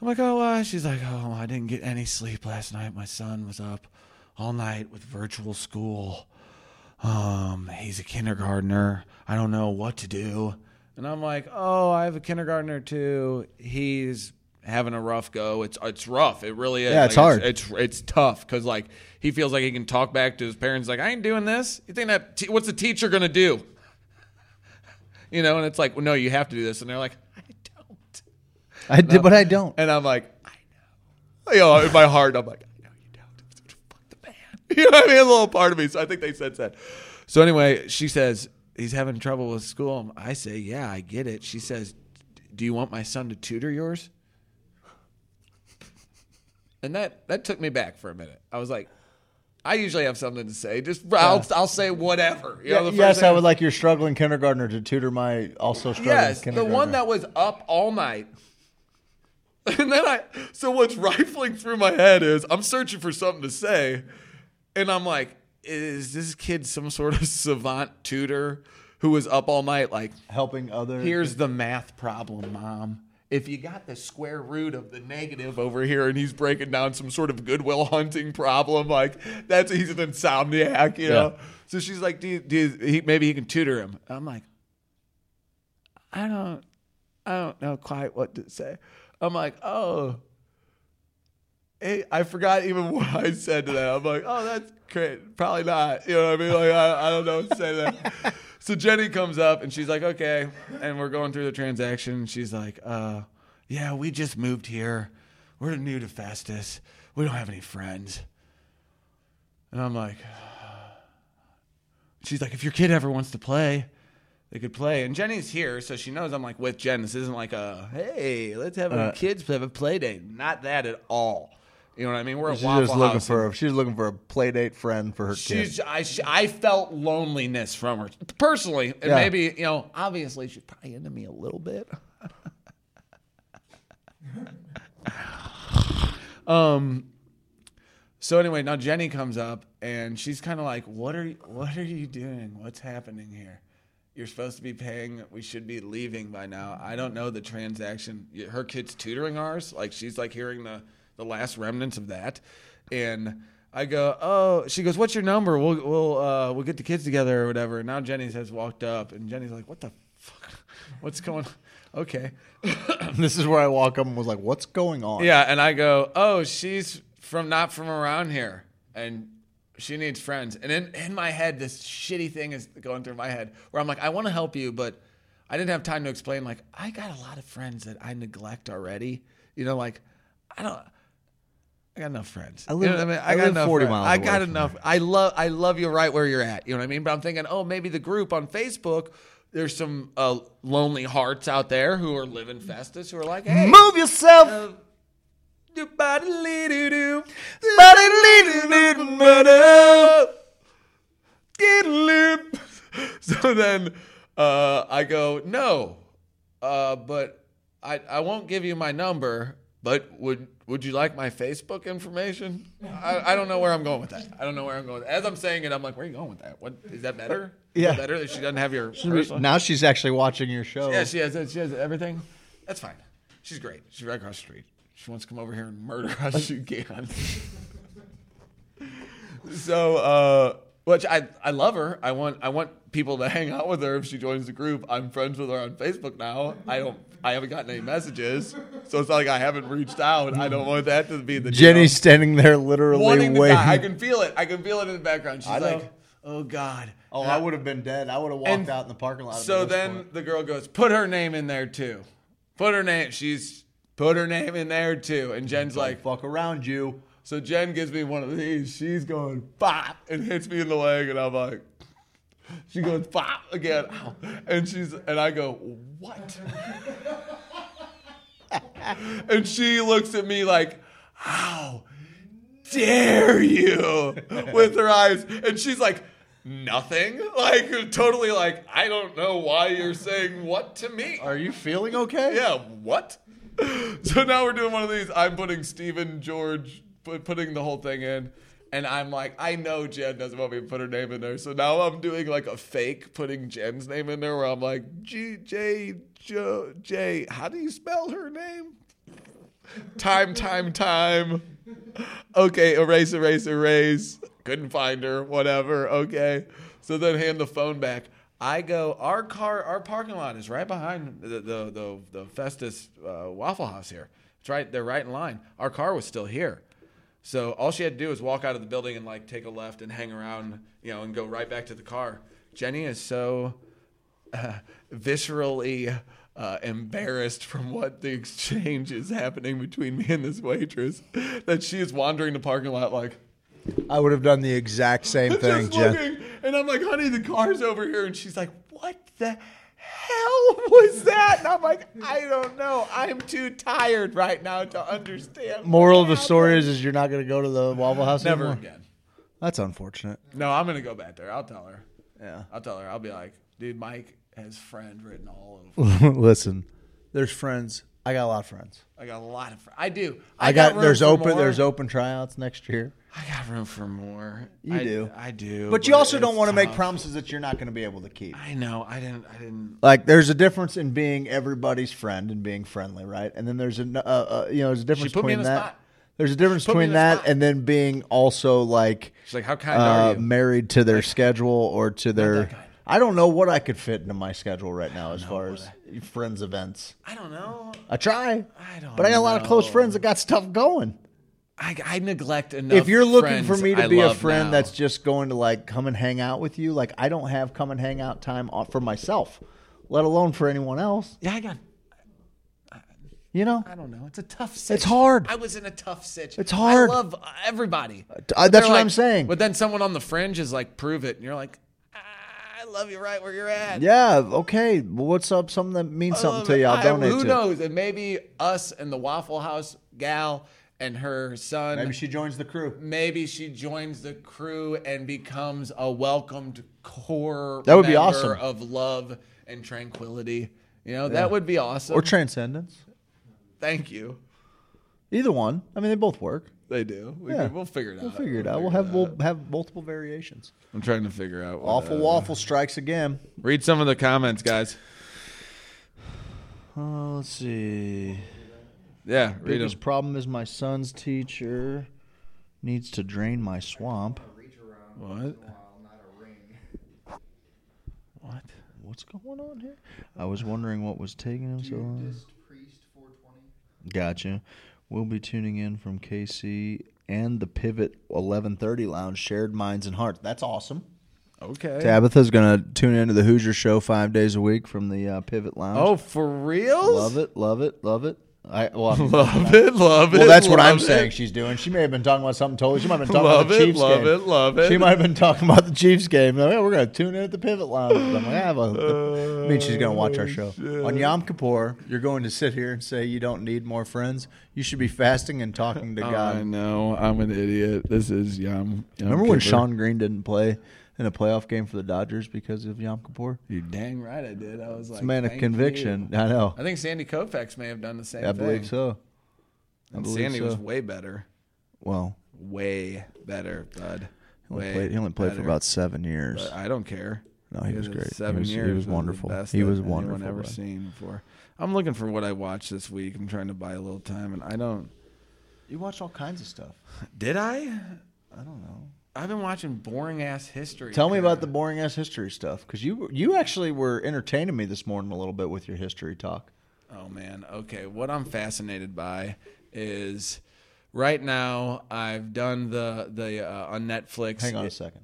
I'm like, oh, why? She's like, oh, I didn't get any sleep last night. My son was up all night with virtual school. Um, he's a kindergartner. I don't know what to do. And I'm like, oh, I have a kindergartner too. He's having a rough go. It's it's rough. It really is. Yeah, it's Like, hard. It's it's, tough because like he feels like he can talk back to his parents. Like I ain't doing this. You think that? T- what's the teacher gonna do? You know, and it's like, well, no, you have to do this. And they're like, I don't. I did, but I don't. And I'm like, I know. You know, in my heart, I'm like, I know you don't. Fuck the band. You know what I mean? A little part of me. So I think they said that. So anyway, she says, he's having trouble with school. I say, yeah, I get it. She says, do you want my son to tutor yours? And that, that took me back for a minute. I was like, I usually have something to say. Just I'll, I'll say whatever. You know, the first yes, thing- I would like your struggling kindergartner to tutor my also struggling Yes, the one that was up all night. And then I, so what's rifling through my head is I'm searching for something to say, and I'm like, is this kid some sort of savant tutor who was up all night? Like, helping other. here's the math problem, mom. If you got the square root of the negative over here and he's breaking down some sort of goodwill hunting problem, like that's he's an insomniac, you know. So she's like, do you, do you, he, maybe he can tutor him. I'm like, I don't, I don't know quite what to say. I'm like, oh, hey, I forgot even what I said to that. I'm like, oh, that's great. Probably not. You know what I mean? Like, I, I don't know what to say to that. So Jenny comes up and she's like, okay. And we're going through the transaction. She's like, uh, yeah, we just moved here. We're new to Festus. We don't have any friends. And I'm like, she's like, if your kid ever wants to play, they could play. And Jenny's here, so she knows I'm like with Jen. This isn't like a, hey, let's have our Uh, kids have a play date. Not that at all. You know what I mean? We're at She's Waffle just looking House. for. She's looking for a play date friend for her She's, kid. I, she, I felt loneliness from her personally, and Yeah. maybe you know, obviously she's probably into me a little bit. um. So anyway, now Jenny comes up and she's kind of like, "What are you, what are you doing? What's happening here? You're supposed to be paying. We should be leaving by now. I don't know the transaction. Her kid's tutoring ours. Like she's like hearing the the last remnants of that, and." I go, oh, she goes, what's your number? We'll we'll uh, we'll get the kids together or whatever. And now Jenny has walked up, and Jenny's like, what the fuck? What's going? on? Okay, this is where I walk up and was like, "What's going on?" yeah, and I go, oh, she's from not from around here, and she needs friends. And in in my head, this shitty thing is going through my head where I'm like, I want to help you, but I didn't have time to explain. Like, I got a lot of friends that I neglect already. You know, like I don't. I got enough friends. I You live- know I mean? I got live enough 40 friends. miles I got enough. I love. I love you right where you're at. You know what I mean? But I'm thinking, oh, maybe the group on Facebook. There's some uh, lonely hearts out there who are living Festus who are like, hey, Move yourself. uh, do-ba-da-lee-doo-doo. Get limp. So then uh, I go, no, uh, but I, I won't give you my number, but would would you like my Facebook information? I, I don't know where I'm going with that. I don't know where I'm going. As I'm saying it, I'm like, where are you going with that? What is that better? Is Yeah. that better that she doesn't have your personal? Now she's actually watching your show. Yeah, she has she has everything. That's fine. She's great. She's right across the street. She wants to come over here and murder us. She can. so, uh, which I I love her. I want I want people to hang out with her if she joins the group. I'm friends with her on Facebook now. I don't. I haven't gotten any messages, so it's not like I haven't reached out. I don't want that to be the deal. Standing there literally wanting waiting. I can feel it. I can feel it in the background. She's like, "Oh God." oh, And I would have been dead. I would have walked out in the parking lot. So then point. the girl goes, put her name in there too. Put her name. She's put her name in there too. And Jen's like, fuck around you. So Jen gives me one of these. She's going bop and hits me in the leg, and I'm like, she goes bop again, Ow. and she's and I go what? and she looks at me like, how dare you? With her eyes, and she's like. Nothing, like totally, like I don't know why you're saying what to me. Are you feeling okay? Yeah, what? So now we're doing one of these. I'm putting Stephen George, putting the whole thing in, and I'm like, I know Jen doesn't want me to put her name in there. So now I'm doing like a fake putting Jen's name in there, where I'm like, J J. How do you spell her name? Time, time, time. Okay, erase, erase, erase. Couldn't find her. Whatever. Okay. So then hand the phone back. I go. Our car, our parking lot is right behind the the the, the Festus uh, Waffle House here. It's right. They're right in line. Our car was still here. So all she had to do was walk out of the building and like take a left and hang around, you know, and go right back to the car. Jenny is so uh, viscerally uh, embarrassed from what the exchange is happening between me and this waitress that she is wandering the parking lot like I would have done the exact same thing, Jen. looking, and I'm like, honey, the car's over here, and she's like, what the hell was that? And I'm like, I don't know. I'm too tired right now to understand. Moral of the story is, is you're not going to go to the Waffle House never anymore? again. That's unfortunate. No, I'm gonna go back there. I'll tell her. Yeah. I'll tell her. I'll be like, dude, Mike has friend written all over. Listen, there's friends. I got a lot of friends. I got a lot of. friends. I do. I, got, room there's open more. there's open tryouts next year. I got room for more. You I do. I do. But you also don't want to make promises that you're not going to be able to keep. I know. I didn't. I didn't. Like there's a difference in being everybody's friend and being friendly, right? And then there's a uh, uh, you know there's a difference between that. spot. There's a difference Put me in between that spot. and then being also like She's like, how kind uh, are you? married to their schedule or to their. I don't know what I could fit into my schedule right now as far as friends events. I don't know. I try, I don't. but I got a lot of close know. friends that got stuff going. I, I neglect enough. if you're looking for friends me to I be a love friend now. that's just going to like come and hang out with you, like I don't have come and hang out time off for myself, let alone for anyone else. yeah, I got. You know, I don't know. It's a tough. Sitch. It's hard. I was in a tough sitch. It's hard. I love everybody. Uh, But that's they're what I'm saying. But then someone on the fringe is like, "Prove it," and you're like, love you right where you're at." yeah, okay. Well, what's up? Something that means something to you, I'll I- donate Who to. knows? And maybe us and the Waffle House gal and her son. Maybe she joins the crew. maybe she joins the crew and becomes a welcomed core That would be member awesome. of love and tranquility. You know, that would be awesome. Or transcendence. Thank you. Either one. I mean, they both work. They do. We Yeah. can, we'll figure it out. We'll figure it out. We'll have we'll have multiple variations. I'm trying to figure out. what, Awful uh, waffle strikes again. Read some of the comments, guys. Uh, let's see. Yeah, read them. Biggest problem is my son's teacher needs to drain my swamp. What? What? What's going on here? I was wondering what was taking him so long. Gotcha. We'll be tuning in from KC and the Pivot 1130 Lounge, Shared Minds and Hearts. That's awesome. Okay. Tabitha's gonna tune into the Hoosier Show five days a week from the uh, Pivot Lounge. Oh, for real? love it, love it, love it. I well, Love it, love it. Well, that's what I'm love saying. She's doing. She may have been talking about something totally. She might have been talking Love about the it, Chiefs love game. it, love it. She might have been talking about the Chiefs game. Like, yeah, we're gonna tune in at the Pivot Lounge. I'm like, yeah, well, I mean, she's gonna watch our oh, show on Yom Kippur. You're going to sit here and say you don't need more friends. You should be fasting and talking to God. I know. I'm an idiot. This is Yom. Yom Remember when Shawn Green didn't play in a playoff game for the Dodgers because of Yom Kippur? You're dang right I did. I was like, It's a man of conviction. you. I know. I think Sandy Koufax may have done the same thing. I thing. believe so. I And believe Sandy was way better. Well, Way better, bud. he only Way played, he only played for about seven years. But I don't care. No, he was Because great. He Seven was- he years. was wonderful. best He was anyone wonderful, Ever bud. seen before. I'm looking for what I watched this week. I'm trying to buy a little time, and I don't. You watched all kinds of stuff. Did I? I don't know. I've been watching boring ass history. Tell me about the boring ass history stuff because you you actually were entertaining me this morning a little bit with your history talk. Oh man. Okay. What I'm fascinated by is right now I've done the the uh, on Netflix. Hang on a second.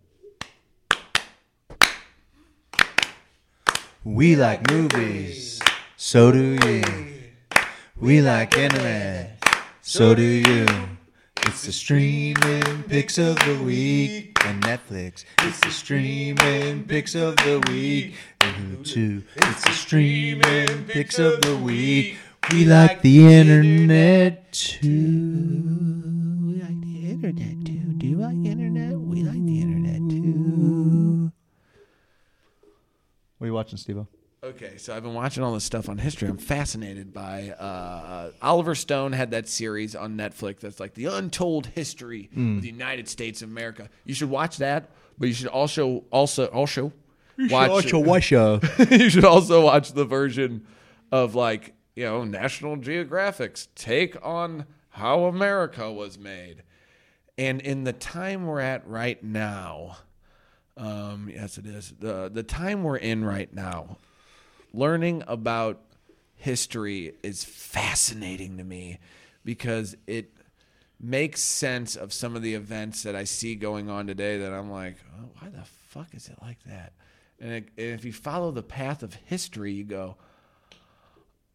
We like movies, so do you. We like internet, so do you. It's the streaming picks of the week and Netflix. It's the streaming picks of the week and Hulu. It's the streaming picks of the week. We like the internet too. We like the internet too. Do you like internet? We like the internet too. What are you watching, Steve? Okay, so I've been watching all this stuff on history. I'm fascinated by uh, Oliver Stone had that series on Netflix that's like the untold history Mm. of the United States of America. You should watch that, but you should also also also watch also watch uh, you should also watch the version of like you know National Geographic's take on how America was made, and in the time we're at right now, um, yes, it is the the time we're in right now. Learning about history is fascinating to me because it makes sense of some of the events that I see going on today that I'm like, oh, why the fuck is it like that? And, it, and if you follow the path of history, you go,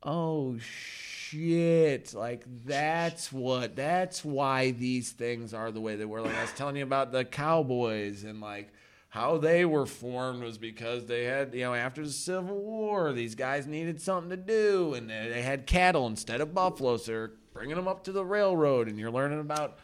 oh shit, like that's what, that's why these things are the way they were. Like I was telling you about the Cowboys and like how they were formed was because they had, you know, after the Civil War, these guys needed something to do and they had cattle instead of buffalo, so they're bringing them up to the railroad and you're learning about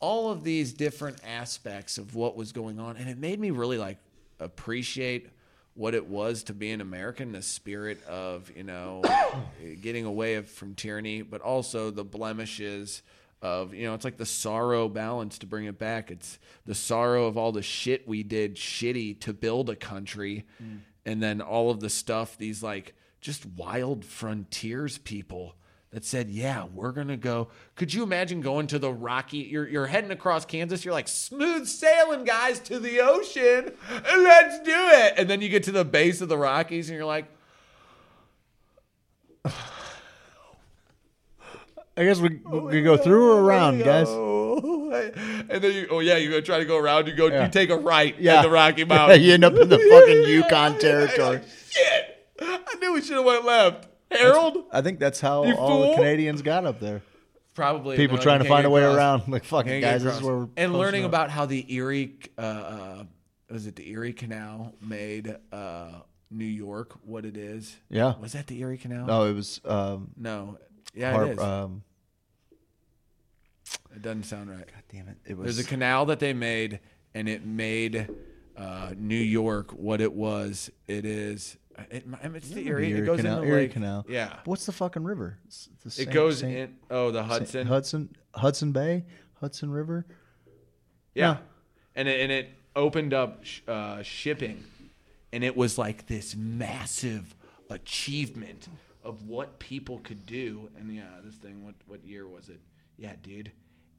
all of these different aspects of what was going on, and it made me really like appreciate what it was to be an American, the spirit of you know getting away from tyranny, but also the blemishes of you know it's like the sorrow balance to bring it back. It's the sorrow of all the shit we did shitty to build a country, mm. and then all of the stuff these like just wild frontiers people that said, "Yeah, we're gonna go." Could you imagine going to the Rocky? You're you're heading across Kansas. You're like smooth sailing, guys, to the ocean. Let's do it. And then you get to the base of the Rockies, and you're like, I guess we we go through or around, guys. "Oh," and then you, oh yeah, you go try to go around. You go, Yeah. you take a right Yeah. at the Rocky Mountains. you end up in the fucking Yukon territory. Shit, I knew we should have went left. Harold, I think that's how You all the fool. Canadians got up there. probably People trying to can't find a get way across. around. Like fucking Can't get guys, this is across. where we're and learning enough. about how the Erie, uh, uh, was it the Erie Canal made uh, New York what it is? Yeah. Was that the Erie Canal? No, it was um, No. Yeah, it is. um, it doesn't sound right. God damn it! It was There's a canal that they made, and it made uh, New York what it was. It is. It, it's the Erie. Erie it goes Canal. in the Erie lake. Canal. Yeah. What's the fucking river? The It goes in. Oh, the Hudson. Hudson Hudson Bay, Hudson River. Yeah. No. And it, and it opened up sh- uh, shipping, and it was like this massive achievement of what people could do. And yeah, this thing. What what year was it? Yeah, dude,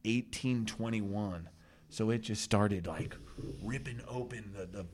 1821. So it just started like ripping open the, the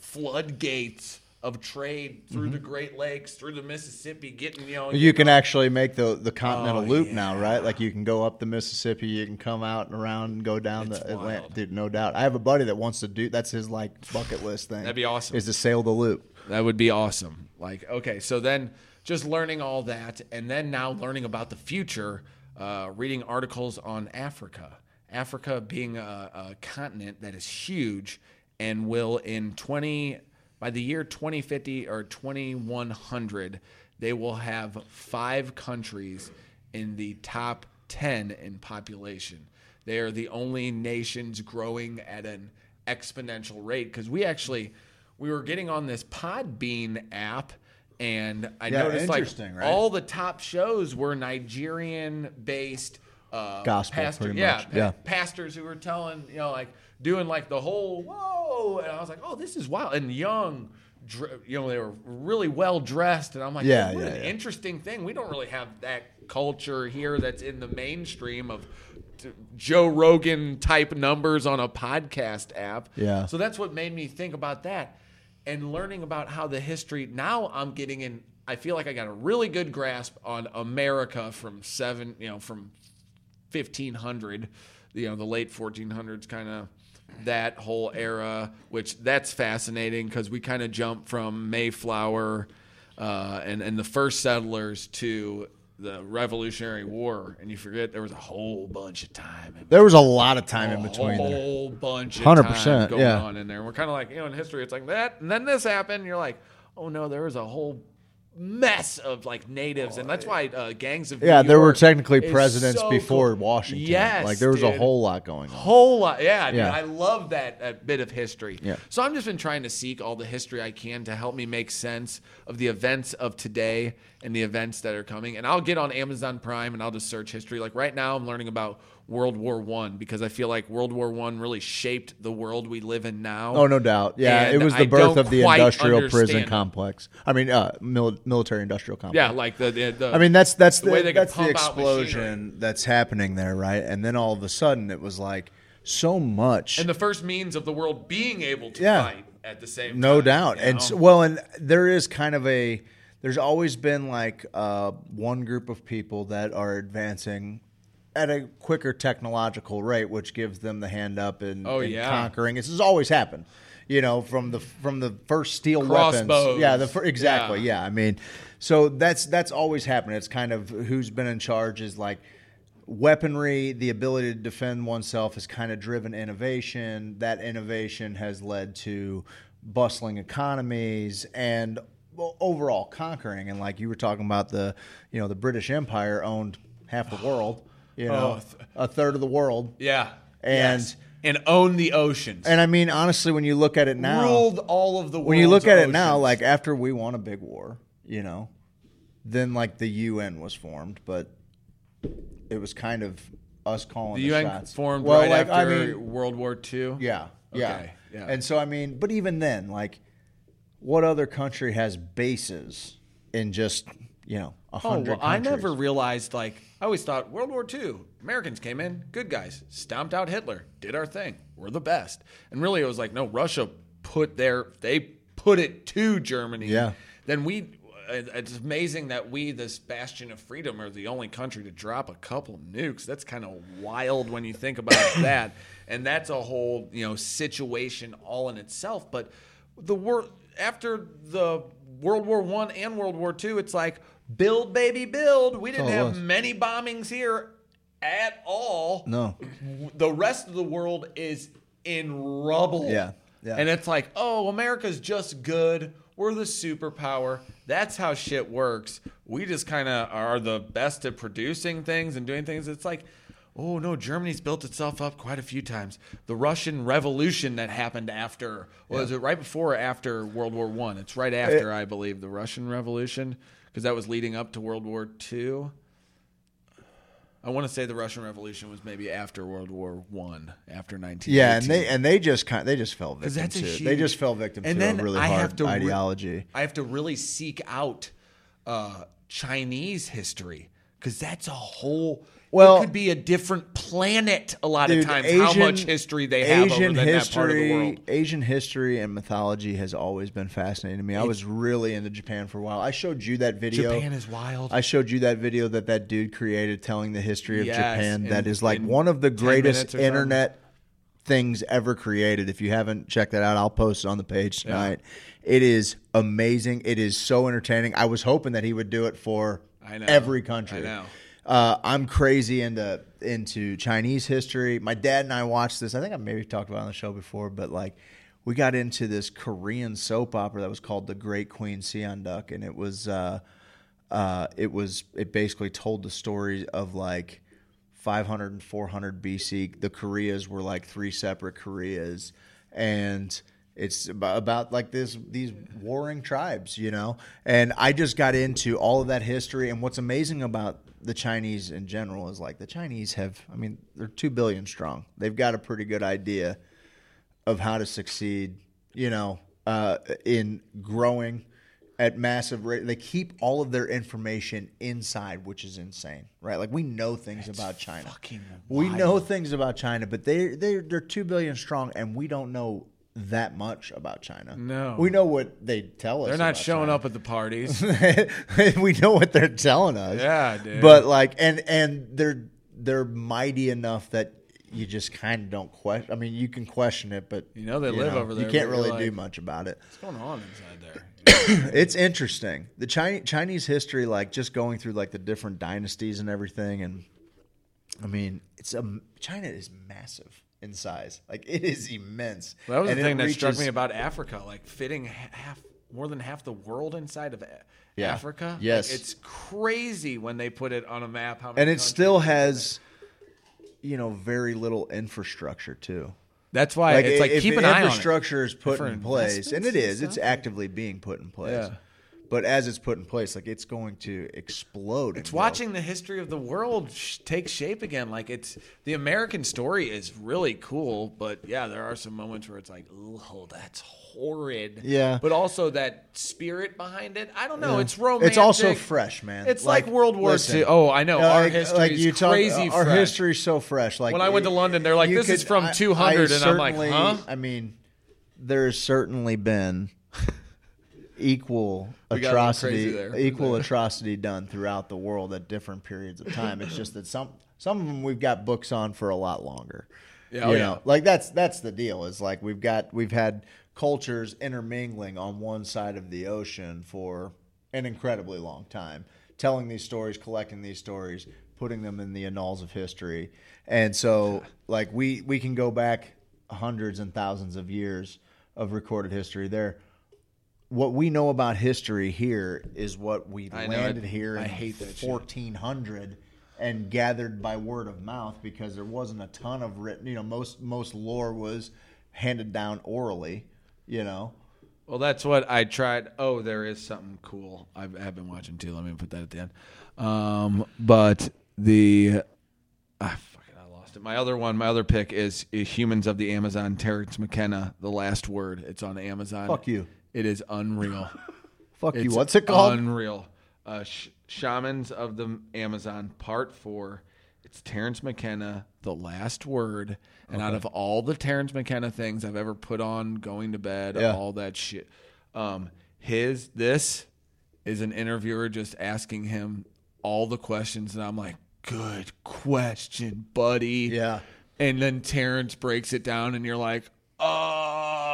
floodgates of trade through the mm-hmm. Great Lakes, through the Mississippi, getting you know. You can actually make the the continental Oh, loop now, right? Like you can go up the Mississippi, you can come out and around and go down It's the Atlantic. Dude, no doubt. I have a buddy that wants to do. That's his like bucket list thing. That'd be awesome. Is to sail the loop. That would be awesome. Like, okay, so then just learning all that, and then now learning about the future, uh, reading articles on Africa. Africa being a, a continent that is huge and will in 20 by the year 2050 or 2100 they will have five countries in the top 10 in population they are the only nations growing at an exponential rate because we actually we were getting on this podbean app and i Yeah, noticed like right? all the top shows were nigerian based uh, Gospel, pastor- yeah, much. pa- Yeah. pastors who were telling, you know, like doing like the whole whoa, and I was like, oh, this is wild and young. dr- You know, they were really well dressed, and I'm like, Yeah, what yeah, an yeah. interesting thing. We don't really have that culture here that's in the mainstream of t- Joe Rogan type numbers on a podcast app. Yeah. So that's what made me think about that and learning about how the history. Now I'm getting in. I feel like I got a really good grasp on America from seven, you know, from 1500, you know, the late 1400s, kind of that whole era, which that's fascinating because we kind of jump from Mayflower uh, and and the first settlers to the Revolutionary War, and you forget there was a whole bunch of time. in There was a lot of time in a between there. whole bunch 100%, going yeah. on in there. We're kind of like, you know, in history, it's like that, and then this happened. And you're like, oh no, there was a whole mess of like natives, and that's why uh, gangs of Yeah, New there were York technically is presidents so before cool. Washington. Yes, like there was a dude. whole lot going on. A whole lot, yeah. dude, Yeah. I love that, that bit of history. Yeah. So I'm just been trying to seek all the history I can to help me make sense of the events of today and the events that are coming. And I'll get on Amazon Prime and I'll just search history. Like right now, I'm learning about World War One because I feel like World War One really shaped the world we live in now. Oh no doubt. Yeah, And it was the I birth of the industrial prison understand it. complex. I mean, uh, mil- military industrial complex. Yeah, like the, the, the I mean, that's that's the the, way they that's the pump out machinery. explosion that's happening there, right? And then all of a sudden, it was like so much. and the first means of the world being able to Yeah. fight at the same time. no time. doubt and know? s well and there is kind of a there's always been like uh, one group of people that are advancing at a quicker technological rate which gives them the hand up in, Oh, in yeah. conquering this has always happened you know from the from the first steel Crossbows. weapons yeah the fir- exactly Yeah. yeah. i mean so that's that's always happened it's kind of who's been in charge is like weaponry, the ability to defend oneself has kind of driven innovation. That innovation has led to bustling economies and overall conquering. And like you were talking about the, you know, the British Empire owned half the world, you oh, know, Oh, th- a third of the world. yeah. and Yes. and own the oceans. and I mean honestly, when you look at it now, ruled all of the world when you look at it now, like after we won a big war, you know, then like the UN was formed, but it was kind of us calling the the, UN shots. formed Well, right like, I after mean, World War II. Yeah, yeah, Okay, yeah. And so I mean, but even then, like, what other country has bases in just you know a Oh, hundred? well, I never realized. Like, I always thought World War II, Americans came in, good guys, stomped out Hitler, did our thing, we're the best. And really, it was like, no, Russia put their, they put it to Germany. Yeah. Then we, it's amazing that we, this bastion of freedom, are the only country to drop a couple nukes. That's kind of wild when you think about that. And that's a whole, you know, situation all in itself. But the war after the World War One and World War Two, it's like build, baby, build. We didn't oh, have was. many bombings here at all. No. The rest of the world is in rubble. Yeah, yeah. And it's like, oh, America's just good. We're the superpower. That's how shit works. We just kind of are the best at producing things and doing things. It's like, oh no, Germany's built itself up quite a few times. The Russian Revolution that happened after was it right before or after World War One? It's right after, I believe, the Russian Revolution because that was leading up to World War Two. I want to say the Russian Revolution was maybe after World War One, after nineteen. Yeah, and they and they just kind of, they just fell victim that's to it. huge, They just fell victim and to then a really I hard have to re- ideology. I have to really seek out uh, Chinese history because that's a whole. Well, it could be a different planet a lot Dude, of times. how much history they have over Asian than history, that part of the world. Asian history and mythology has always been fascinating to me. I was really into Japan for a while. I showed you that video. Japan is wild. I showed you that video that that dude created telling the history of Yes, Japan. in- that is like one of the greatest internet things ever created. If you haven't checked that out, I'll post it on the page tonight. It is amazing. It is so entertaining. I was hoping that he would do it for I know. every country. Uh, I'm crazy into into Chinese history. My dad and I watched this. I think I maybe talked about it on the show before, but like we got into this Korean soap opera that was called The Great Queen Seondeok, and it was uh, uh, it was it basically told the story of like 500 and 400 BC. The Koreas were like three separate Koreas, and it's about, about like this these warring tribes, you know. And I just got into all of that history. And what's amazing about the Chinese in general is like the Chinese have, I mean, they're two billion strong. They've got a pretty good idea of how to succeed, you know, uh, in growing at massive rate. They keep all of their information inside, which is insane, right? Like we know things about China. we know things about China, but they they they're two billion strong, and we don't know that much about China. No. we know what they tell us. They're not showing China. up at the parties. we know what they're telling us. Yeah, dude. But like, and and they're they're mighty enough that you just kind of don't question. I mean, you can question it, but You know they live over there, You can't really do much about it. What's going on inside there? it's interesting. The Chinese Chinese history, like just going through like the different dynasties and everything, and I mean, it's a China is massive in size. Like it is immense. That was And the thing that struck me about Africa, like fitting half more than half the world inside of Yeah. Africa. Like, Yes. it's crazy when they put it on a map. How and it still has, you know, very little infrastructure too. That's why it's like if keep an eye on it. infrastructure is put For in place, and it is. it's actively being put in place. Yeah. But as it's put in place, like it's going to explode. It's watching the history of the world sh- take shape again. Like it's the American story is really cool, but yeah, there are some moments where it's like, oh, that's horrid. Yeah. but also that spirit behind it. I don't know. Yeah. It's romantic. It's also fresh, man. It's like, World War listen, II. Oh, I know. you Our like- history like is you talk- crazy Our fresh. history's so fresh. Like When I went to London, they're like, "This is from I- 200," I and I'm like, huh? I mean, there's certainly been equal We got a little crazy atrocity, equal atrocity done throughout the world at different periods of time. It's just that some some of them we've got books on for a lot longer. Yeah, oh, you yeah. know, like that's that's the deal. Is like we've got we've had cultures intermingling on one side of the ocean for an incredibly long time, telling these stories, collecting these stories, putting them in the annals of history, and so like we we can go back hundreds and thousands of years of recorded history there. What we know about history here is what we I know, landed I- here I in hate that shit. 1400 and gathered by word of mouth because there wasn't a ton of written. You know, most most lore was handed down orally. You know, Well, that's what I tried. Oh, there is something cool. I have been watching too. Let me put that at the end. Um, but the ah, fuck it, I lost it. My other one, my other pick is, is Humans of the Amazon. Terence McKenna, The Last Word. It's on Amazon. Fuck you. It is unreal. fuck you. It's What's it called? Unreal. Uh, Sh- Shamans of the Amazon, Part Four. It's Terence McKenna, The Last Word, and out of all the Terence McKenna things I've ever put on, going to bed, Yeah. all that shit, um, his this is an interviewer just asking him all the questions, and I'm like, good question, buddy. Yeah. And then Terence breaks it down, and you're like, oh,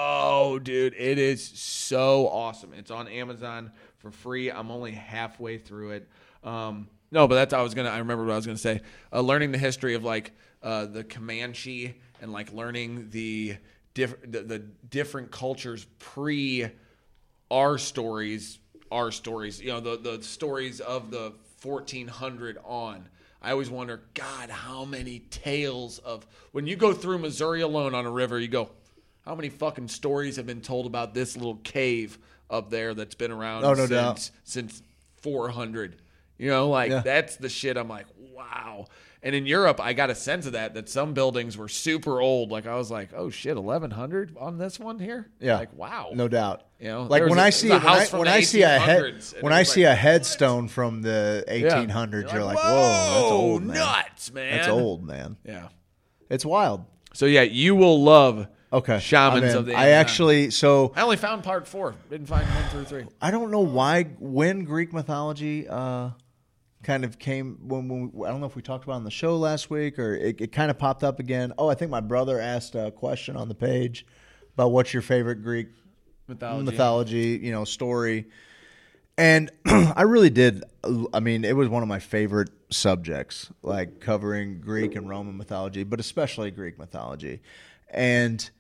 dude, it is so awesome. It's on Amazon for free. I'm only halfway through it. Um, no, but that's I was gonna. I remember what I was gonna say. Uh, learning the history of like uh, the Comanche and like learning the diff- the, the different cultures pre our stories, our stories, you know, the, the stories of the 1400 on. I always wonder, God, how many tales of when you go through Missouri alone on a river, you go, how many fucking stories have been told about this little cave up there that's been around Oh, no since, doubt. since 400? You know, like Yeah. that's the shit. I'm like, wow. And in Europe, I got a sense of that that some buildings were super old. Like I was like, oh shit, 1100 on this one here. Yeah. like wow, No doubt. You know, like when a- I see a when I, when I see a head when I see like, a headstone from the 1800s, you're like, whoa, that's old, man. nuts, man. That's old, man. Yeah. It's wild. So yeah, you will love Okay, Shamans of the I Amazon. actually so I only found part four. Didn't find one through three. I don't know why when Greek mythology uh, kind of came when, when we, I don't know if we talked about it on the show last week or it, it kind of popped up again. Oh, I think my brother asked a question on the page about what's your favorite Greek Mythology. mythology, you know, story. And I really did. I mean, it was one of my favorite subjects, like covering Greek and Roman mythology, but especially Greek mythology. And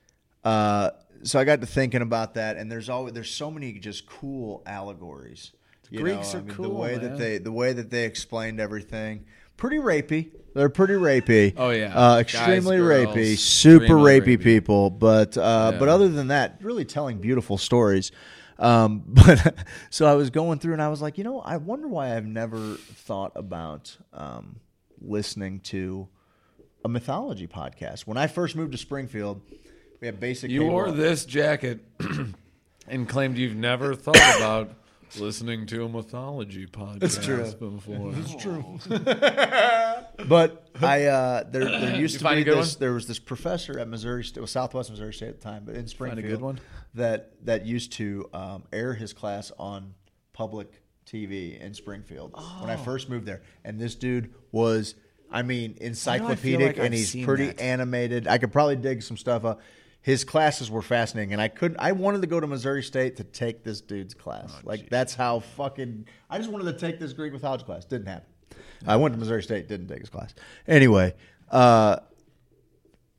uh, so I got to thinking about that. And there's always there's so many just cool allegories. You Greeks know, are I mean, cool, The way man. that they the way that they explained everything, pretty rapey. They're pretty rapey. Oh, yeah. uh, Guys, extremely girls, rapey, super rapey, rapey. people. But uh, Yeah. but other than that, really telling beautiful stories. Um, but so I was going through and I was like, you know, I wonder why I've never thought about um, listening to a mythology podcast. When I first moved to Springfield, we had basic. You cable- wore this jacket and claimed you've never thought about listening to a mythology podcast It's true. before. It's true. but I uh, there there used You to be this one? there was this professor at Missouri State, well, Southwest Missouri State at the time, but in Springfield, find a good one? that that used to um, air his class on public TV in Springfield when I Oh. first moved there, and this dude was. I mean, feel encyclopedic, like I've and he's pretty that? animated. I could probably dig some stuff up. His classes were fascinating, and I couldn't. I wanted to go to Missouri State to take this dude's class. Oh, like that's how fucking. I just wanted to take this Greek mythology class. Didn't happen. I went to Missouri State. Didn't take his class. Anyway, uh,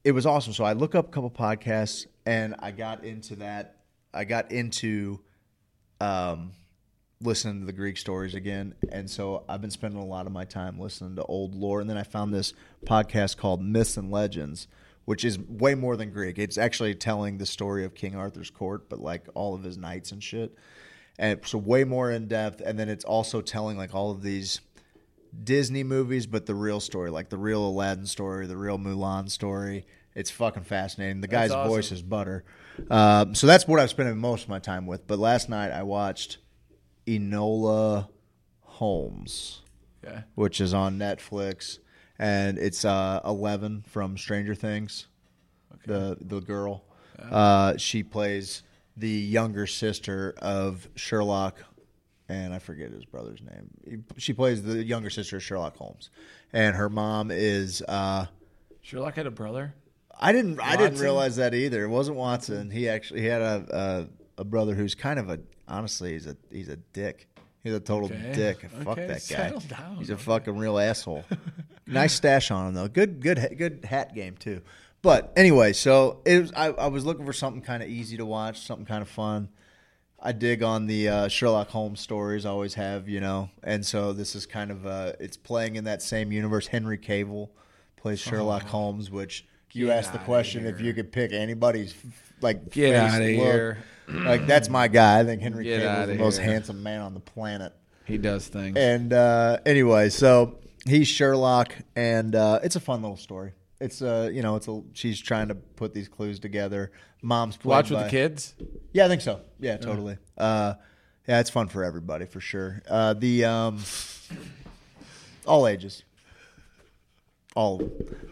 it was awesome. So I look up a couple podcasts, and I got into that. I got into um, listening to the Greek stories again, and so I've been spending a lot of my time listening to old lore. And then I found this podcast called Myths and Legends, which is way more than Greek. It's actually telling the story of King Arthur's court, but like all of his knights and shit. And so way more in depth. And then it's also telling like all of these Disney movies, but the real story, like the real Aladdin story, the real Mulan story. It's fucking fascinating. The guy's awesome. voice is butter. Um, so that's what I've spent most of my time with. But last night I watched Enola Holmes, Okay. which is on Netflix, and it's uh, Eleven from Stranger Things. The the girl, uh, she plays the younger sister of Sherlock, and I forget his brother's name. She plays the younger sister of Sherlock Holmes, and her mom is. Uh, Sherlock had a brother. I didn't. I didn't realize that either. It wasn't Watson. He actually he had a, a a brother who's kind of a honestly he's a he's a dick. He's a total Okay. dick. Fuck Okay, that guy. down. He's a fucking real asshole. nice stash on him though. Good good good hat game too. But anyway, so it was. I, I was looking for something kind of easy to watch, something kind of fun. I dig on the uh, Sherlock Holmes stories. I always have, you know, and so this is kind of uh, it's playing in that same universe. Henry Cavill plays Sherlock Holmes, which you Oh, asked the question if you could pick anybody's like Get face of look. here. Like that's my guy. I think Henry Get Cavill is the most here. handsome man on the planet. He does things. And uh, anyway, so he's Sherlock, and uh, it's a fun little story. It's uh, you know, it's a she's trying to put these clues together. Mom's played Watch with by- the kids. Yeah, I think so. Yeah, totally. Uh, yeah, it's fun for everybody for sure. Uh, the um, all ages, all.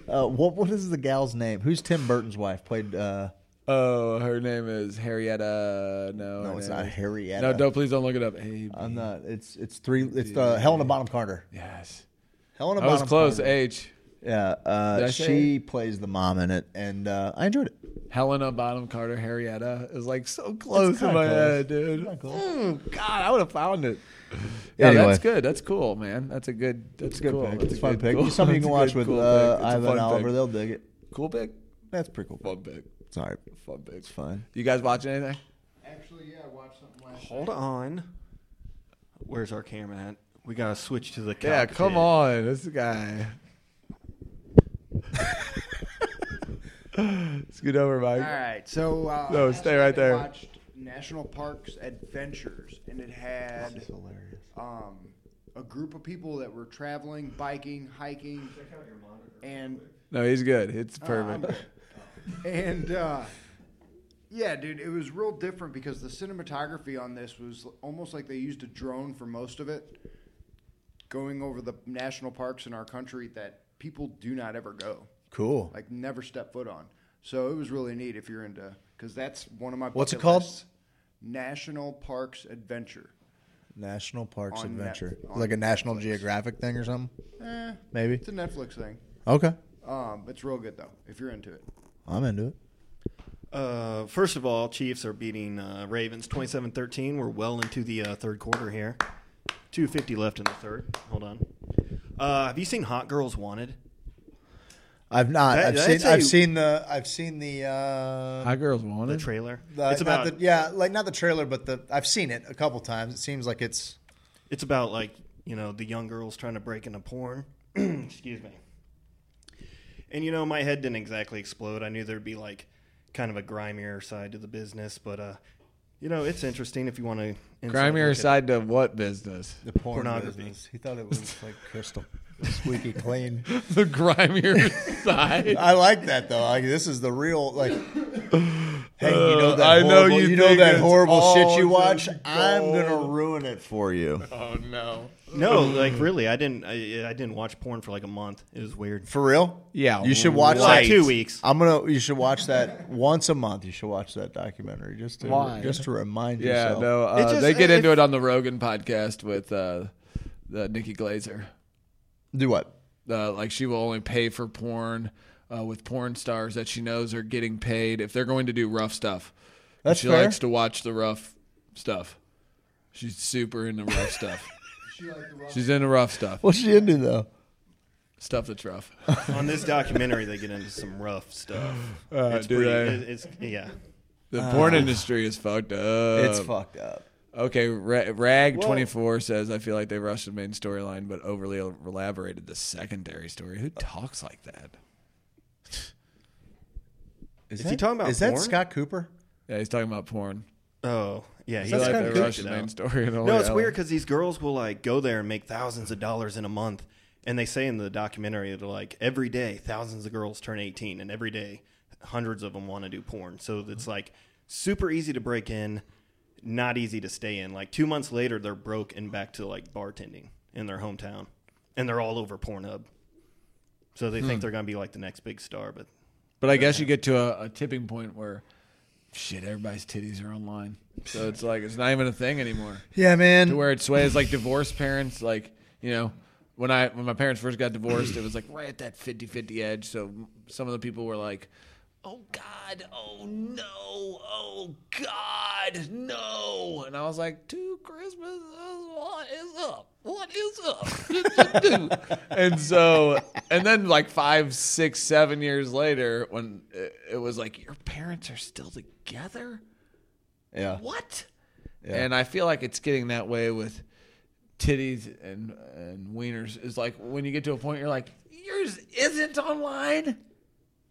Uh, what what is the gal's name? Who's Tim Burton's wife? Played. Uh, Oh, her name is Harrietta. No, no, her it's name not is- Harrietta. No, don't please don't look it up. Hey, I'm not. It's it's three. It's uh, Helena Bonham Carter. yes, Helena I was close. Carter. H. Yeah, Did I uh, say she plays the mom in it, and uh, I enjoyed it. Helena Bonham Carter Harrietta is like so close in kinda my close. head, dude. Mm, God, I would have found it. Yeah, Anyway. that's good. That's cool, man. That's a good. That's It's a good cool. pick. That's It's a fun good- pick. cool- something you that's can a watch good, with cool uh, pick. It's a Ivan fun Oliver. pick. They'll dig it. Cool pick. That's pretty cool. Fun pick. It's all right. Fun pick. It's fine. You guys watching anything? Actually, yeah, I watched something last Hold on. Where's our camera at? We gotta switch to the. Camera. Yeah, cockpit. come on, this guy. Scoot over, Mike. All right, so uh, No, last stay night right I there. Watched National Parks Adventures, and it had um, a group of people that were traveling, biking, hiking, and No, he's good. It's Uh, perfect. And uh, yeah, dude, it was real different because the cinematography on this was almost like they used a drone for most of it, going over the national parks in our country that people do not ever go, Cool. like never step foot on. So it was really neat if you're into, because that's one of my. What's it called? lists. National Parks Adventure. National Parks On Adventure, Net- like a National Netflix. Geographic thing or something. Eh, Maybe. it's a Netflix thing. Okay, Um, it's real good though if you're into it. I'm into it. Uh, first of all, Chiefs are beating uh, Ravens 27-13. We're well into the uh, third quarter here. 250 left in the third. Hold on. Uh, have you seen Hot Girls Wanted? I've not. That- I've that's seen. a- I've seen the. I've seen the. Uh, High girls The wanted. trailer. the- it's not about the, yeah, like not the trailer, but the. I've seen it a couple times. It seems like it's. it's about like you know the young girls trying to break into porn. Excuse me. And you know my head didn't exactly explode. I knew there'd be like kind of a grimier side to the business, but uh, you know it's interesting if you want to. Grimier side to what business? The porn Pornography. business. He thought it was like crystal, squeaky clean. the grimier side. I like that though. Like this is the real like. Hey, you know Uh, that I know horrible, you you know think that it's horrible all shit you watch. just I'm gonna ruin it for you. Oh no. No, like really, I didn't. I, I didn't watch porn for like a month. It was weird. For real? Yeah, You should watch Like that. two weeks. I'm gonna. You should watch that once a month. You should watch that documentary just to Why? just to remind Yeah, yourself. no. Uh, It just- they get if- into it on the Rogan podcast with uh, the Nikki Glazer. Do what? Uh, like she will only pay for porn uh, with porn stars that she knows are getting paid if they're going to do rough stuff. And That's she fair. likes to watch the rough stuff. She's super into rough stuff. She's into rough stuff. What's she into though? Stuff that's rough. On this documentary, they get into some rough stuff. Uh, it's do pretty. they? it- it's yeah. The porn industry is fucked up. It's fucked up. Okay, Rag twenty four says I feel like they rushed the main storyline, but overly elaborated the secondary story. Who talks like that? Is, Is he talking about Is that? Scott Cooper? Yeah, he's talking about porn. Oh yeah. He's like like they rushed the main story. and No, it's weird because these girls will like go there and make thousands of dollars in a month, and they say in the documentary that are like every day thousands of girls turn 18, and every day hundreds of them want to do porn. So it's like super easy to break in, not easy to stay in. Like two months later, they're broke and back to like bartending in their hometown, and they're all over Pornhub. So they Hmm. think they're gonna be like the next big star, but But I guess you get to a, a tipping point where shit, everybody's titties are online. So it's like it's not even a thing anymore. Yeah, man. To where it sways like divorced parents, like, you know, when I when my parents first got divorced, it was like right at that 50-50 edge. So some of the people were like, "Oh god, oh no, oh god, no." And I was like, two Christmases, what is up? What is up?" and so and then like five, six, seven years later when it, was like your parents are still together? Yeah. What? And I feel like it's getting that way with titties and and wieners. Is like when you get to a point, you're like, yours isn't online.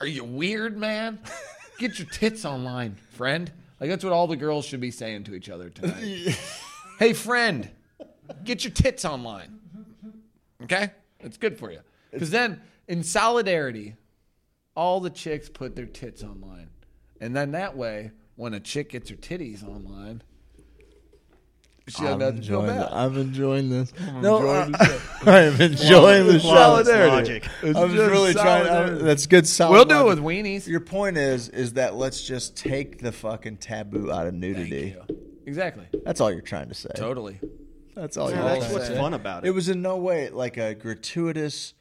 Are you weird, man? Get your tits online, friend. Like that's what all the girls should be saying to each other tonight. hey, friend, get your tits online. Okay, it's good for you. Because then, in solidarity, all the chicks put their tits online, and then that way, when a chick gets her titties online, she doesn't have to feel bad. I'm enjoying this. I'm no, enjoying I, the I am enjoying the It's show. solidarity. logic. It's I was just really trying. solidarity. I, that's good. Solid We'll do it with weenies. Your point is, is that let's just take the fucking taboo out of nudity. Exactly. That's all you're trying to say. Totally. That's all Yeah, you're that's what's say. fun about it. It was in no way like a gratuitous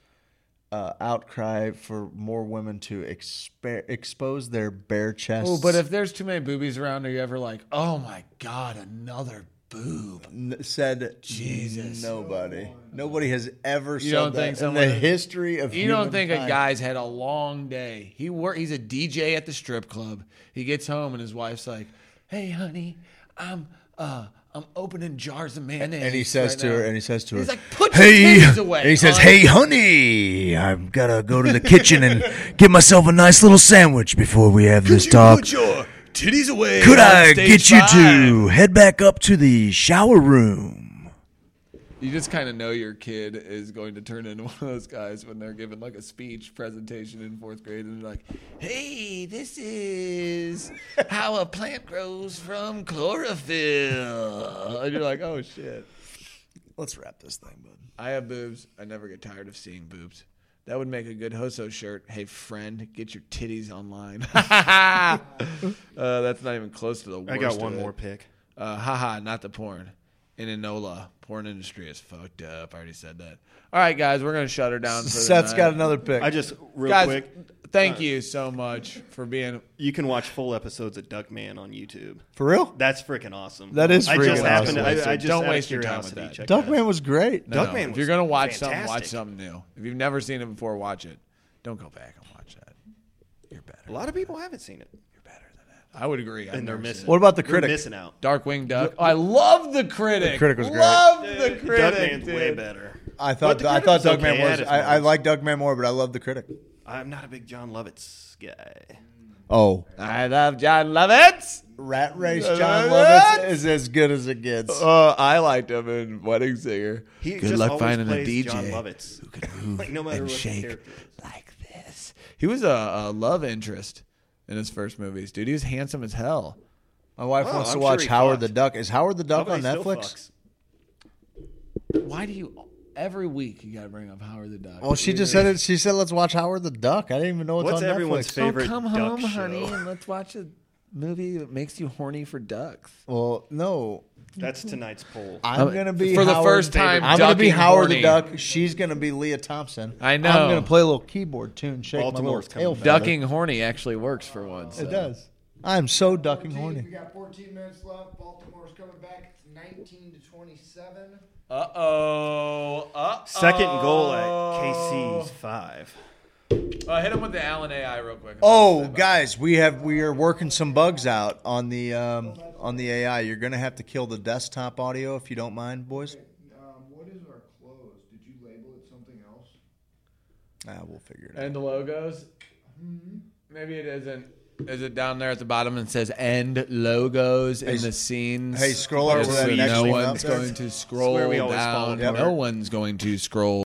uh, outcry for more women to exper- expose their bare chests. Oh, but if there's too many boobies around, are you ever like, oh my god, another boob? N- said Jesus. nobody, nobody has ever You said don't that think in someone the history of You don't think a humankind. guy's had a long day? He work. He's a DJ at the strip club. He gets home and his wife's like, "Hey, honey, I'm uh I'm opening jars of mayonnaise." And he says right to now." her, and he says to He's her, like, "Put your "Hey," titties away." and he says, honey." "Hey, honey, I've gotta go to the kitchen and get myself a nice little sandwich before we have this talk. your titties away. Could I stage get you five." to head back up to the shower room?" You just kind of know your kid is going to turn into one of those guys when they're given like a speech presentation in fourth grade and they're like, "Hey, this is how a plant grows from chlorophyll," and you're like, "Oh shit." Let's wrap this thing, bud. I have boobs. I never get tired of seeing boobs. That would make a good Hoso shirt. Hey, friend, get your titties online. uh, that's not even close to the worst. I got of one it. more pick. Uh, haha, not the porn. In Enola, porn industry is fucked up. I already said that. All right, guys, we're gonna shut her down. For the Seth's night. got another pick. I just real guys, quick. Thank uh, you so much for being. You can watch full episodes of Duckman on YouTube. For real? That's freaking awesome. That is I just freaking happened. awesome. To, I, I just Don't waste your time with curiosity that. Duckman was great. No, Duckman if you're gonna watch something, watch something new. If you've never seen it before, watch it. Don't go back and watch that. You're better. A lot of people haven't seen it, I would agree. I've and they're missing. it. What about the You're critic? missing out. Darkwing Duck. Oh, I love the critic. The Critic was great. Love the critic. Duckman's way better. I But thought the I critic thought was Doug okay Man at was. his I, I moments. like Duckman more, but I love the critic. I'm not a big Jon Lovitz guy. Oh, I love Jon Lovitz. Rat Race Uh, John what? Lovitz is as good as it gets. Oh, I liked him in Wedding Singer. He Good just luck always finding a plays DJ Jon Lovitz. who can move like no matter and what the shake character is. like this. He was a, a love interest in his first movies, dude. He was handsome as hell. My wife wants to I'm watch sure he Howard fucked. the Duck. Is Howard the Duck Nobody on still Netflix? fucks. Why do you every week you got to bring up Howard the Duck? Well, she just said it. She said, "Let's watch Howard the Duck." I didn't even know it's What's on everyone's Netflix. favorite Oh, come duck home, show? honey, and let's watch a movie that makes you horny for ducks. Well, no, That's tonight's poll. I'm gonna be for the Howard- first time, I'm gonna be ducking Howard horny. the Duck. She's gonna be Lea Thompson. I know. I'm gonna play a little keyboard tune, shake Baltimore's my little tail coming feather. Ducking horny actually works for once. It does. I'm so ducking 14 horny. We got 14 minutes left. Baltimore's coming back. It's 19 to 27. Uh oh. Uh Second goal at KC's five. Uh, hit him with the Alan AI real quick. Oh, guys, we have we are working some bugs out on the um, on the AI. You're gonna have to kill the desktop audio if you don't mind, boys. Um, what is our close? Did you label it something else? Ah, we'll figure it out. And the logos. Maybe it isn't. Is it down there at the bottom and says "end logos" in Hey, the scenes? hey, scroll over Just to that so next no thing one's up there. going to scroll where we always fall down. apart. No one's going to scroll.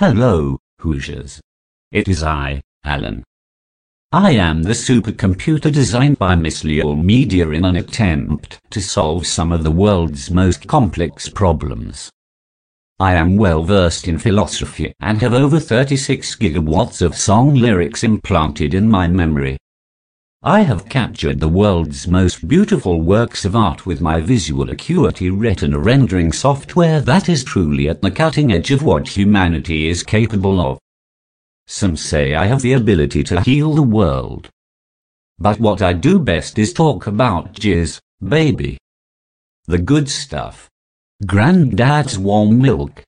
Hello, Hoosiers. It is I, Alan. I am the supercomputer designed by Miss Leo Media in an attempt to solve some of the world's most complex problems. I am well versed in philosophy and have over 36 gigawatts of song lyrics implanted in my memory. I have captured the world's most beautiful works of art with my visual acuity retina rendering software that is truly at the cutting edge of what humanity is capable of. Some say I have the ability to heal the world. But what I do best is talk about jizz, baby. The good stuff. Granddad's warm milk.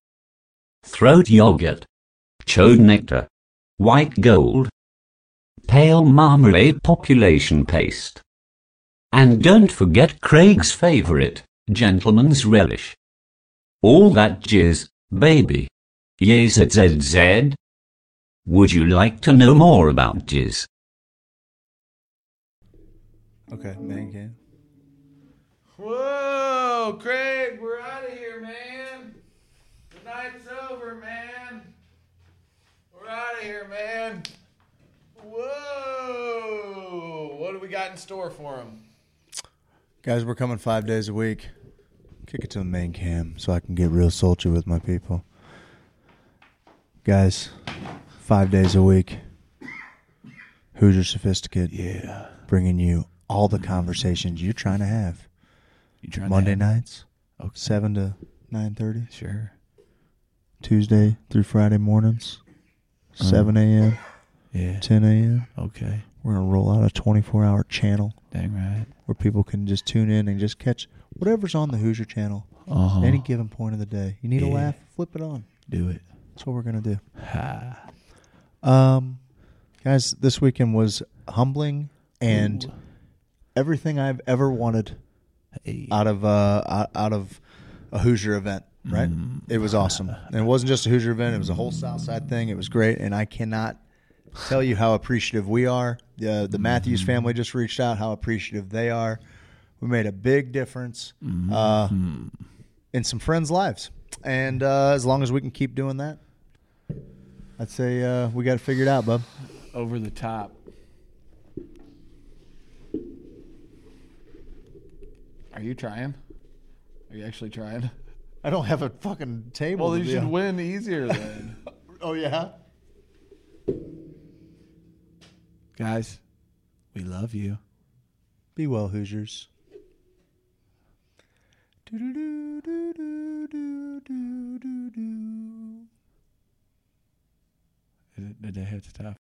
Throat yogurt. Chode nectar. White gold. Pale marmalade population paste. And don't forget Craig's favorite, Gentleman's Relish. All that jizz, baby. YZZZ. Would you like to know more about jizz? Okay, man cam. Whoa, Craig, we're out of here, man. The night's over, man. We're out of here, man. Whoa. What do we got in store for him? Guys, we're coming five days a week. Kick it to the main cam so I can get real sultry with my people. Guys, five days a week. Hoosier Sophisticate. Yeah. Bringing you all the conversations you're trying to have. You trying Monday to have- nights, Okay. seven to nine thirty. Sure. Tuesday through Friday mornings, uh-huh. seven a.m. Yeah. ten a.m. Okay. We're gonna roll out a twenty-four hour channel Dang right. where people can just tune in and just catch whatever's on the Hoosier channel. Uh-huh. Any given point of the day. You need a laugh? Flip it on. Do it. That's what we're gonna do. Ha. Um, guys, this weekend was humbling and everything I've ever wanted Hey. out of uh out, out of a Hoosier event. Right? It was awesome, and it wasn't just a Hoosier event; it was a whole Southside thing. It was great, and I cannot tell you how appreciative we are. The the Matthews family just reached out; how appreciative they are. We made a big difference uh, in some friends' lives, and uh, as long as we can keep doing that, I'd say uh, we got it figured out, bub. Over the top. Are you trying? Are you actually trying? I don't have a fucking table. Well, you should win easier then. Oh yeah. Guys, we love you. Be well, Hoosiers. Did, they hit stop?